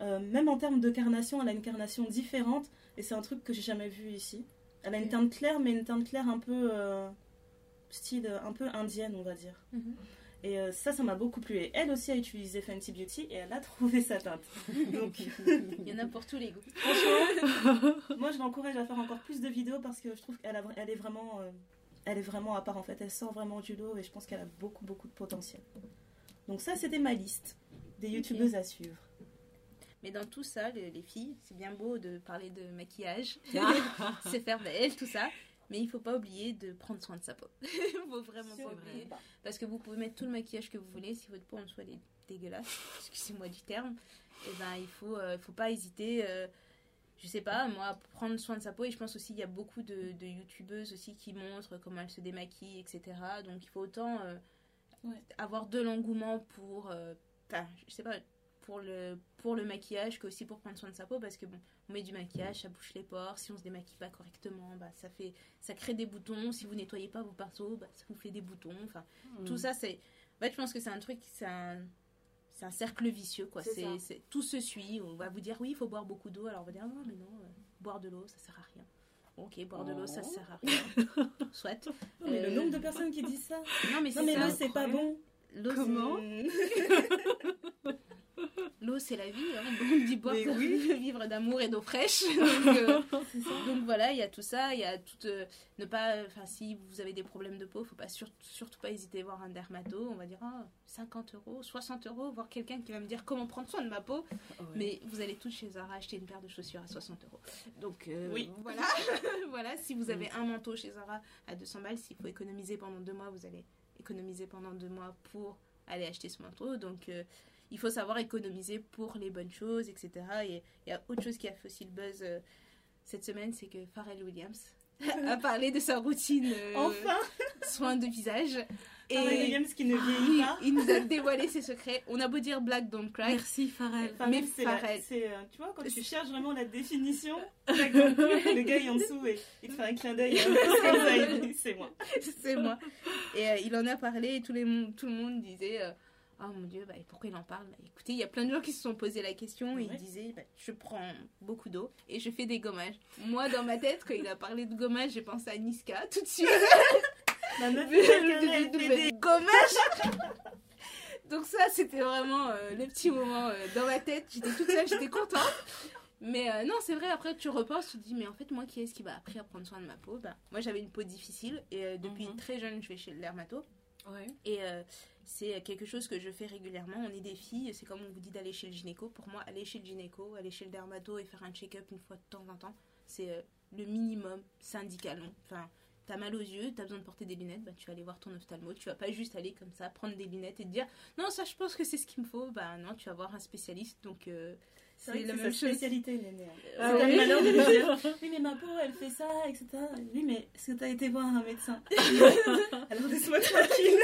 Speaker 1: euh, même en termes de carnation, elle a une carnation différente et c'est un truc que j'ai jamais vu ici. Elle a une teinte claire, mais une teinte claire un peu euh, style un peu indienne, on va dire.
Speaker 3: Mhm.
Speaker 1: Et euh, ça, ça m'a beaucoup plu. Et elle aussi a utilisé Fenty Beauty et elle a trouvé sa teinte. Donc,
Speaker 3: Il y en a pour tous les goûts.
Speaker 1: franchement, moi je l'encourage à faire encore plus de vidéos parce que je trouve qu'elle elle est vraiment elle est vraiment à part en fait elle sort vraiment du lot et je pense qu'elle a beaucoup beaucoup de potentiel donc ça c'était ma liste des youtubeuses à suivre
Speaker 3: Mais dans tout ça, les, les filles, c'est bien beau de parler de maquillage,
Speaker 2: Ah.
Speaker 3: c'est faire belle, tout ça. Mais il faut pas oublier de prendre soin de sa peau. Il faut vraiment pas
Speaker 2: vrai.
Speaker 3: oublier. Parce que vous pouvez mettre tout le maquillage que vous voulez, si votre peau en soit est dégueulasse, excusez-moi du terme, et ben il faut, euh, faut pas hésiter. euh, je sais pas, moi, prendre soin de sa peau. Et je pense aussi qu'il y a beaucoup de, de youtubeuses aussi qui montrent comment elles se démaquillent, etc. Donc il faut autant euh,
Speaker 1: Ouais.
Speaker 3: avoir de l'engouement pour, euh, je sais pas, pour le, pour le maquillage qu'aussi pour prendre soin de sa peau. Parce que bon, on met du maquillage, ça bouche les pores. Si on se démaquille pas correctement, bah, ça, fait, ça crée des boutons. Si vous nettoyez pas vos pinceaux, bah, ça vous fait des boutons. Enfin,
Speaker 2: Mm.
Speaker 3: tout ça, c'est. En fait, je pense que c'est un truc, c'est un, c'est un cercle vicieux, quoi.
Speaker 1: C'est
Speaker 3: tout se suit. On va vous dire, oui, il faut boire beaucoup d'eau. Alors on va dire, non, mais non, euh, boire de l'eau, ça sert à rien. Ok, boire de l'eau, ça
Speaker 2: Oh.
Speaker 3: sert à rien. Soit.
Speaker 1: Non, mais
Speaker 3: Euh,
Speaker 1: le nombre de personnes qui disent ça
Speaker 3: Non, mais
Speaker 1: non
Speaker 3: c'est
Speaker 1: mais l'eau c'est pas bon
Speaker 2: Comment
Speaker 3: L'eau, c'est la vie. Hein. On dit boire pour
Speaker 1: oui.
Speaker 3: vivre d'amour et d'eau fraîche. Donc, euh, donc voilà, il y a tout ça. Il y a tout. euh, ne pas. Enfin, si vous avez des problèmes de peau, faut pas sur- surtout pas hésiter à voir un dermato. On va dire ah, 50 euros, 60 euros, voir quelqu'un qui va me dire comment prendre soin de ma peau.
Speaker 2: Ouais.
Speaker 3: Mais vous allez tous chez Zara acheter une paire de chaussures à 60 euros. Donc euh,
Speaker 1: Oui.
Speaker 3: voilà. voilà, si vous avez un manteau chez Zara à 200 balles, s'il faut économiser pendant deux mois, vous allez économiser pendant deux mois pour aller acheter ce manteau. Donc il faut savoir économiser pour les bonnes choses, etc. Et il y a autre chose qui a fait aussi le buzz euh, cette semaine, c'est que Pharrell Williams a parlé de sa routine euh,
Speaker 1: enfin
Speaker 3: soins de visage.
Speaker 1: Pharrell
Speaker 3: Et
Speaker 1: Williams qui ne vieillit pas
Speaker 3: il nous a dévoilé ses secrets. On a beau dire Black Don't Cry.
Speaker 2: Merci Pharrell.
Speaker 1: Pharrell,
Speaker 3: mais Pharrell.
Speaker 1: c'est, euh, tu vois quand tu cherches vraiment la définition le gars est en dessous et il te fait un clin d'œil euh, c'est moi
Speaker 3: c'est moi. Et euh, il en a parlé et tout, les, tout le monde disait euh, Oh mon dieu, bah, pourquoi il en parle? Bah, Écoutez, il y a plein de gens qui se sont posé la question et
Speaker 1: Ouais.
Speaker 3: ils disaient bah, Je prends beaucoup d'eau et je fais des gommages. Moi, dans ma tête, quand il a parlé de gommage, j'ai pensé à Niska tout de suite.
Speaker 1: la meuf
Speaker 3: Mais-
Speaker 1: elle fait des-
Speaker 3: gommage Donc, ça, c'était vraiment euh, le petit moment euh, dans ma tête. J'étais toute seule, j'étais contente. Mais euh, non, c'est vrai, après tu repenses, tu te dis, mais en fait, moi, qui est-ce qui m'a appris à prendre soin de ma peau? Bah, Moi, j'avais une peau difficile et depuis
Speaker 2: Mhm.
Speaker 3: très jeune, je vais chez le dermato.
Speaker 2: Ouais.
Speaker 3: Et c'est quelque chose que je fais régulièrement. On est des filles, c'est comme on vous dit d'aller chez le gynéco. Pour moi, aller chez le gynéco, aller chez le dermato et faire un check-up une fois de temps en temps, c'est euh, le minimum syndical. Enfin, t'as mal aux yeux, t'as besoin de porter des lunettes, bah, tu vas aller voir ton ophtalmo. Tu vas pas juste aller comme ça, prendre des lunettes et te dire non, ça, je pense que c'est ce qu'il me faut. Bah non, tu vas voir un spécialiste. Donc, euh,
Speaker 1: C'est
Speaker 3: la même
Speaker 1: spécialité, Néné.
Speaker 3: Ah oui.
Speaker 1: malheur de dire Oui, mais ma peau, elle fait ça, etc. Oui, mais est-ce que t'as été voir un médecin Alors laisse-moi tranquille.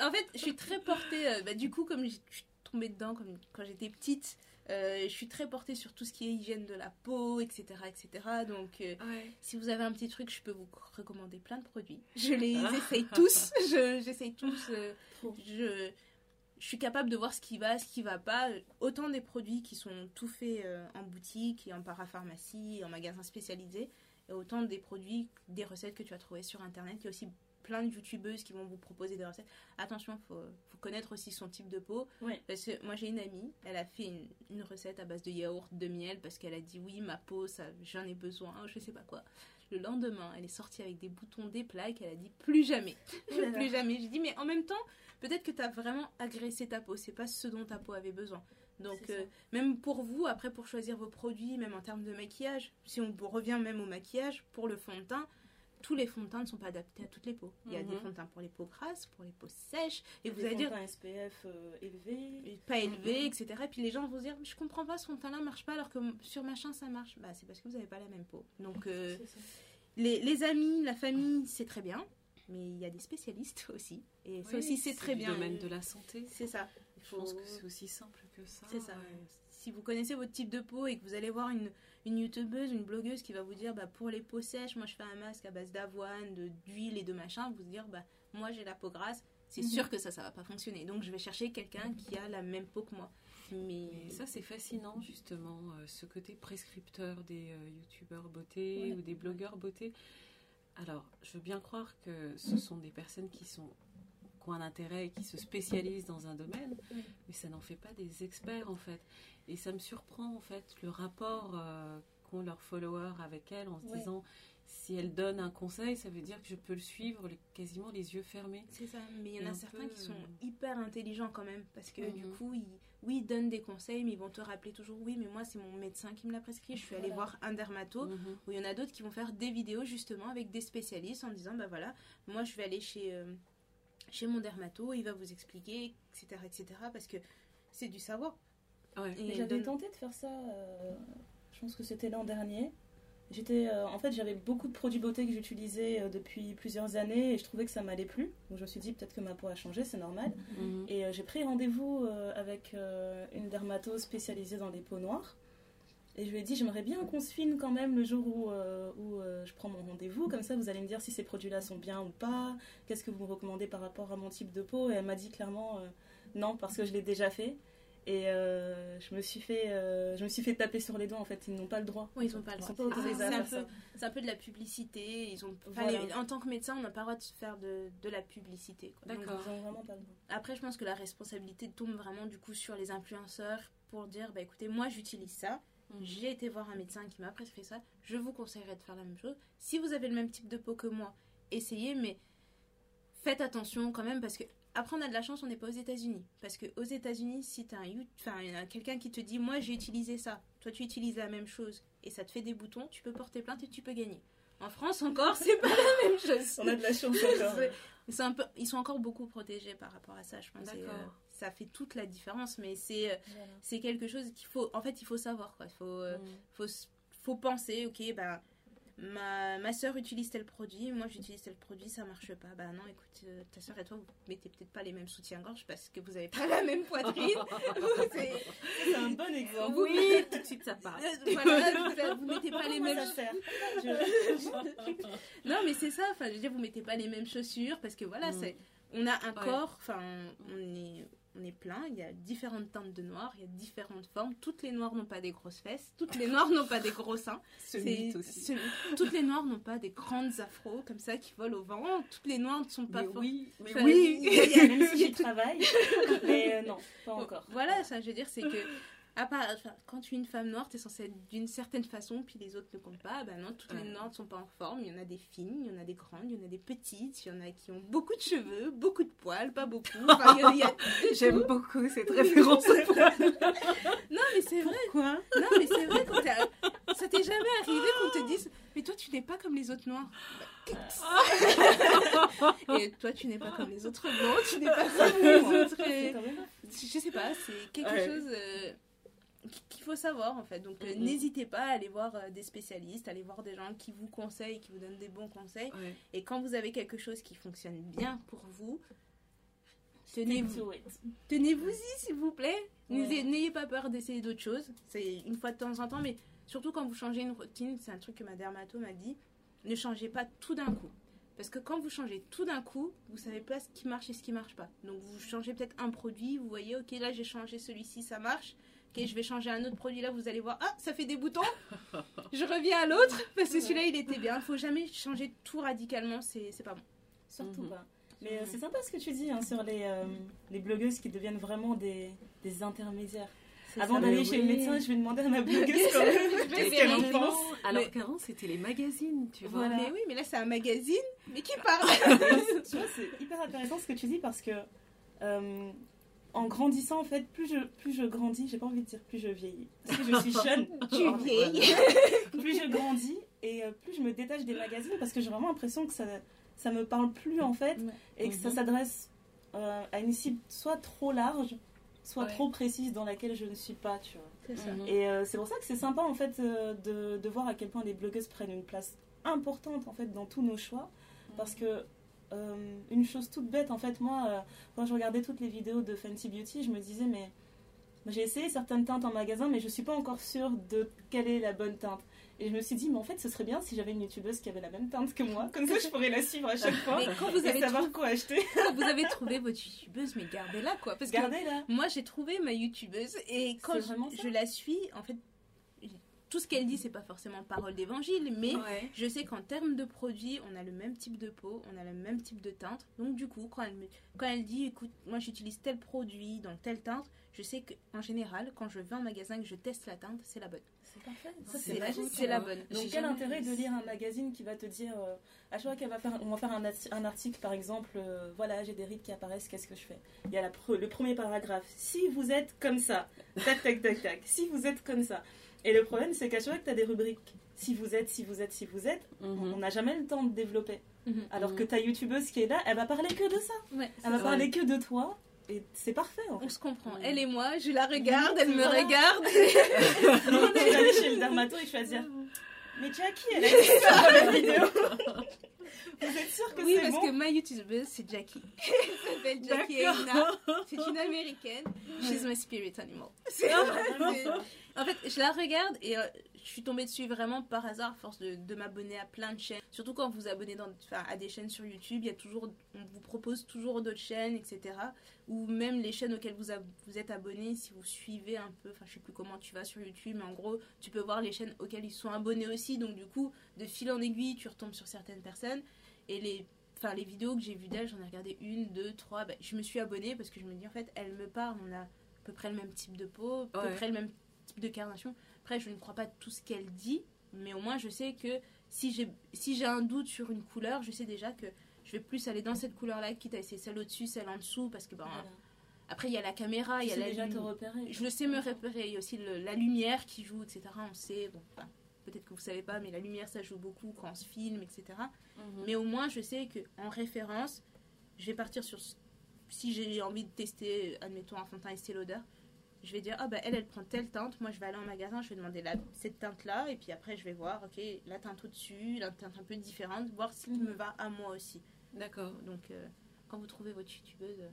Speaker 3: en fait, je suis très portée. euh, bah, du coup, comme je suis tombée dedans comme quand j'étais petite, euh, je suis très portée sur tout ce qui est hygiène de la peau, etc. etc. Donc, euh,
Speaker 2: Ouais.
Speaker 3: si vous avez un petit truc, je peux vous recommander plein de produits. Je les essaye tous. Je- J'essaye tous. je, je suis capable de voir ce qui va, ce qui va pas. Autant des produits qui sont tout faits euh, en boutique et en parapharmacie, et en magasin spécialisé, et autant des produits, des recettes que tu vas trouver sur internet. Il y a aussi plein de youtubeuses qui vont vous proposer des recettes. Attention, il faut, faut connaître aussi son type de peau.
Speaker 1: Ouais.
Speaker 3: Parce que moi j'ai une amie, elle a fait une, une recette à base de yaourt, de miel, parce qu'elle a dit oui, ma peau, ça, j'en ai besoin, je sais pas quoi. Le lendemain, elle est sortie avec des boutons, des plaques, elle a dit plus jamais,
Speaker 1: Oh
Speaker 3: plus jamais. J'ai dit mais en même temps, peut-être que tu as vraiment agressé ta peau, c'est pas ce dont ta peau avait besoin. Donc euh, même pour vous, après pour choisir vos produits, même en termes de maquillage, si on revient même au maquillage, pour le fond de teint, tous les fonds de teint ne sont pas adaptés à toutes les peaux. Il y a des
Speaker 2: Mhm.
Speaker 3: fonds de teint pour les peaux grasses, pour les peaux sèches, et vous allez dire
Speaker 1: teint SPF euh, élevé.
Speaker 3: pas élevé, etc. Et puis les gens vont se dire, je comprends pas, ce fond de teint là marche pas alors que sur machin ça marche. Bah c'est parce que vous n'avez pas la même peau. Donc euh,
Speaker 1: ça.
Speaker 3: les, les amis, la famille, c'est très bien, mais il y a des spécialistes aussi. Et ça
Speaker 2: Oui,
Speaker 3: aussi c'est très bien.
Speaker 2: domaine de la santé.
Speaker 3: C'est ça.
Speaker 2: Je pense que c'est aussi simple que ça.
Speaker 3: C'est ça.
Speaker 2: ouais.
Speaker 3: Si vous connaissez votre type de peau et que vous allez voir une, une youtubeuse, une blogueuse qui va vous dire bah, pour les peaux sèches, moi je fais un masque à base d'avoine, de- d'huile et de machin, vous dire bah moi j'ai la peau grasse, c'est
Speaker 1: Mhm.
Speaker 3: sûr que ça ça va pas fonctionner. Donc je vais chercher quelqu'un qui a la même peau que moi. Mais
Speaker 2: Mais ça, c'est fascinant, justement, euh, ce côté prescripteur des euh, youtubeurs beauté
Speaker 1: Ouais.
Speaker 2: ou des blogueurs beauté. Alors, je veux bien croire que ce sont des personnes qui sont qui ont un intérêt et qui se spécialisent dans un domaine, mais ça n'en fait pas des experts, en fait. Et ça me surprend, en fait, le rapport euh, qu'ont leurs followers avec elles en se
Speaker 1: Ouais.
Speaker 2: disant, si elles donnent un conseil, ça veut dire que je peux le suivre les- quasiment les yeux fermés.
Speaker 3: C'est ça, mais il y en a certains
Speaker 2: peu,
Speaker 3: qui sont
Speaker 2: euh,
Speaker 3: hyper intelligents quand même, parce que du
Speaker 2: Mhm.
Speaker 3: coup, ils, oui, ils donnent des conseils, mais ils vont te rappeler toujours, oui, mais moi, c'est mon médecin qui me l'a prescrit, je suis allée
Speaker 1: Voilà.
Speaker 3: voir un dermato,
Speaker 2: Mhm.
Speaker 3: ou il y en a d'autres qui vont faire des vidéos justement avec des spécialistes en disant, bah voilà, moi, je vais aller chez, euh, chez mon dermato, il va vous expliquer, etc., etc., parce que c'est du savoir.
Speaker 2: Ouais.
Speaker 1: J'avais
Speaker 3: donne-
Speaker 1: tenté de faire ça, euh, je pense que c'était l'an dernier. J'étais, euh, en fait, j'avais beaucoup de produits beauté que j'utilisais euh, depuis plusieurs années et je trouvais que ça m'allait plus. Donc je me suis dit peut-être que ma peau a changé, c'est normal.
Speaker 2: Mhm.
Speaker 1: Et euh, j'ai pris rendez-vous euh, avec euh, une dermatose spécialisée dans les peaux noires. Et je lui ai dit, j'aimerais bien qu'on se filme quand même le jour où, euh, où euh, je prends mon rendez-vous. Comme ça, vous allez me dire si ces produits-là sont bien ou pas. Qu'est-ce que vous me recommandez par rapport à mon type de peau? Et elle m'a dit clairement euh, non, parce que je l'ai déjà fait. Et je, me suis fait, je me suis fait taper sur les doigts, en fait. Ils n'ont pas le droit.
Speaker 3: Oui, ils n'ont pas le droit.
Speaker 1: autorisés
Speaker 3: c'est un peu-
Speaker 1: ça.
Speaker 3: C'est un peu de la publicité. Ils ont, enfin,
Speaker 1: Voilà.
Speaker 3: les- en tant que médecin, on n'a pas le droit de se faire de, de la publicité. quoi. Donc,
Speaker 2: D'accord.
Speaker 1: Ils n'ont vraiment pas le droit.
Speaker 3: Après, je pense que la responsabilité tombe vraiment du coup sur les influenceurs pour dire bah écoutez, moi j'utilise ça, J'ai été voir un médecin qui m'a prescrit ça, je vous conseillerais de faire la même chose. Si vous avez le même type de peau que moi, essayez, mais faites attention quand même parce que après on a de la chance, on n'est pas aux États-Unis. Parce que aux États-Unis, si tu as un, you- enfin, quelqu'un qui te dit moi j'ai utilisé ça, toi tu utilises la même chose et ça te fait des boutons, tu peux porter plainte et tu peux gagner. En France encore, c'est pas la même chose.
Speaker 1: On a de la chance encore.
Speaker 3: C'est- c'est un peu, ils sont encore beaucoup protégés par rapport à ça, je pense. et,
Speaker 2: D'accord.
Speaker 3: Ça fait toute la différence, mais c'est euh,
Speaker 1: Voilà.
Speaker 3: c'est quelque chose qu'il faut. En fait, il faut savoir quoi. Il faut euh,
Speaker 2: Mhm.
Speaker 3: faut faut penser. Ok, ben ma ma sœur utilise tel produit, moi j'utilise tel produit, ça marche pas. Bah non, écoute, euh, ta sœur et toi vous mettez peut-être pas les mêmes soutiens-gorge parce que vous avez pas la même poitrine. C'est-
Speaker 1: un bon exemple.
Speaker 2: Oui, tout de suite ça part.
Speaker 3: Voilà, vous, vous mettez pas les mêmes
Speaker 1: Je-
Speaker 3: Non, mais c'est ça. Enfin, je veux dire, vous mettez pas les mêmes chaussures parce que voilà,
Speaker 2: Mm.
Speaker 3: c'est on a un
Speaker 2: Ouais.
Speaker 3: corps. Enfin, on est on est plein. Il y a différentes teintes de noir. Il y a différentes formes. Toutes les noires n'ont pas des grosses fesses. Toutes les noires n'ont pas des gros seins.
Speaker 2: Ce
Speaker 3: C'est-
Speaker 2: mythe aussi.
Speaker 3: ce- toutes les noires n'ont pas des grandes afros comme ça qui volent au vent. Toutes les noires ne sont pas
Speaker 2: Mais oui, mais oui.
Speaker 1: Même si j'y travaille, mais euh, non, pas encore.
Speaker 3: Voilà, ça, je veux dire, c'est que À part, enfin, quand tu es une femme noire, tu es censée être d'une certaine façon, puis les autres ne comptent pas. Ben non, toutes les noires ne sont pas en forme. Il y en a des fines, il y en a des grandes, il y en a des petites, il y en a qui ont beaucoup de cheveux, beaucoup de poils, pas beaucoup. Enfin, il y a- il y a de
Speaker 2: J'aime beaucoup cette référence.
Speaker 3: Non, mais c'est vrai.
Speaker 2: Quoi
Speaker 3: Non, mais c'est vrai. Quand ça t'est jamais arrivé qu'on te dise Mais toi, tu n'es pas comme les autres noirs. Bah, Et toi, tu n'es pas comme les autres blancs, tu n'es pas comme les autres. Je sais pas, c'est quelque
Speaker 2: Ouais.
Speaker 3: chose euh, qu'il faut savoir en fait. Donc, euh, n'hésitez pas à aller voir euh, des spécialistes, à aller voir des gens qui vous conseillent, qui vous donnent des bons conseils.
Speaker 2: Ouais.
Speaker 3: Et quand vous avez quelque chose qui fonctionne bien pour vous, tenez-vous tenez-vous-y s'il vous plaît.
Speaker 1: Ouais.
Speaker 3: N'ayez pas peur d'essayer d'autres choses. C'est une fois de temps en temps, mais surtout quand vous changez une routine, c'est un truc que ma dermato m'a dit. Ne changez pas tout d'un coup. Parce que quand vous changez tout d'un coup, vous savez pas ce qui marche et ce qui marche pas. Donc vous changez peut-être un produit, vous voyez, ok là j'ai changé celui-ci, ça marche. Ok, je vais changer un autre produit là, vous allez voir, ah ça fait des boutons. je reviens à l'autre parce que celui-là il était bien. Il faut jamais changer tout radicalement, c'est c'est pas bon.
Speaker 1: Surtout
Speaker 2: Mhm.
Speaker 1: pas. Mais euh, c'est sympa ce que tu dis hein, sur les, euh, les blogueuses qui deviennent vraiment des, des intermédiaires. Avant
Speaker 3: ça.
Speaker 1: d'aller chez le médecin, je vais demander à ma blogueuse quand même qu'est-ce qu'elle en pense.
Speaker 2: Alors
Speaker 3: Mais-
Speaker 2: qu'avant, c'était les magazines, tu vois.
Speaker 1: Voilà.
Speaker 3: Mais oui, mais là c'est un magazine, mais qui parle
Speaker 1: tu vois, c'est hyper intéressant ce que tu dis parce que euh, en grandissant, en fait, plus je, plus je grandis, j'ai pas envie de dire plus je vieillis, parce que je suis jeune,
Speaker 3: Tu vieilles.
Speaker 1: plus je grandis et euh, plus je me détache des magazines parce que j'ai vraiment l'impression que ça, ça me parle plus en fait
Speaker 3: Ouais.
Speaker 1: et que ça
Speaker 2: Mhm.
Speaker 1: s'adresse euh, à une cible soit trop large, soit
Speaker 3: Ouais.
Speaker 1: trop précise dans laquelle je ne suis pas, tu vois.
Speaker 3: Ça.
Speaker 2: Mhm.
Speaker 1: Et euh, c'est pour ça que c'est sympa en fait euh, de, de voir à quel point les blogueuses prennent une place importante en fait dans tous nos choix parce que euh, une chose toute bête en fait moi euh, quand je regardais toutes les vidéos de Fenty Beauty je me disais mais j'ai essayé certaines teintes en magasin mais je suis pas encore sûre de quelle est la bonne teinte. Et je me suis dit mais en fait ce serait bien si j'avais une youtubeuse qui avait la même teinte que moi. Comme ça je pourrais la suivre à chaque fois
Speaker 3: Mais quand vous
Speaker 1: et
Speaker 3: avez,
Speaker 1: savoir
Speaker 3: trou-
Speaker 1: quoi acheter.
Speaker 3: quand vous avez trouvé votre youtubeuse, mais gardez-la quoi. Parce que moi j'ai trouvé ma youtubeuse et quand je la suis, en fait, tout ce qu'elle dit, c'est pas forcément parole d'évangile, mais
Speaker 2: Ouais.
Speaker 3: je sais qu'en termes de produits, on a le même type de peau, on a le même type de teinte. Donc du coup, quand elle, me- quand elle dit, écoute, moi j'utilise tel produit dans telle teinte, je sais qu'en général, quand je vais en magasin et que je teste la teinte, c'est la bonne.
Speaker 1: c'est parfait ça
Speaker 2: C'est
Speaker 1: c'est magique
Speaker 3: C'est la bonne.
Speaker 1: Donc
Speaker 2: J'ai
Speaker 1: quel intérêt de lire un magazine qui va te dire euh, à chaque fois qu'elle va faire on va faire un, article par exemple euh, voilà j'ai des rides qui apparaissent qu'est-ce que je fais? Il y a la pre- le premier paragraphe si vous êtes comme ça tac tac tac tac si vous êtes comme ça et le problème c'est qu'à chaque fois que tu as des rubriques si vous êtes si vous êtes si vous êtes
Speaker 2: Mhm.
Speaker 1: on n'a jamais le temps de développer
Speaker 3: Mhm.
Speaker 1: alors
Speaker 2: Mhm.
Speaker 1: que ta youtubeuse qui est là elle va parler que de ça
Speaker 3: Ouais,
Speaker 1: elle va
Speaker 2: vrai.
Speaker 1: parler que de toi et c'est parfait en fait
Speaker 3: on se comprend.
Speaker 2: Mhm.
Speaker 3: Elle et moi, je la regarde, elle me
Speaker 1: Voilà.
Speaker 3: regarde.
Speaker 1: Je vais aller chez le dermato et je vais dire mais Jackie elle a dit ça dans la vidéo vous êtes sûr que
Speaker 3: Oui,
Speaker 1: c'est
Speaker 3: parce
Speaker 1: bon
Speaker 3: que ma youtubeuse, c'est Jackie. Elle s'appelle Jackie Aina. C'est une américaine. She's my spirit animal. C'est- c'est- En fait, je la regarde et euh, je suis tombée dessus vraiment par hasard, force de, de m'abonner à plein de chaînes. Surtout quand vous vous abonnez dans, enfin, à des chaînes sur YouTube, il y a toujours, on vous propose toujours d'autres chaînes, etc. Ou même les chaînes auxquelles vous, êtes abonné, si vous suivez un peu, enfin je sais plus comment tu vas sur YouTube, mais en gros, tu peux voir les chaînes auxquelles ils sont abonnés aussi. Donc du coup, de fil en aiguille, tu retombes sur certaines personnes. Et les, enfin, les vidéos que j'ai vues d'elle, j'en ai regardé une, deux, trois. bah, je me suis abonnée parce que je me dis, en fait, elle me parle. On a à peu près le même type de peau, à peu
Speaker 2: Ouais.
Speaker 3: près le même type de carnation. Après, je ne crois pas tout ce qu'elle dit, mais au moins, je sais que si j'ai si j'ai un doute sur une couleur, je sais déjà que je vais plus aller dans cette couleur-là, quitte à essayer celle au-dessus, celle en dessous, parce que ben,
Speaker 1: Voilà.
Speaker 3: après, il y a la caméra, il y a la
Speaker 1: déjà te repérer.
Speaker 3: Je le sais me repérer. Il y a aussi le- la lumière qui joue, etc. On sait, bon, enfin, peut-être que vous savez pas, mais la lumière, ça joue beaucoup quand on se filme, etc.
Speaker 2: Mhm.
Speaker 3: Mais au moins, je sais que en référence, je vais partir sur. Si j'ai envie de tester, admettons, un fond de teint Estée Lauder, je vais dire, ah bah elle, elle prend telle teinte. Moi, je vais aller en magasin, je vais demander la, cette teinte-là. Et puis après, je vais voir, ok, la teinte au-dessus, la teinte un peu différente, voir ce qui me va à moi aussi.
Speaker 2: D'accord.
Speaker 3: Donc, euh, quand vous trouvez votre youtubeuse,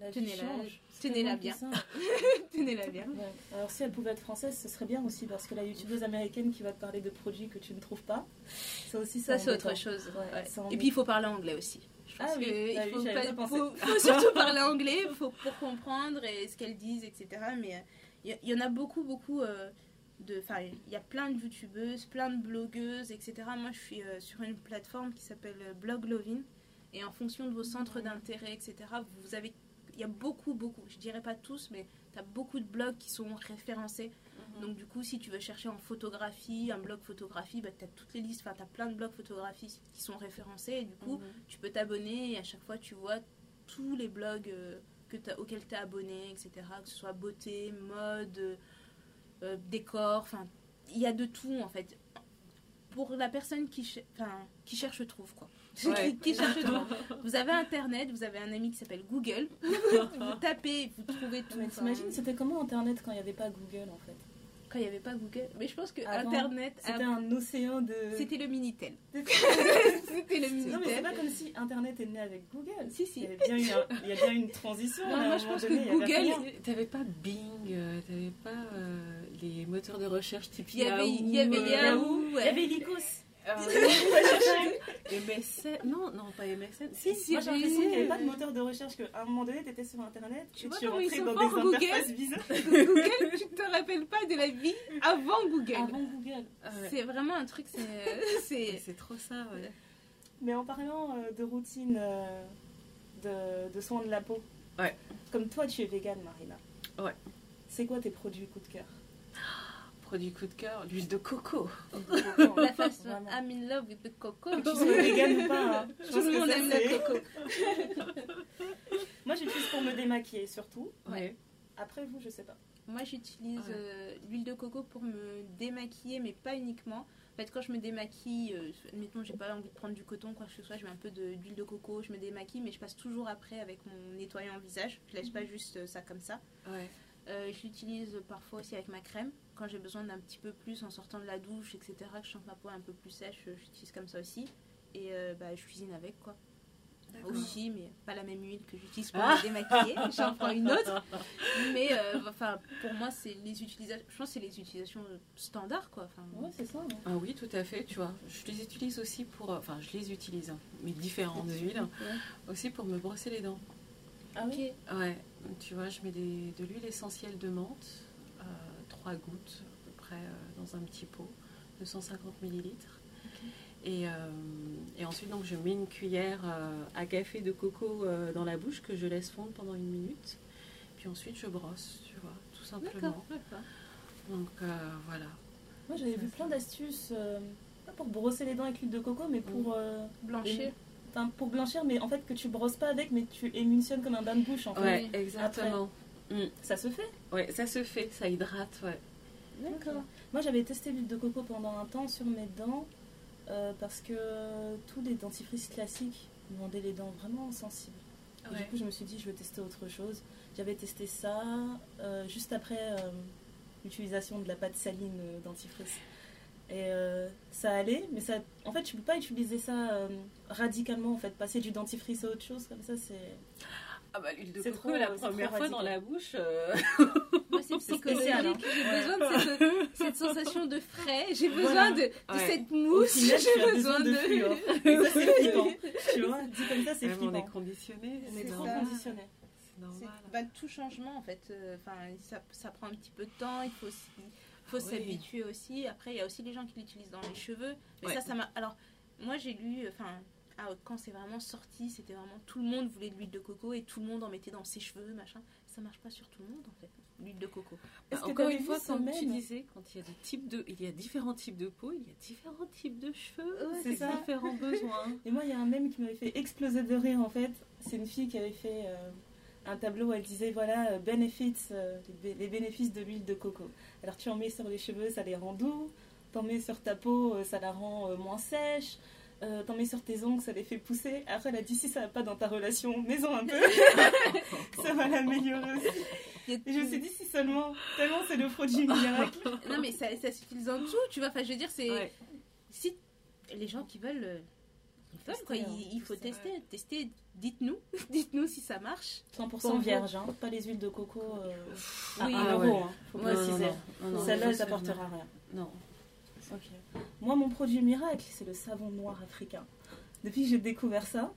Speaker 1: La
Speaker 3: tenez-la
Speaker 1: change.
Speaker 3: tenez-la
Speaker 1: Tellement
Speaker 3: bien. tenez-la bien.
Speaker 1: Ouais. Alors si elle pouvait être française, ce serait bien aussi parce que la youtubeuse américaine qui va te parler de produits que tu ne trouves pas, ça aussi
Speaker 3: Ça, c'est
Speaker 1: embêtant.
Speaker 3: autre chose.
Speaker 1: Ouais,
Speaker 3: Ouais.
Speaker 1: c'est
Speaker 3: Et puis, il faut parler anglais aussi. Je pense
Speaker 1: Ah oui,
Speaker 3: que
Speaker 1: bah
Speaker 3: il
Speaker 1: oui,
Speaker 3: faut, pas- surtout parler anglais faut, pour comprendre et ce qu'elles disent, etc. Mais euh, il y, il y en a beaucoup, beaucoup euh, de. Enfin, il y a plein de youtubeuses, plein de blogueuses, etc. Moi, je suis euh, sur une plateforme qui s'appelle euh, Blog Lovin. Et en fonction de vos centres d'intérêt, etc., vous avez. il y a beaucoup, beaucoup, je dirais pas tous, mais tu as beaucoup de blogs qui sont référencés. Donc du coup, si tu veux chercher en photographie, un blog photographie, bah, tu as toutes les listes, enfin tu as plein de blogs photographie qui sont référencés et du coup,
Speaker 2: Mhm.
Speaker 3: tu peux t'abonner et à chaque fois tu vois tous les blogs euh, que t'as- auxquels tu es abonné, etc. Que ce soit beauté, mode, euh, euh, décor, enfin il y a de tout en fait. Pour la personne qui, ch- qui cherche trouve quoi.
Speaker 2: Ouais.
Speaker 3: qui, cherche trouve. Vous avez internet, vous avez un ami qui s'appelle Google, vous tapez, vous trouvez tout.
Speaker 1: Mais t'imagines, c'était comment Internet quand il n'y avait pas Google en fait?
Speaker 3: Quand il n'y avait pas Google. Mais je pense que
Speaker 1: Avant,
Speaker 3: internet,
Speaker 1: C'était
Speaker 3: a-
Speaker 1: un océan de.
Speaker 3: c'était le Minitel.
Speaker 1: C'était-
Speaker 3: le
Speaker 1: Non, mais c'est
Speaker 3: Minitel.
Speaker 1: pas comme si Internet est né avec Google.
Speaker 3: Si, si.
Speaker 1: Il y, avait bien une, il y a bien une transition.
Speaker 3: Non, moi, je pense
Speaker 1: donné,
Speaker 3: que Google.
Speaker 2: T'avais pas Bing, euh, t'avais pas euh, les moteurs de recherche type
Speaker 3: Il y avait,
Speaker 2: Yahoo,
Speaker 3: il y avait
Speaker 2: euh,
Speaker 3: Yahoo,
Speaker 1: Il y avait Lycos.
Speaker 2: Euh, MSN, non, non, pas MSN. Si,
Speaker 3: Si,
Speaker 1: Moi j'ai l'impression qu'il n'y avait pas de moteur de recherche, qu'à un moment donné, tu étais sur Internet
Speaker 3: Tu vois
Speaker 1: tu
Speaker 3: comment ils
Speaker 1: rentrais
Speaker 3: sont
Speaker 1: dans des
Speaker 3: Google
Speaker 1: interfaces bizarres.
Speaker 3: Google, tu te rappelles pas de la vie avant Google.
Speaker 1: Avant Google.
Speaker 2: Ouais.
Speaker 3: C'est vraiment un truc, c'est. c'est-
Speaker 2: C'est trop ça, ouais.
Speaker 1: Mais en parlant euh, de routine euh, de, de soins de la peau,
Speaker 2: Ouais.
Speaker 1: comme toi tu es vegan, Marina.
Speaker 2: Ouais.
Speaker 1: C'est quoi tes produits coup de cœur?
Speaker 2: Produit coup de cœur, l'huile de coco.
Speaker 3: La façon. I'm in love with the coco.
Speaker 1: Tu sois vegan ou pas, hein. je
Speaker 3: Tout
Speaker 1: pense
Speaker 3: le monde aime le coco.
Speaker 1: Moi j'utilise pour me démaquiller surtout.
Speaker 2: Ouais.
Speaker 1: Après vous, je sais pas.
Speaker 3: Moi, j'utilise
Speaker 2: Ouais.
Speaker 3: euh, l'huile de coco pour me démaquiller, mais pas uniquement. En fait, quand je me démaquille, euh, admettons, j'ai pas envie de prendre du coton, quoi que ce soit, je mets un peu de- d'huile de coco, je me démaquille, mais je passe toujours après avec mon nettoyant visage. Je laisse pas juste euh, ça comme ça.
Speaker 2: Ouais.
Speaker 3: Euh, je l'utilise parfois aussi avec ma crème. Quand j'ai besoin d'un petit peu plus en sortant de la douche, etc., que je sens que ma peau est un peu plus sèche, j'utilise comme ça aussi. Et euh, bah, je cuisine avec, quoi. Aussi, mais pas la même huile que j'utilise pour
Speaker 2: Ah.
Speaker 3: me démaquiller. J'en prends une autre. Mais euh, enfin, pour moi, c'est les utilisations. Je pense que c'est les utilisations standards, quoi. Enfin,
Speaker 1: Ouais, c'est ça.
Speaker 2: Ah oui, tout à fait, tu vois. Je les utilise aussi pour... Enfin, je les utilise, hein, mais différentes huiles, aussi pour me brosser les dents.
Speaker 1: Ah oui
Speaker 3: Ok.
Speaker 2: Ouais, tu vois, je mets des- de l'huile essentielle de menthe, euh, 3 gouttes à peu près euh, dans un petit pot, de 150 millilitres. Et, euh, et ensuite, donc, je mets une cuillère euh, à café de coco euh, dans la bouche que je laisse fondre pendant une minute. Puis ensuite, je brosse, tu vois, tout simplement.
Speaker 3: D'accord, d'accord.
Speaker 2: Donc euh, voilà.
Speaker 1: Moi j'avais vu plein d'astuces, euh, pas pour brosser les dents avec l'huile de coco, mais pour, euh,
Speaker 3: Blanchir.
Speaker 1: Enfin, pour blanchir, mais en fait que tu brosses pas avec, mais tu émulsionnes comme un bain de bouche en fait.
Speaker 2: Ouais, exactement. Mm.
Speaker 1: Ça se fait
Speaker 2: Ouais, ça se fait, ça hydrate, ouais.
Speaker 1: D'accord. Moi, j'avais testé l'huile de coco pendant un temps sur mes dents euh, parce que tous les dentifrices classiques me rendaient les dents vraiment sensibles. Du coup, je me suis dit, je vais tester autre chose. J'avais testé ça euh, juste après euh, l'utilisation de la pâte saline dentifrice. Et euh, ça allait, mais ça, en fait, tu peux pas utiliser ça euh, radicalement. En fait, passer du dentifrice à autre chose comme ça, c'est.
Speaker 2: Ah bah l'huile de
Speaker 1: C'est
Speaker 2: coco,
Speaker 1: trop-
Speaker 2: la
Speaker 1: c'est trop
Speaker 2: première fois dans la bouche. euh,
Speaker 3: Moi, c'est psychologique.
Speaker 1: hein.
Speaker 3: J'ai besoin de cette, cette sensation de frais. J'ai besoin
Speaker 1: Voilà.
Speaker 3: de, de
Speaker 2: Ouais.
Speaker 3: cette mousse. J'ai besoin
Speaker 1: besoin de
Speaker 3: de.
Speaker 1: ça, c'est flippant. Tu vois, dit comme ça, c'est
Speaker 2: même on est
Speaker 1: flippant.
Speaker 2: conditionné,
Speaker 1: On est
Speaker 2: c'est
Speaker 1: trop conditionné.
Speaker 2: c'est
Speaker 3: C'est-
Speaker 2: normal.
Speaker 3: bah, tout changement en fait, euh, enfin ça, ça prend un petit peu de temps, il faut, aussi- faut
Speaker 2: oui.
Speaker 3: s'habituer aussi. Après, il y a aussi les gens qui l'utilisent dans les cheveux. Mais
Speaker 2: Ouais.
Speaker 3: ça, ça m'a. Alors, moi j'ai lu, enfin, ah, quand c'est vraiment sorti, c'était vraiment tout le monde voulait de l'huile de coco et tout le monde en mettait dans ses cheveux, machin. Ça marche pas sur tout le monde en fait, l'huile de coco.
Speaker 1: Est-ce que
Speaker 2: Encore une fois, comme tu disais, quand il y a des types de, il y a différents types de peau, il y a différents types de cheveux,
Speaker 1: Ouais,
Speaker 2: c'est différents besoins.
Speaker 1: Et moi, il y a un mème qui m'avait fait exploser de rire en fait. C'est une fille qui avait fait euh, un tableau où elle disait voilà, euh, benefits, euh, les, bé- les bénéfices de l'huile de coco. Alors tu en mets sur les cheveux, ça les rend doux. T'en mets sur ta peau, euh, ça la rend euh, moins sèche. Euh, T'en mets sur tes ongles, ça les fait pousser. Après, elle a dit si ça va pas dans ta relation, mets-en un peu. ça va l'améliorer aussi. Et je me suis dit si seulement, tellement c'est le produit miracle.
Speaker 3: Non mais ça, ça s'utilise en tout, tu vois. Enfin, je veux dire, c'est
Speaker 2: Ouais.
Speaker 3: si les gens qui veulent, quoi.
Speaker 1: Hein.
Speaker 3: Il, il faut
Speaker 2: Tester,
Speaker 3: tester, tester. Dites-nous, dites-nous si ça marche.
Speaker 1: 100%
Speaker 3: Pour
Speaker 1: vierge, hein. pas les huiles de coco euh,
Speaker 3: Oui.
Speaker 1: 1
Speaker 2: Ah ouais.
Speaker 1: hein. Celle-là, elle t'apportera rien.
Speaker 2: Non.
Speaker 1: Ok. Moi, mon produit miracle, c'est le savon noir africain. Depuis que j'ai découvert ça,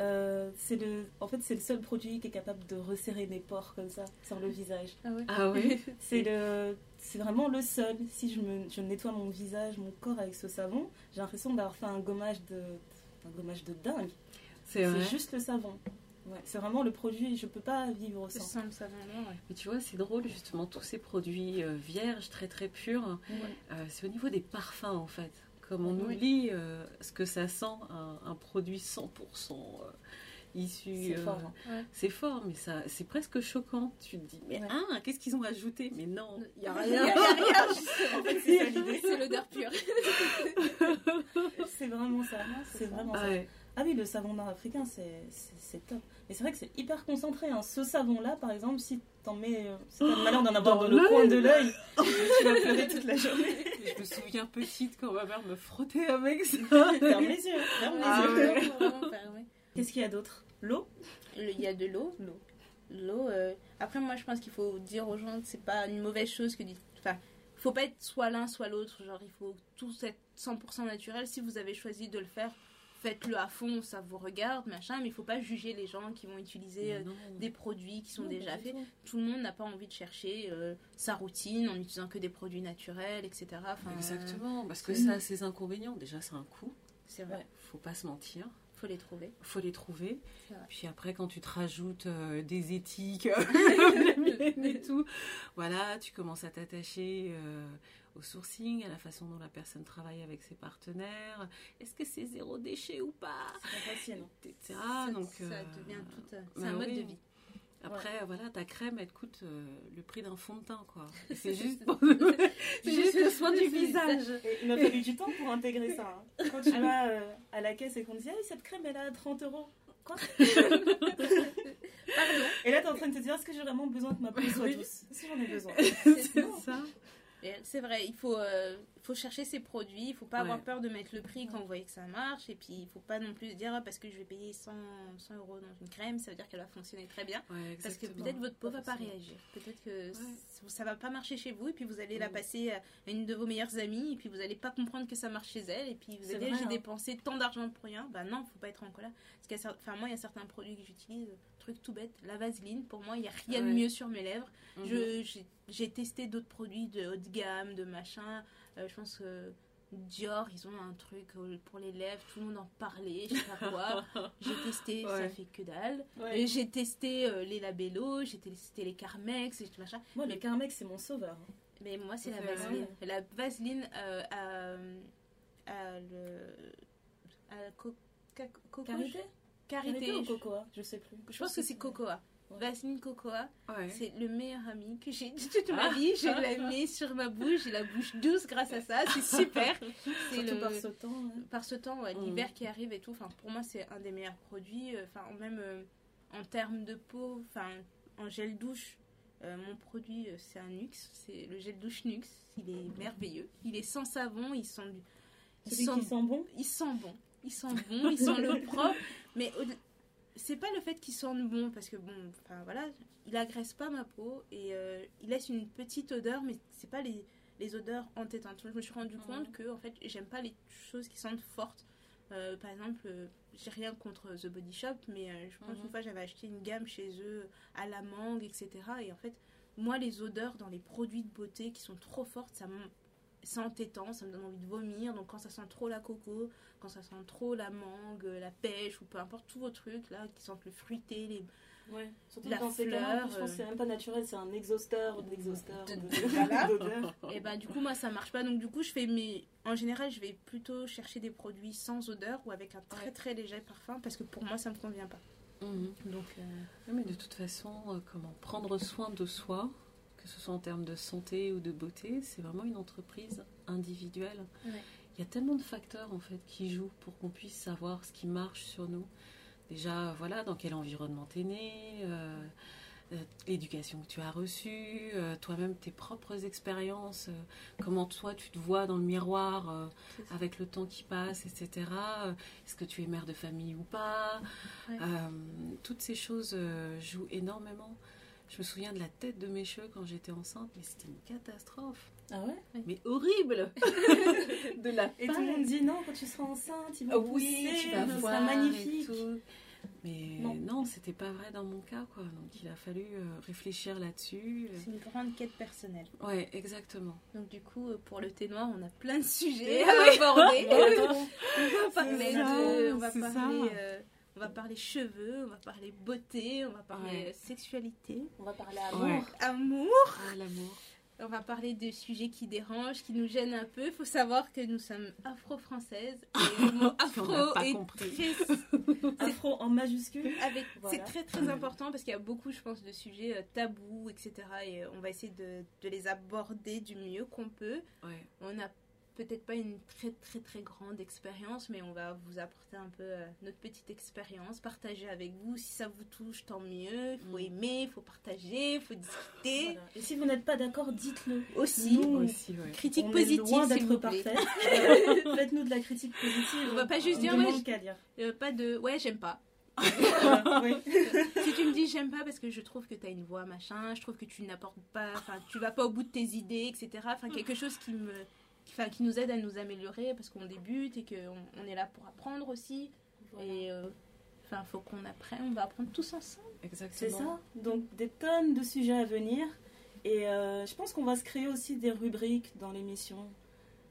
Speaker 1: euh, c'est le, en fait, c'est le seul produit qui est capable de resserrer mes pores comme ça sur le visage.
Speaker 3: Ah ouais.
Speaker 2: Ah oui.
Speaker 1: C'est le, c'est vraiment le seul. Si je me, je nettoie mon visage, mon corps avec ce savon, j'ai l'impression d'avoir fait un gommage de, un gommage de dingue.
Speaker 2: C'est vrai.
Speaker 1: C'est juste le savon. Ouais, c'est vraiment le produit, je peux pas vivre sans.
Speaker 3: Sans le savon ouais.
Speaker 2: Mais tu vois, c'est drôle justement, tous ces produits euh, vierges, très très purs, euh, c'est au niveau des parfums en fait. Comme on oublie euh, ce que ça sent, un, un produit 100% euh, issu.
Speaker 1: C'est
Speaker 2: euh,
Speaker 1: fort. hein.
Speaker 2: C'est fort, mais ça, c'est presque choquant. Tu te dis, mais
Speaker 1: Ouais.
Speaker 2: ah, qu'est-ce qu'ils ont ajouté? Mais non,
Speaker 3: Il y a
Speaker 1: rien.
Speaker 3: y a rien, justement.
Speaker 1: En fait, c'est
Speaker 3: l'odeur pure.
Speaker 1: C'est vraiment ça.
Speaker 3: c'est
Speaker 1: vraiment ça.
Speaker 2: Ouais.
Speaker 1: Ah oui, le savon nord-africain, c'est c'est- c'est top. Mais c'est vrai que c'est hyper concentré. hein. Ce savon-là, par exemple, si t'en mets. euh, si t'as le malheur d'en avoir
Speaker 2: Dans
Speaker 1: dans, le coin de l'œil, tu vas pleurer toute la journée.
Speaker 2: Je me souviens petite quand ma mère me frottait avec ça.
Speaker 1: Ferme les yeux. Ferme les
Speaker 2: Ah
Speaker 1: yeux.
Speaker 2: ouais.
Speaker 1: Qu'est-ce qu'il y a d'autre? L'eau?
Speaker 3: Le- Il y a de l'eau.
Speaker 1: L'eau.
Speaker 3: L'eau. euh, Après, moi, je pense qu'il faut dire aux gens que c'est pas une mauvaise chose que Enfin, faut pas être soit l'un, soit l'autre. Genre, il faut tout être 100% naturel. Si vous avez choisi de le faire, faites-le à fond, ça vous regarde, machin. Mais il faut pas juger les gens qui vont utiliser euh, des produits qui sont
Speaker 1: Non,
Speaker 3: déjà faits.
Speaker 1: tout.
Speaker 3: Tout le monde n'a pas envie de chercher euh, sa routine en utilisant que des produits naturels, etc. Enfin,
Speaker 2: Exactement, parce que ça a ses inconvénients. Déjà, c'est un coût,
Speaker 3: C'est vrai,
Speaker 2: faut pas se mentir.
Speaker 3: faut les trouver.
Speaker 2: faut les trouver. Puis après, quand tu te rajoutes euh, des éthiques et tout, voilà, tu commences à t'attacher euh, au sourcing, à la façon dont la personne travaille avec ses partenaires. Est-ce que c'est zéro déchet ou pas
Speaker 1: C'est facile.
Speaker 2: Etc.
Speaker 3: ça,
Speaker 2: Donc,
Speaker 3: ça
Speaker 2: euh,
Speaker 3: devient tout. euh, C'est
Speaker 2: bah
Speaker 3: un mode
Speaker 2: oui.
Speaker 3: de vie.
Speaker 2: Après, voilà, ta crème, elle coûte euh, le prix d'un fond de teint, quoi. C'est juste, juste le soin du visage.
Speaker 1: Il m'a fallu du temps pour intégrer ça. hein. Quand tu vas euh, à la caisse et qu'on te dit Ah, cette crème elle à 30 euros. Quoi
Speaker 3: Pardon.
Speaker 1: Et là, t'es en train de te dire Est-ce que j'ai vraiment besoin que ma peau soit douce? Si j'en ai besoin.
Speaker 2: C'est ça.
Speaker 3: C'est vrai, il faut, euh, faut chercher ses produits, il faut pas avoir
Speaker 2: Ouais.
Speaker 3: peur de mettre le prix quand vous voyez que ça marche, et puis il faut pas non plus se dire ah, parce que je vais payer 100, 100 euros dans une crème, ça veut dire qu'elle va fonctionner très bien.
Speaker 2: Ouais,
Speaker 3: Parce que peut-être votre peau va pas réagir, peut-être que c- ça va pas marcher chez vous, et puis vous allez la
Speaker 2: Mm.
Speaker 3: passer à une de vos meilleures amies, et puis vous allez pas comprendre que ça marche chez elle, et puis vous allez dire j'ai
Speaker 1: hein.
Speaker 3: dépensé tant d'argent pour rien. Bah non, faut pas être en colère. Parce cer- enfin, moi, il y a certains produits que j'utilise, truc tout bête, la vaseline, pour moi, il y a rien de
Speaker 2: Ouais.
Speaker 3: mieux sur mes lèvres.
Speaker 2: Mhm.
Speaker 3: Je- J'ai testé d'autres produits de haut de gamme, de machin. Euh, je pense que Dior, ils ont un truc euh, pour les lèvres, tout le monde en parlait, je sais pas quoi. J'ai testé, ça fait que dalle.
Speaker 1: Ouais.
Speaker 3: J'ai testé euh, les Labello, j'ai testé les Carmex, et tout machin.
Speaker 1: Moi, le Carmex, c'est mon sauveur.
Speaker 3: Mais moi, c'est la. Vaseline. La Vaseline euh, à, à le. à coco
Speaker 1: Carité?
Speaker 3: Carité.
Speaker 1: Carité ou Cocoa? Je sais plus.
Speaker 3: je pense que c'est Cocoa. Vaseline Cocoa.
Speaker 2: Ouais.
Speaker 3: C'est le meilleur ami que j'ai de toute ma
Speaker 2: Ah.
Speaker 3: vie. Je la mets sur ma bouche. J'ai la bouche douce grâce à ça. C'est super. C'est le...
Speaker 1: par ce temps. hein.
Speaker 3: par ce temps, ouais, l'hiver qui arrive et tout. Enfin, pour moi, c'est un des meilleurs produits. euh, Enfin, même euh, en termes de peau, enfin, en gel douche, euh, mon produit, c'est un Nux. C'est le gel douche Nux. Il est merveilleux. Il est sans savon. Il sent, du- il sent
Speaker 1: qui sent bon?
Speaker 3: il sent bon. Il sent bon, il sent le propre. Mais c'est pas le fait qu'il sente bon, parce que bon, enfin voilà, il agresse pas ma peau et euh, il laisse une petite odeur, mais c'est pas les, les odeurs entêtantes. Je me suis rendu compte que en fait, j'aime pas les choses qui sentent fortes. Euh, par exemple, euh, j'ai rien contre The Body Shop, mais je pense
Speaker 2: Mhm.
Speaker 3: une fois j'avais acheté une gamme chez eux à la mangue, etc. Et en fait, moi, les odeurs dans les produits de beauté qui sont trop fortes, ça c'est entêtant, ça me donne envie de vomir. Donc quand ça sent trop la coco, quand ça sent trop la mangue, la pêche ou peu importe tous vos trucs là qui sentent le fruité, les
Speaker 1: Ouais. Surtout
Speaker 3: La
Speaker 1: dans
Speaker 3: fleur,
Speaker 1: je pense que
Speaker 3: euh,
Speaker 1: c'est même pas naturel, c'est un exhausteur d'exhausteur.
Speaker 3: De-
Speaker 1: de-
Speaker 3: et bah du coup moi ça marche pas. Donc du coup je fais mes en général je vais plutôt chercher des produits sans odeur ou avec un très
Speaker 1: Ouais.
Speaker 3: très léger parfum parce que pour moi ça me convient pas.
Speaker 2: Mhm.
Speaker 3: Donc euh,
Speaker 2: Oui, mais de toute façon, euh, comment prendre soin de soi, que ce soit en termes de santé ou de beauté, c'est vraiment une entreprise individuelle.
Speaker 3: Ouais.
Speaker 2: Il y a tellement de facteurs en fait qui jouent pour qu'on puisse savoir ce qui marche sur nous. Déjà, voilà, dans quel environnement tu es né, euh, euh, l'éducation que tu as reçue, euh, toi-même tes propres expériences, euh, comment toi tu te vois dans le miroir avec le temps qui passe, etc. Est-ce que tu es mère de famille ou pas?
Speaker 3: Ouais.
Speaker 2: Toutes ces choses jouent énormément. Je me souviens de la tête de mes cheveux quand j'étais enceinte, mais c'était une catastrophe.
Speaker 1: Ah ouais?
Speaker 2: Mais horrible De la
Speaker 1: Et tout le monde dit non, quand tu seras enceinte, il va
Speaker 2: Ah oui,
Speaker 1: pousser,
Speaker 2: tu vas voir
Speaker 1: sera magnifique.
Speaker 2: et tout. Mais
Speaker 1: Non.
Speaker 2: non, c'était pas vrai dans mon cas, quoi. Donc il a fallu euh, réfléchir là-dessus.
Speaker 3: C'est une grande quête personnelle.
Speaker 2: Ouais, exactement.
Speaker 3: Donc du coup euh, pour le thé noir on a plein de sujets à
Speaker 1: oui.
Speaker 3: aborder. On va parler
Speaker 2: ça,
Speaker 3: de, on va
Speaker 2: c'est
Speaker 3: parler,
Speaker 2: ça.
Speaker 3: euh, on va parler cheveux, on va parler beauté, on va parler
Speaker 2: Ouais.
Speaker 3: sexualité,
Speaker 1: On va parler
Speaker 2: Ouais.
Speaker 1: amour.
Speaker 3: amour.
Speaker 2: Ah, l'amour.
Speaker 3: On va parler de sujets qui dérangent, qui nous gênent un peu. Il faut savoir que nous sommes afro-françaises. Et le mot afro
Speaker 2: pas
Speaker 3: est
Speaker 2: compris.
Speaker 3: très
Speaker 1: Afro en majuscule.
Speaker 3: avec
Speaker 1: Voilà.
Speaker 3: c'est très très important parce qu'il y a beaucoup je pense de sujets euh, tabous etc et euh, on va essayer de, de les aborder du mieux qu'on peut
Speaker 2: Ouais.
Speaker 3: on n'a peut-être pas une très très très grande expérience mais on va vous apporter un peu euh, notre petite expérience partager avec vous si ça vous touche tant mieux il faut
Speaker 2: Mm.
Speaker 3: aimer il faut partager il faut discuter
Speaker 1: Voilà. Et si vous n'êtes pas d'accord, dites-le.
Speaker 3: aussi
Speaker 1: Nous,
Speaker 2: Aussi, ouais.
Speaker 3: critique
Speaker 1: on
Speaker 3: positive
Speaker 1: est loin d'être. Euh, Faites-nous de la critique positive.
Speaker 3: On va pas juste
Speaker 1: On
Speaker 3: dire, ouais,
Speaker 1: qu'à lire.
Speaker 3: Euh, pas de ouais j'aime pas
Speaker 1: oui.
Speaker 3: si tu me dis j'aime pas parce que je trouve que tu as une voix machin, je trouve que tu n'apportes pas, enfin tu vas pas au bout de tes idées, etc. Enfin quelque chose qui me, enfin, qui nous aide à nous améliorer parce qu'on débute et qu'on on est là pour apprendre aussi. Et euh, enfin faut qu'on apprenne, on va apprendre tous ensemble.
Speaker 2: Exactement.
Speaker 1: C'est ça. Donc des tonnes de sujets à venir. Et euh, je pense qu'on va se créer aussi des rubriques dans l'émission.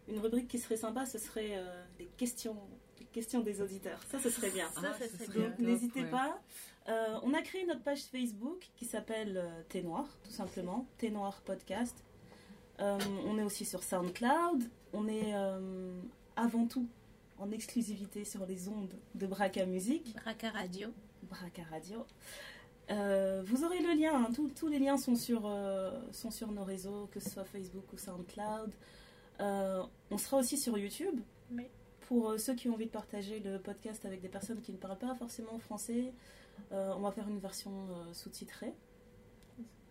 Speaker 1: Une rubrique qui serait sympa, ce serait euh, les questions, les questions des auditeurs. Ça, ce serait bien.
Speaker 3: Ça,
Speaker 2: Ah,
Speaker 3: ça serait bien.
Speaker 1: Donc n'hésitez
Speaker 2: ouais.
Speaker 1: pas. Euh, on a créé notre page Facebook qui s'appelle euh, Thé Noir, tout simplement. Thé Noir Podcast. Euh, on est aussi sur SoundCloud. On est euh, avant tout en exclusivité sur les ondes de Braca Musique.
Speaker 3: Braca Radio.
Speaker 1: Braca Radio. Euh, vous aurez le lien, hein, tous- les liens sont sur, euh, sont sur nos réseaux, que ce soit Facebook ou SoundCloud. Euh, on sera aussi sur YouTube.
Speaker 3: Oui.
Speaker 1: Pour ceux qui ont envie de partager le podcast avec des personnes qui ne parlent pas forcément français, on va faire une version sous-titrée.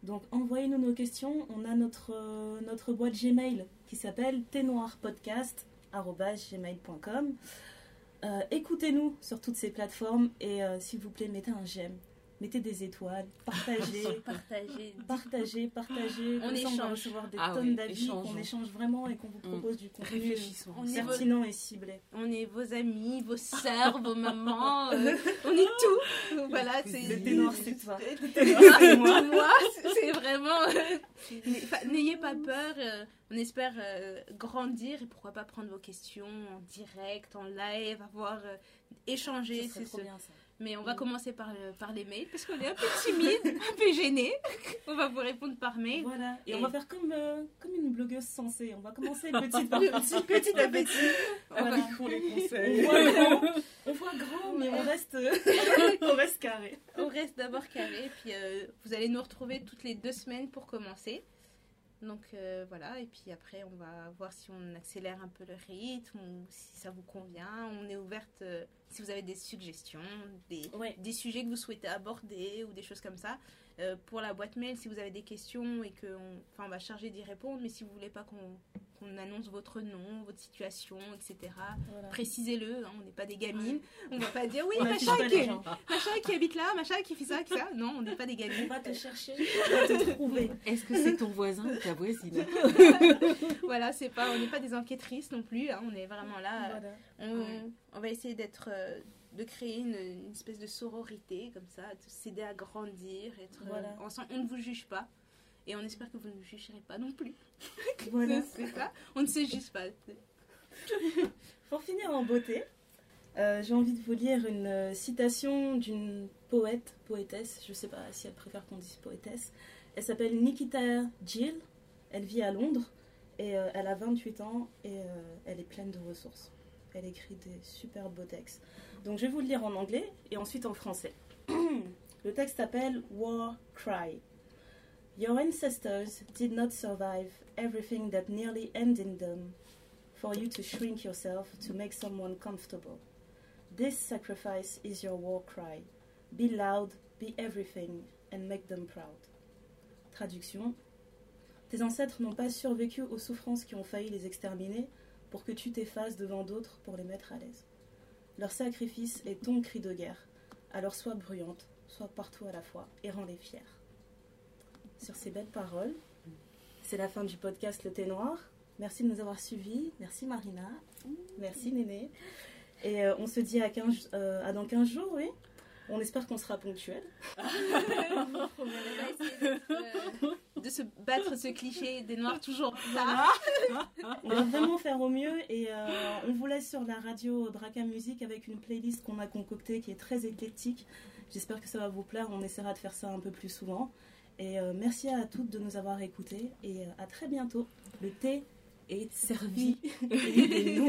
Speaker 1: Donc envoyez-nous nos questions. On a notre, euh, notre boîte Gmail qui s'appelle tnoirpodcast.gmail.com. Euh, Écoutez-nous sur toutes ces plateformes et euh, s'il vous plaît, mettez un j'aime, mettez des étoiles, partagez,
Speaker 3: Partagez.
Speaker 1: partagez, partagez.
Speaker 3: On
Speaker 1: ça, on va
Speaker 3: échange.
Speaker 1: recevoir des
Speaker 2: Ah
Speaker 1: tonnes
Speaker 2: oui,
Speaker 1: d'avis, qu'on échange vraiment et qu'on vous
Speaker 2: Mm.
Speaker 1: propose du contenu pertinent et ciblé.
Speaker 3: On est vos amis, vos sœurs, vos mamans, euh, on est tout. Voilà, c'est
Speaker 2: Le
Speaker 1: thé noir, c'est toi.
Speaker 3: c'est moi. moi, c'est vraiment. euh, N'ayez pas peur. euh, on espère euh, grandir et pourquoi pas prendre vos questions en direct, en live, avoir euh,
Speaker 1: serait
Speaker 3: c'est
Speaker 1: trop
Speaker 3: ce-
Speaker 1: bien ça.
Speaker 3: Mais on va commencer par, le- par les mails parce qu'on est un peu timide, un peu gêné. on va vous répondre par mail.
Speaker 1: Voilà. Et,
Speaker 3: Et-
Speaker 1: on va faire comme, euh, comme une blogueuse sensée. On va commencer petit par petit,
Speaker 3: petit-
Speaker 1: petit à petit.
Speaker 2: Les
Speaker 1: On grand, on voit grand, mais on reste, on reste carré.
Speaker 3: On reste d'abord carré, puis euh, vous allez nous retrouver toutes les deux semaines pour commencer. Donc euh, voilà, et puis après on va voir si on accélère un peu le rythme ou si ça vous convient. On est ouverte euh, si vous avez des suggestions, des,
Speaker 1: Ouais.
Speaker 3: des sujets que vous souhaitez aborder ou des choses comme ça. Euh, pour la boîte mail, si vous avez des questions et qu'on enfin, on va charger d'y répondre, mais si vous voulez pas qu'on qu'on annonce votre nom, votre situation, etc.,
Speaker 1: Voilà.
Speaker 3: précisez-le, hein, on n'est pas des gamines. On va pas dire oui,
Speaker 1: On
Speaker 3: machin qui, machin qui habite là, machin qui fait ça, qui ça. Non, on n'est pas des
Speaker 1: On
Speaker 3: gamines.
Speaker 1: va te chercher, on va te trouver.
Speaker 2: Est-ce que c'est ton voisin ou ta voisine
Speaker 3: voilà, c'est pas, on n'est pas des enquêtrices non plus. hein, on est vraiment là.
Speaker 1: Voilà.
Speaker 3: On,
Speaker 2: Ouais.
Speaker 3: on va essayer d'être, euh, de créer une, une espèce de sororité comme ça, de s'aider à grandir, être euh, ensemble. On ne vous juge pas. Et on espère que vous ne nous jugerez pas non plus.
Speaker 1: Voilà.
Speaker 3: C'est ça. On ne se juge pas.
Speaker 1: Pour finir en beauté, euh, j'ai envie de vous lire une euh, citation d'une poète, poétesse, je sais pas si elle préfère qu'on dise poétesse. Elle s'appelle Nikita Gill, elle vit à Londres et euh, elle a 28 ans et euh, elle est pleine de ressources. Elle écrit des super beaux textes. Donc je vais vous le lire en anglais et ensuite en français. le texte s'appelle War Cry. Your ancestors did not survive everything that nearly ended them for you to shrink yourself to make someone comfortable. This sacrifice is your war cry. Be loud, be everything, and make them proud. Traduction Tes ancêtres n'ont pas survécu aux souffrances qui ont failli les exterminer pour que tu t'effaces devant d'autres pour les mettre à l'aise. Leur sacrifice est ton cri de guerre. Alors sois bruyante, sois partout à la fois et rends-les fiers. Sur ces belles paroles, c'est la fin du podcast Le Thé Noir. Merci de nous avoir suivis. Merci Marina. Merci Néné. Et euh, on se dit à, 15, euh, à dans 15 jours, oui. On espère qu'on sera ponctuel.
Speaker 3: De se battre ce cliché des noirs toujours tard.
Speaker 1: on va vraiment faire au mieux et euh, on vous laisse sur la radio Braca Music avec une playlist qu'on a concoctée qui est très éclectique. J'espère que ça va vous plaire. On essaiera de faire ça un peu plus souvent. Et euh, merci à toutes de nous avoir écoutés et euh, à très bientôt. Le thé est servi et.